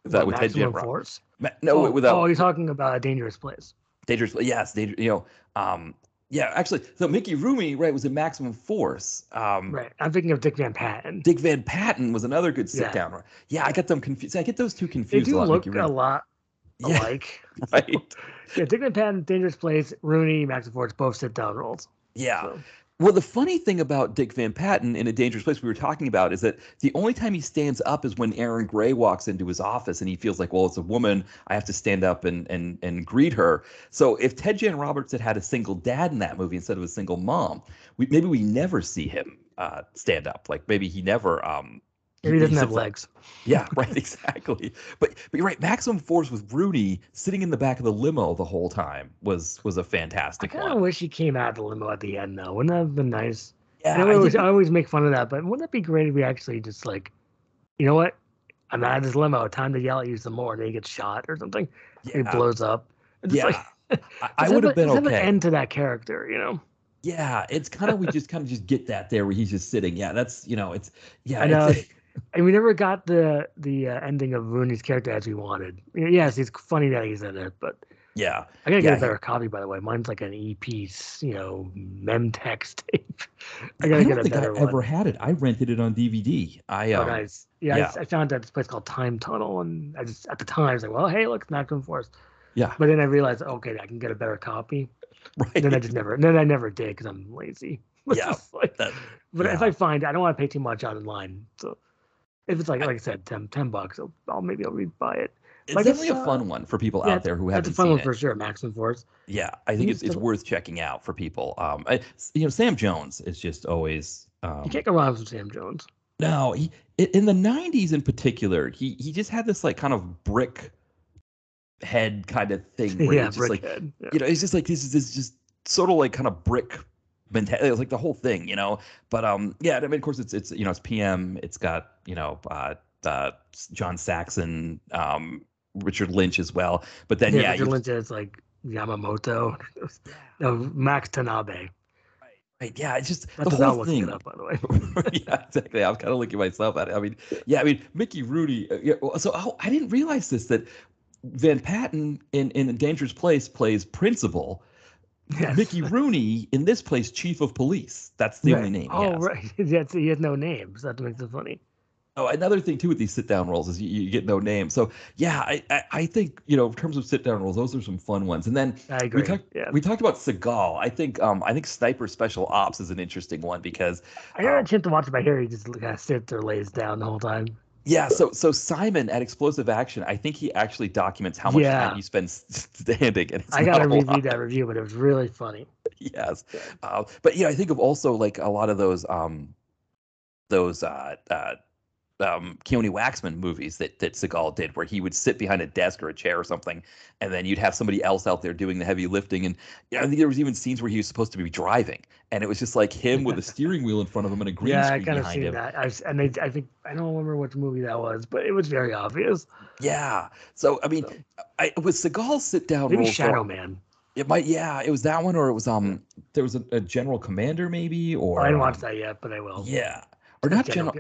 that What, with Ted Force. Ma- no, oh, without oh, you're talking about a dangerous place. dangerous. Yes, danger, you know. Um, yeah, actually, so Mickey Rooney, right, was in Maximum Force. Um, Right. I'm thinking of Dick Van Patten. Dick Van Patten was another good sit Yeah. down. Yeah, I get them confused. I get those two They confused a do lot. look Mickey a lot Yeah, alike. right. Yeah, Dick Van Patten, Dangerous Place, Rooney, Maximum Force, both sit down roles. Yeah. So, Well, the funny thing about Dick Van Patten in A Dangerous Place we were talking about is that the only time he stands up is when Erin Gray walks into his office and he feels like, well, it's a woman. I have to stand up and and and greet her. So if Ted Jan Roberts had had a single dad in that movie instead of a single mom, we, maybe we never see him uh, stand up. Like maybe he never. Um, he doesn't have legs. Yeah, right, exactly. But but you're right. Maximum Force with Rooney sitting in the back of the limo the whole time was was a fantastic I kind of wish he came out of the limo at the end, though. Wouldn't that have been nice? Yeah, I, I always, I always make fun of that, but wouldn't it be great if we actually just like, you know what? I'm out of this limo. Time to yell at you some more. And then he gets shot or something. He yeah, blows up. It's yeah. like, I, I would have been okay. Have an end to that character, you know. Yeah, it's kind of we just kind of just get that there where he's just sitting. Yeah, that's you know, it's yeah, I know. it's- And we never got the the uh, ending of Rooney's character as we wanted. Yes, it's funny that he's in it, but yeah, I gotta Yeah, get a he- better copy. By the way, mine's like an EP, you know, memtex tape. I I gotta don't get a think I better ever had it. I rented it on DVD. I Oh, um, nice. Yeah, I yeah. s- I, found out this place called Time Tunnel, and I just at the time I was like, well, hey, look, Maximum Force. yeah, But then I realized, okay, I can get a better copy. right. And then I just never, then I never did because I'm lazy. Yeah, like- that- but if. I find, I don't want to pay too much online. So if it's like, like I said, 10, 10 bucks, I'll, I'll maybe I'll rebuy it. it's guess, definitely a uh, fun one for people yeah, out there who haven't. That's a fun one it. for sure, Maximum Force. Yeah, I think it's, He's it's worth checking out for people. Um, I, you know, Sam Jones is just always. Um, You can't go wrong with Sam Jones. No, he in the '90s in particular, he he just had this like kind of brick head kind of thing where yeah, it's just like Brickhead. Yeah. you know, it's just like this is this just sort of like kind of brick mentality. It's like the whole thing, you know. But um, yeah, I mean, of course, it's it's you know, it's PM. It's got you know, uh, uh John Saxon, um, Richard Lynch as well. But then yeah, yeah, Richard Lynch is like Yamamoto. no, Max Tanabe. right, yeah, it's just That's the whole thing. up, by the way. yeah, exactly. I'm kind of looking myself at it. I mean, yeah, I mean, Mickey Rooney. Uh, yeah, so oh, I didn't realize this that Van Patten in in A Dangerous Place plays principal. Yes. Mickey Rooney in this place, chief of police. That's the Right. only name. Oh, right. That's, he has no name, so that makes it funny. Oh, another thing too with these sit down roles is you, you get no name. So yeah, I, I I think you know in terms of sit down roles, those are some fun ones. And then I agree. we talked yeah. we talked about Seagal. I think um I think Sniper Special Ops is an interesting one because I got um, a chance to watch it, but hear he just kind of sits or lays down the whole time. Yeah. So so Simon at Explosive Action, I think he actually documents how much Yeah. time he spends standing. And I gotta not a lot. reread that review, but it was really funny. yes uh, but yeah i think of also like a lot of those um those uh uh um Keoni Waxman movies that that Seagal did where he would sit behind a desk or a chair or something and then you'd have somebody else out there doing the heavy lifting and yeah, I think there was even scenes where he was supposed to be driving and it was just like him with a steering wheel in front of him and a green yeah, I kind of seen him that. I've, and they, I think I don't remember which movie that was, but it was very obvious. yeah so i mean So- I with Seagal's sit down Maybe Shadow Man. it might yeah it was that one or it was um there was a, a general commander maybe or Oh, I didn't watch um, that yet, but I will. yeah or not general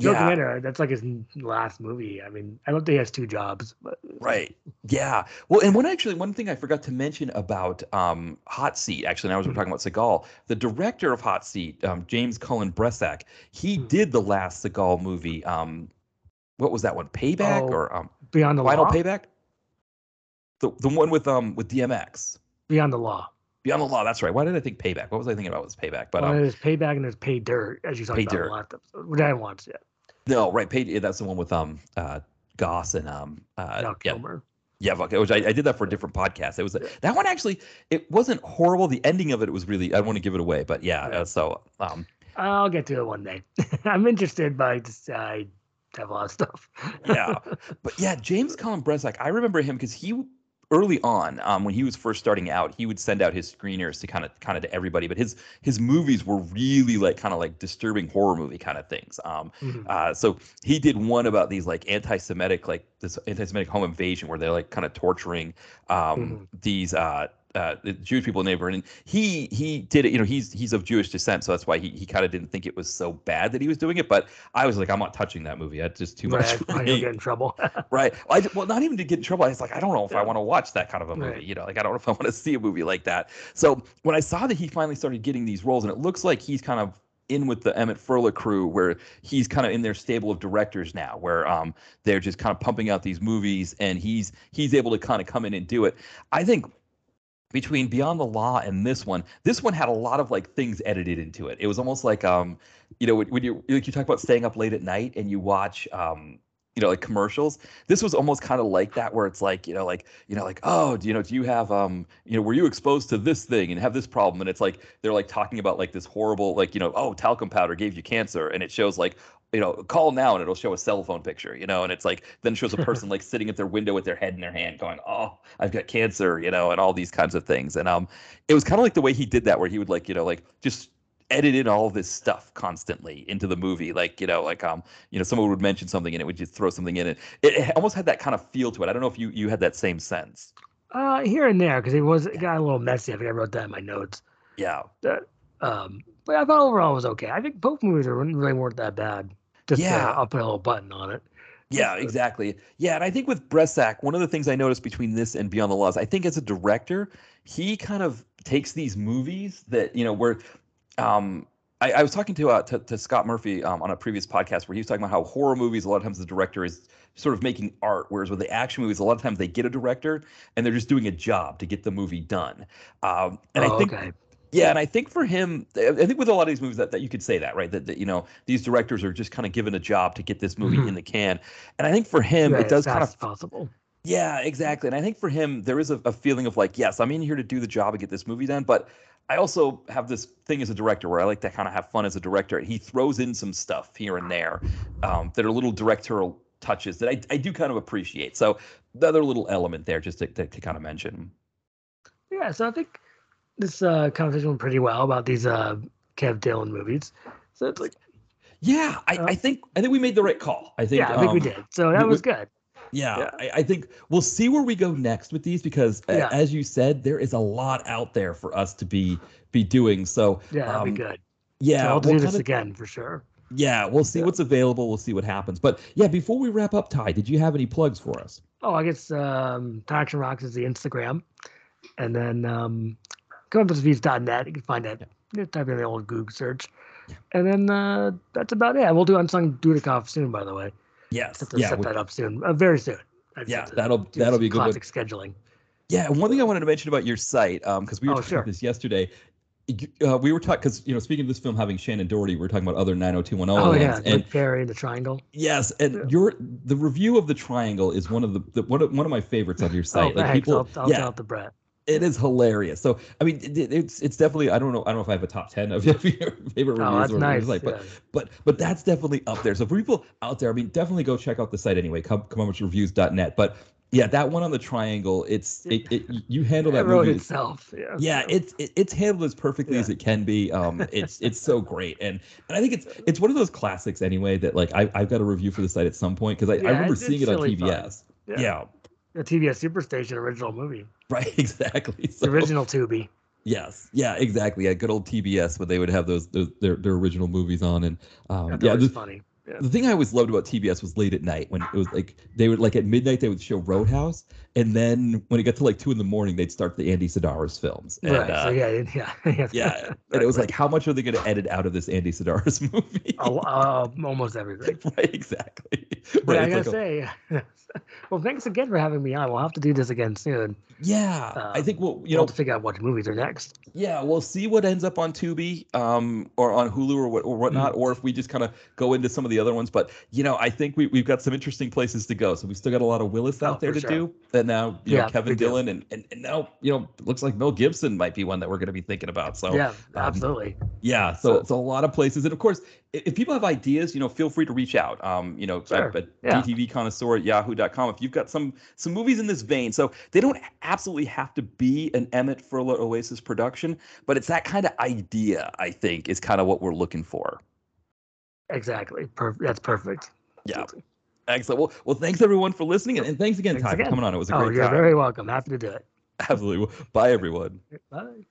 Joe yeah. That's like his last movie. I mean, I don't think he has two jobs, but Right. Yeah. Well, and one actually one thing I forgot to mention about um, Hot Seat. Actually, now as we're talking about Seagal, the director of Hot Seat, um, James Cullen Bressack, he Hmm. did the last Seagal movie. Um, what was that one? Payback Oh, or um, Beyond the Final Law. Payback? The the one with um with DMX. Beyond the Law. Beyond the Law. That's right. Why did I think Payback? What was I thinking about? Was Payback? But well, um, there's Payback and there's Pay Dirt, as you talked about in Dirt. the last episode, which I haven't watched yet. No, right. Pay. yeah, That's the one with um uh Goss and um uh Val yeah Kilmer. Yeah, okay, which I, I did that for a different podcast. It was that one actually. It wasn't horrible. The ending of it was really. I don't want to give it away, but yeah. Yeah. Uh, so um, I'll get to it one day. I'm interested, but I just I have a lot of stuff. Yeah. but yeah, James Cullen Bressack. I remember him because he early on, um, when he was first starting out, he would send out his screeners to kind of kind of to everybody. But his his movies were really like kind of like disturbing horror movie kind of things. Um, Mhm. uh, so he did one about these like anti-Semitic, like this anti-Semitic home invasion, where they're like kind of torturing um, these uh, uh, the Jewish people in the neighborhood. And he he did it. You know, he's he's of Jewish descent, so that's why he he kind of didn't think it was so bad that he was doing it. But I was like, I'm not touching that movie. That's just too much. right, I don't get in trouble. Right. I, well, not even to get in trouble. I was like, I don't know if I want to watch that kind of a movie. Right. You know, like I don't know if I want to see a movie like that. So when I saw that he finally started getting these roles, and it looks like he's kind of in with the Emmett Furla crew, where he's kind of in their stable of directors now, where um they're just kind of pumping out these movies, and he's he's able to kind of come in and do it. I think between Beyond the Law and this one, this one had a lot of like things edited into it. It was almost like um, you know, when, when you like you talk about staying up late at night and you watch um, you know, like commercials. This was almost kind of like that, where it's like, you know, like, you know, like, oh, do you know, do you have, um, you know, were you exposed to this thing and have this problem? And it's like they're like talking about like this horrible, like, you know, oh, talcum powder gave you cancer, and it shows like, you know, call now and it'll show a cell phone picture, you know, and it's like then it shows a person like sitting at their window with their head in their hand, going, oh, I've got cancer, you know, and all these kinds of things. And um, it was kind of like the way he did that, where he would like, you know, like just edit in all this stuff constantly into the movie like you know like um you know someone would mention something and it would just throw something in it it, it almost had that kind of feel to it i don't know if you you had that same sense uh, here and there, because it was it got a little messy. I think I wrote that in my notes. yeah That Um, but I thought overall it was okay. I think both movies are really weren't that bad. Just Yeah. I'll put a little button on it. yeah exactly yeah and i think with Bressack, one of the things i noticed between this and beyond the laws i think as a director he kind of takes these movies that you know where um I, I was talking to, uh, to to Scott Murphy um, on a previous podcast where he was talking about how horror movies a lot of times the director is sort of making art, whereas with the action movies a lot of times they get a director and they're just doing a job to get the movie done. Um, and oh, I think okay. Yeah, and I think for him, I think with a lot of these movies that, that you could say that, right? That, that you know these directors are just kind of given a job to get this movie Mhm. in the can, and I think for him Yeah, it does kind of possible. yeah, exactly. And I think for him, there is a, a feeling of like, yes, I'm in here to do the job and get this movie done. But I also have this thing as a director where I like to kind of have fun as a director. And he throws in some stuff here and there um, that are little directorial touches that I, I do kind of appreciate. So the other little element there, just to, to, to kind of mention. Yeah, so I think this uh, conversation went pretty well about these uh, Kev Dillon movies. So it's like, Yeah, I, Uh, I think I think we made the right call. I think yeah, I think we um, did. So that we- was good. Yeah, Yeah. I, I think we'll see where we go next with these because, Yeah. as you said, there is a lot out there for us to be be doing. So Yeah, that'd um, be good. Yeah, so I'll we'll do this kinda- again for sure. Yeah, we'll see Yeah. what's available. We'll see what happens. But yeah, before we wrap up, Ty, did you have any plugs for us? Oh, I guess um, Action Rocks is the Instagram, and then um, comeuppancereviews.net. You can find that. You type in the old Google search. And then uh, that's about it. We'll do Unsung Dudikoff soon, by the way. Yes. Have to Yeah. set we- that up soon. Uh, very soon. I just Yeah, that'll- that'll be a good one. Classic scheduling. Yeah, and one thing I wanted to mention about your site, because we were Oh, talking sure. about this yesterday. Uh, we were talking because you know, speaking of this film having Shannen Doherty, we were talking about other 90210 Oh, yeah. and Perry, The Triangle. yes, and Yeah. your the review of the Triangle is one of the, the one of one of my favorites on your Oh, site. like thanks. people, I'll, I'll yeah, tell it to Brett. It is hilarious. So I mean, it, it's it's definitely I don't know I don't know if I have a top ten of your favorite reviews Oh, that's or nice. like, but yeah. but but that's definitely up there. So for people out there, I mean, definitely go check out the site anyway. Come come reviews.net. But yeah, that one on the triangle, it's it, it you handle that it movie. itself. Yeah. Yeah, it's it, it's handled as perfectly as it can be. Um, it's it's so great, and and I think it's it's one of those classics anyway that like I I've got a review for the site at some point because I, I remember seeing it on fun. TBS. Yeah. Yeah. The TBS Superstation original movie. right, exactly. The original Tubi. Yes, yeah, exactly. Yeah, good old TBS when they would have those, those their their original movies on, and um, That yeah, was funny. Yeah. the thing I always loved about TBS was late at night when it was like they would like at midnight they would show Roadhouse, and then when it got to like two in the morning they'd start the Andy Sidaris films. And, right. uh, so yeah, yeah, yeah. yeah, and it was like, how much are they going to edit out of this Andy Sidaris movie? Oh, uh, almost everything. right, exactly. But Right, I gotta like a- say, well, thanks again for having me on. We'll have to do this again soon. yeah, I um, think we'll you You know to figure out what movies are next. Yeah, we'll see what ends up on Tubi, um, or on Hulu or what or whatnot, Mm. or if we just kind of go into some of the other ones. But you know, I think we we've got some interesting places to go. So we still got a lot of Willis out Oh, there to sure. do. And now you Yeah, know Kevin. Dillon and, and and now you know it looks like Mel Gibson might be one that we're going to be thinking about. So yeah, um, absolutely. yeah, so So- so a lot of places, and of course, if people have ideas, you know, feel free to reach out. Um, you know, Sure, at, at yeah. DTV connoisseur at yahoo.com. If you've got some some movies in this vein, so they don't absolutely have to be an Emmett Furla Oasis production, but it's that kind of idea. I think is kind of what we're looking for. Exactly. Per- that's perfect. Yeah. Excellent. Well, well, thanks everyone for listening, and, and thanks again, Thanks Ty, again. for coming on. It was a Oh, great you're time. very welcome. Happy to do it. Absolutely. Bye, everyone. Bye.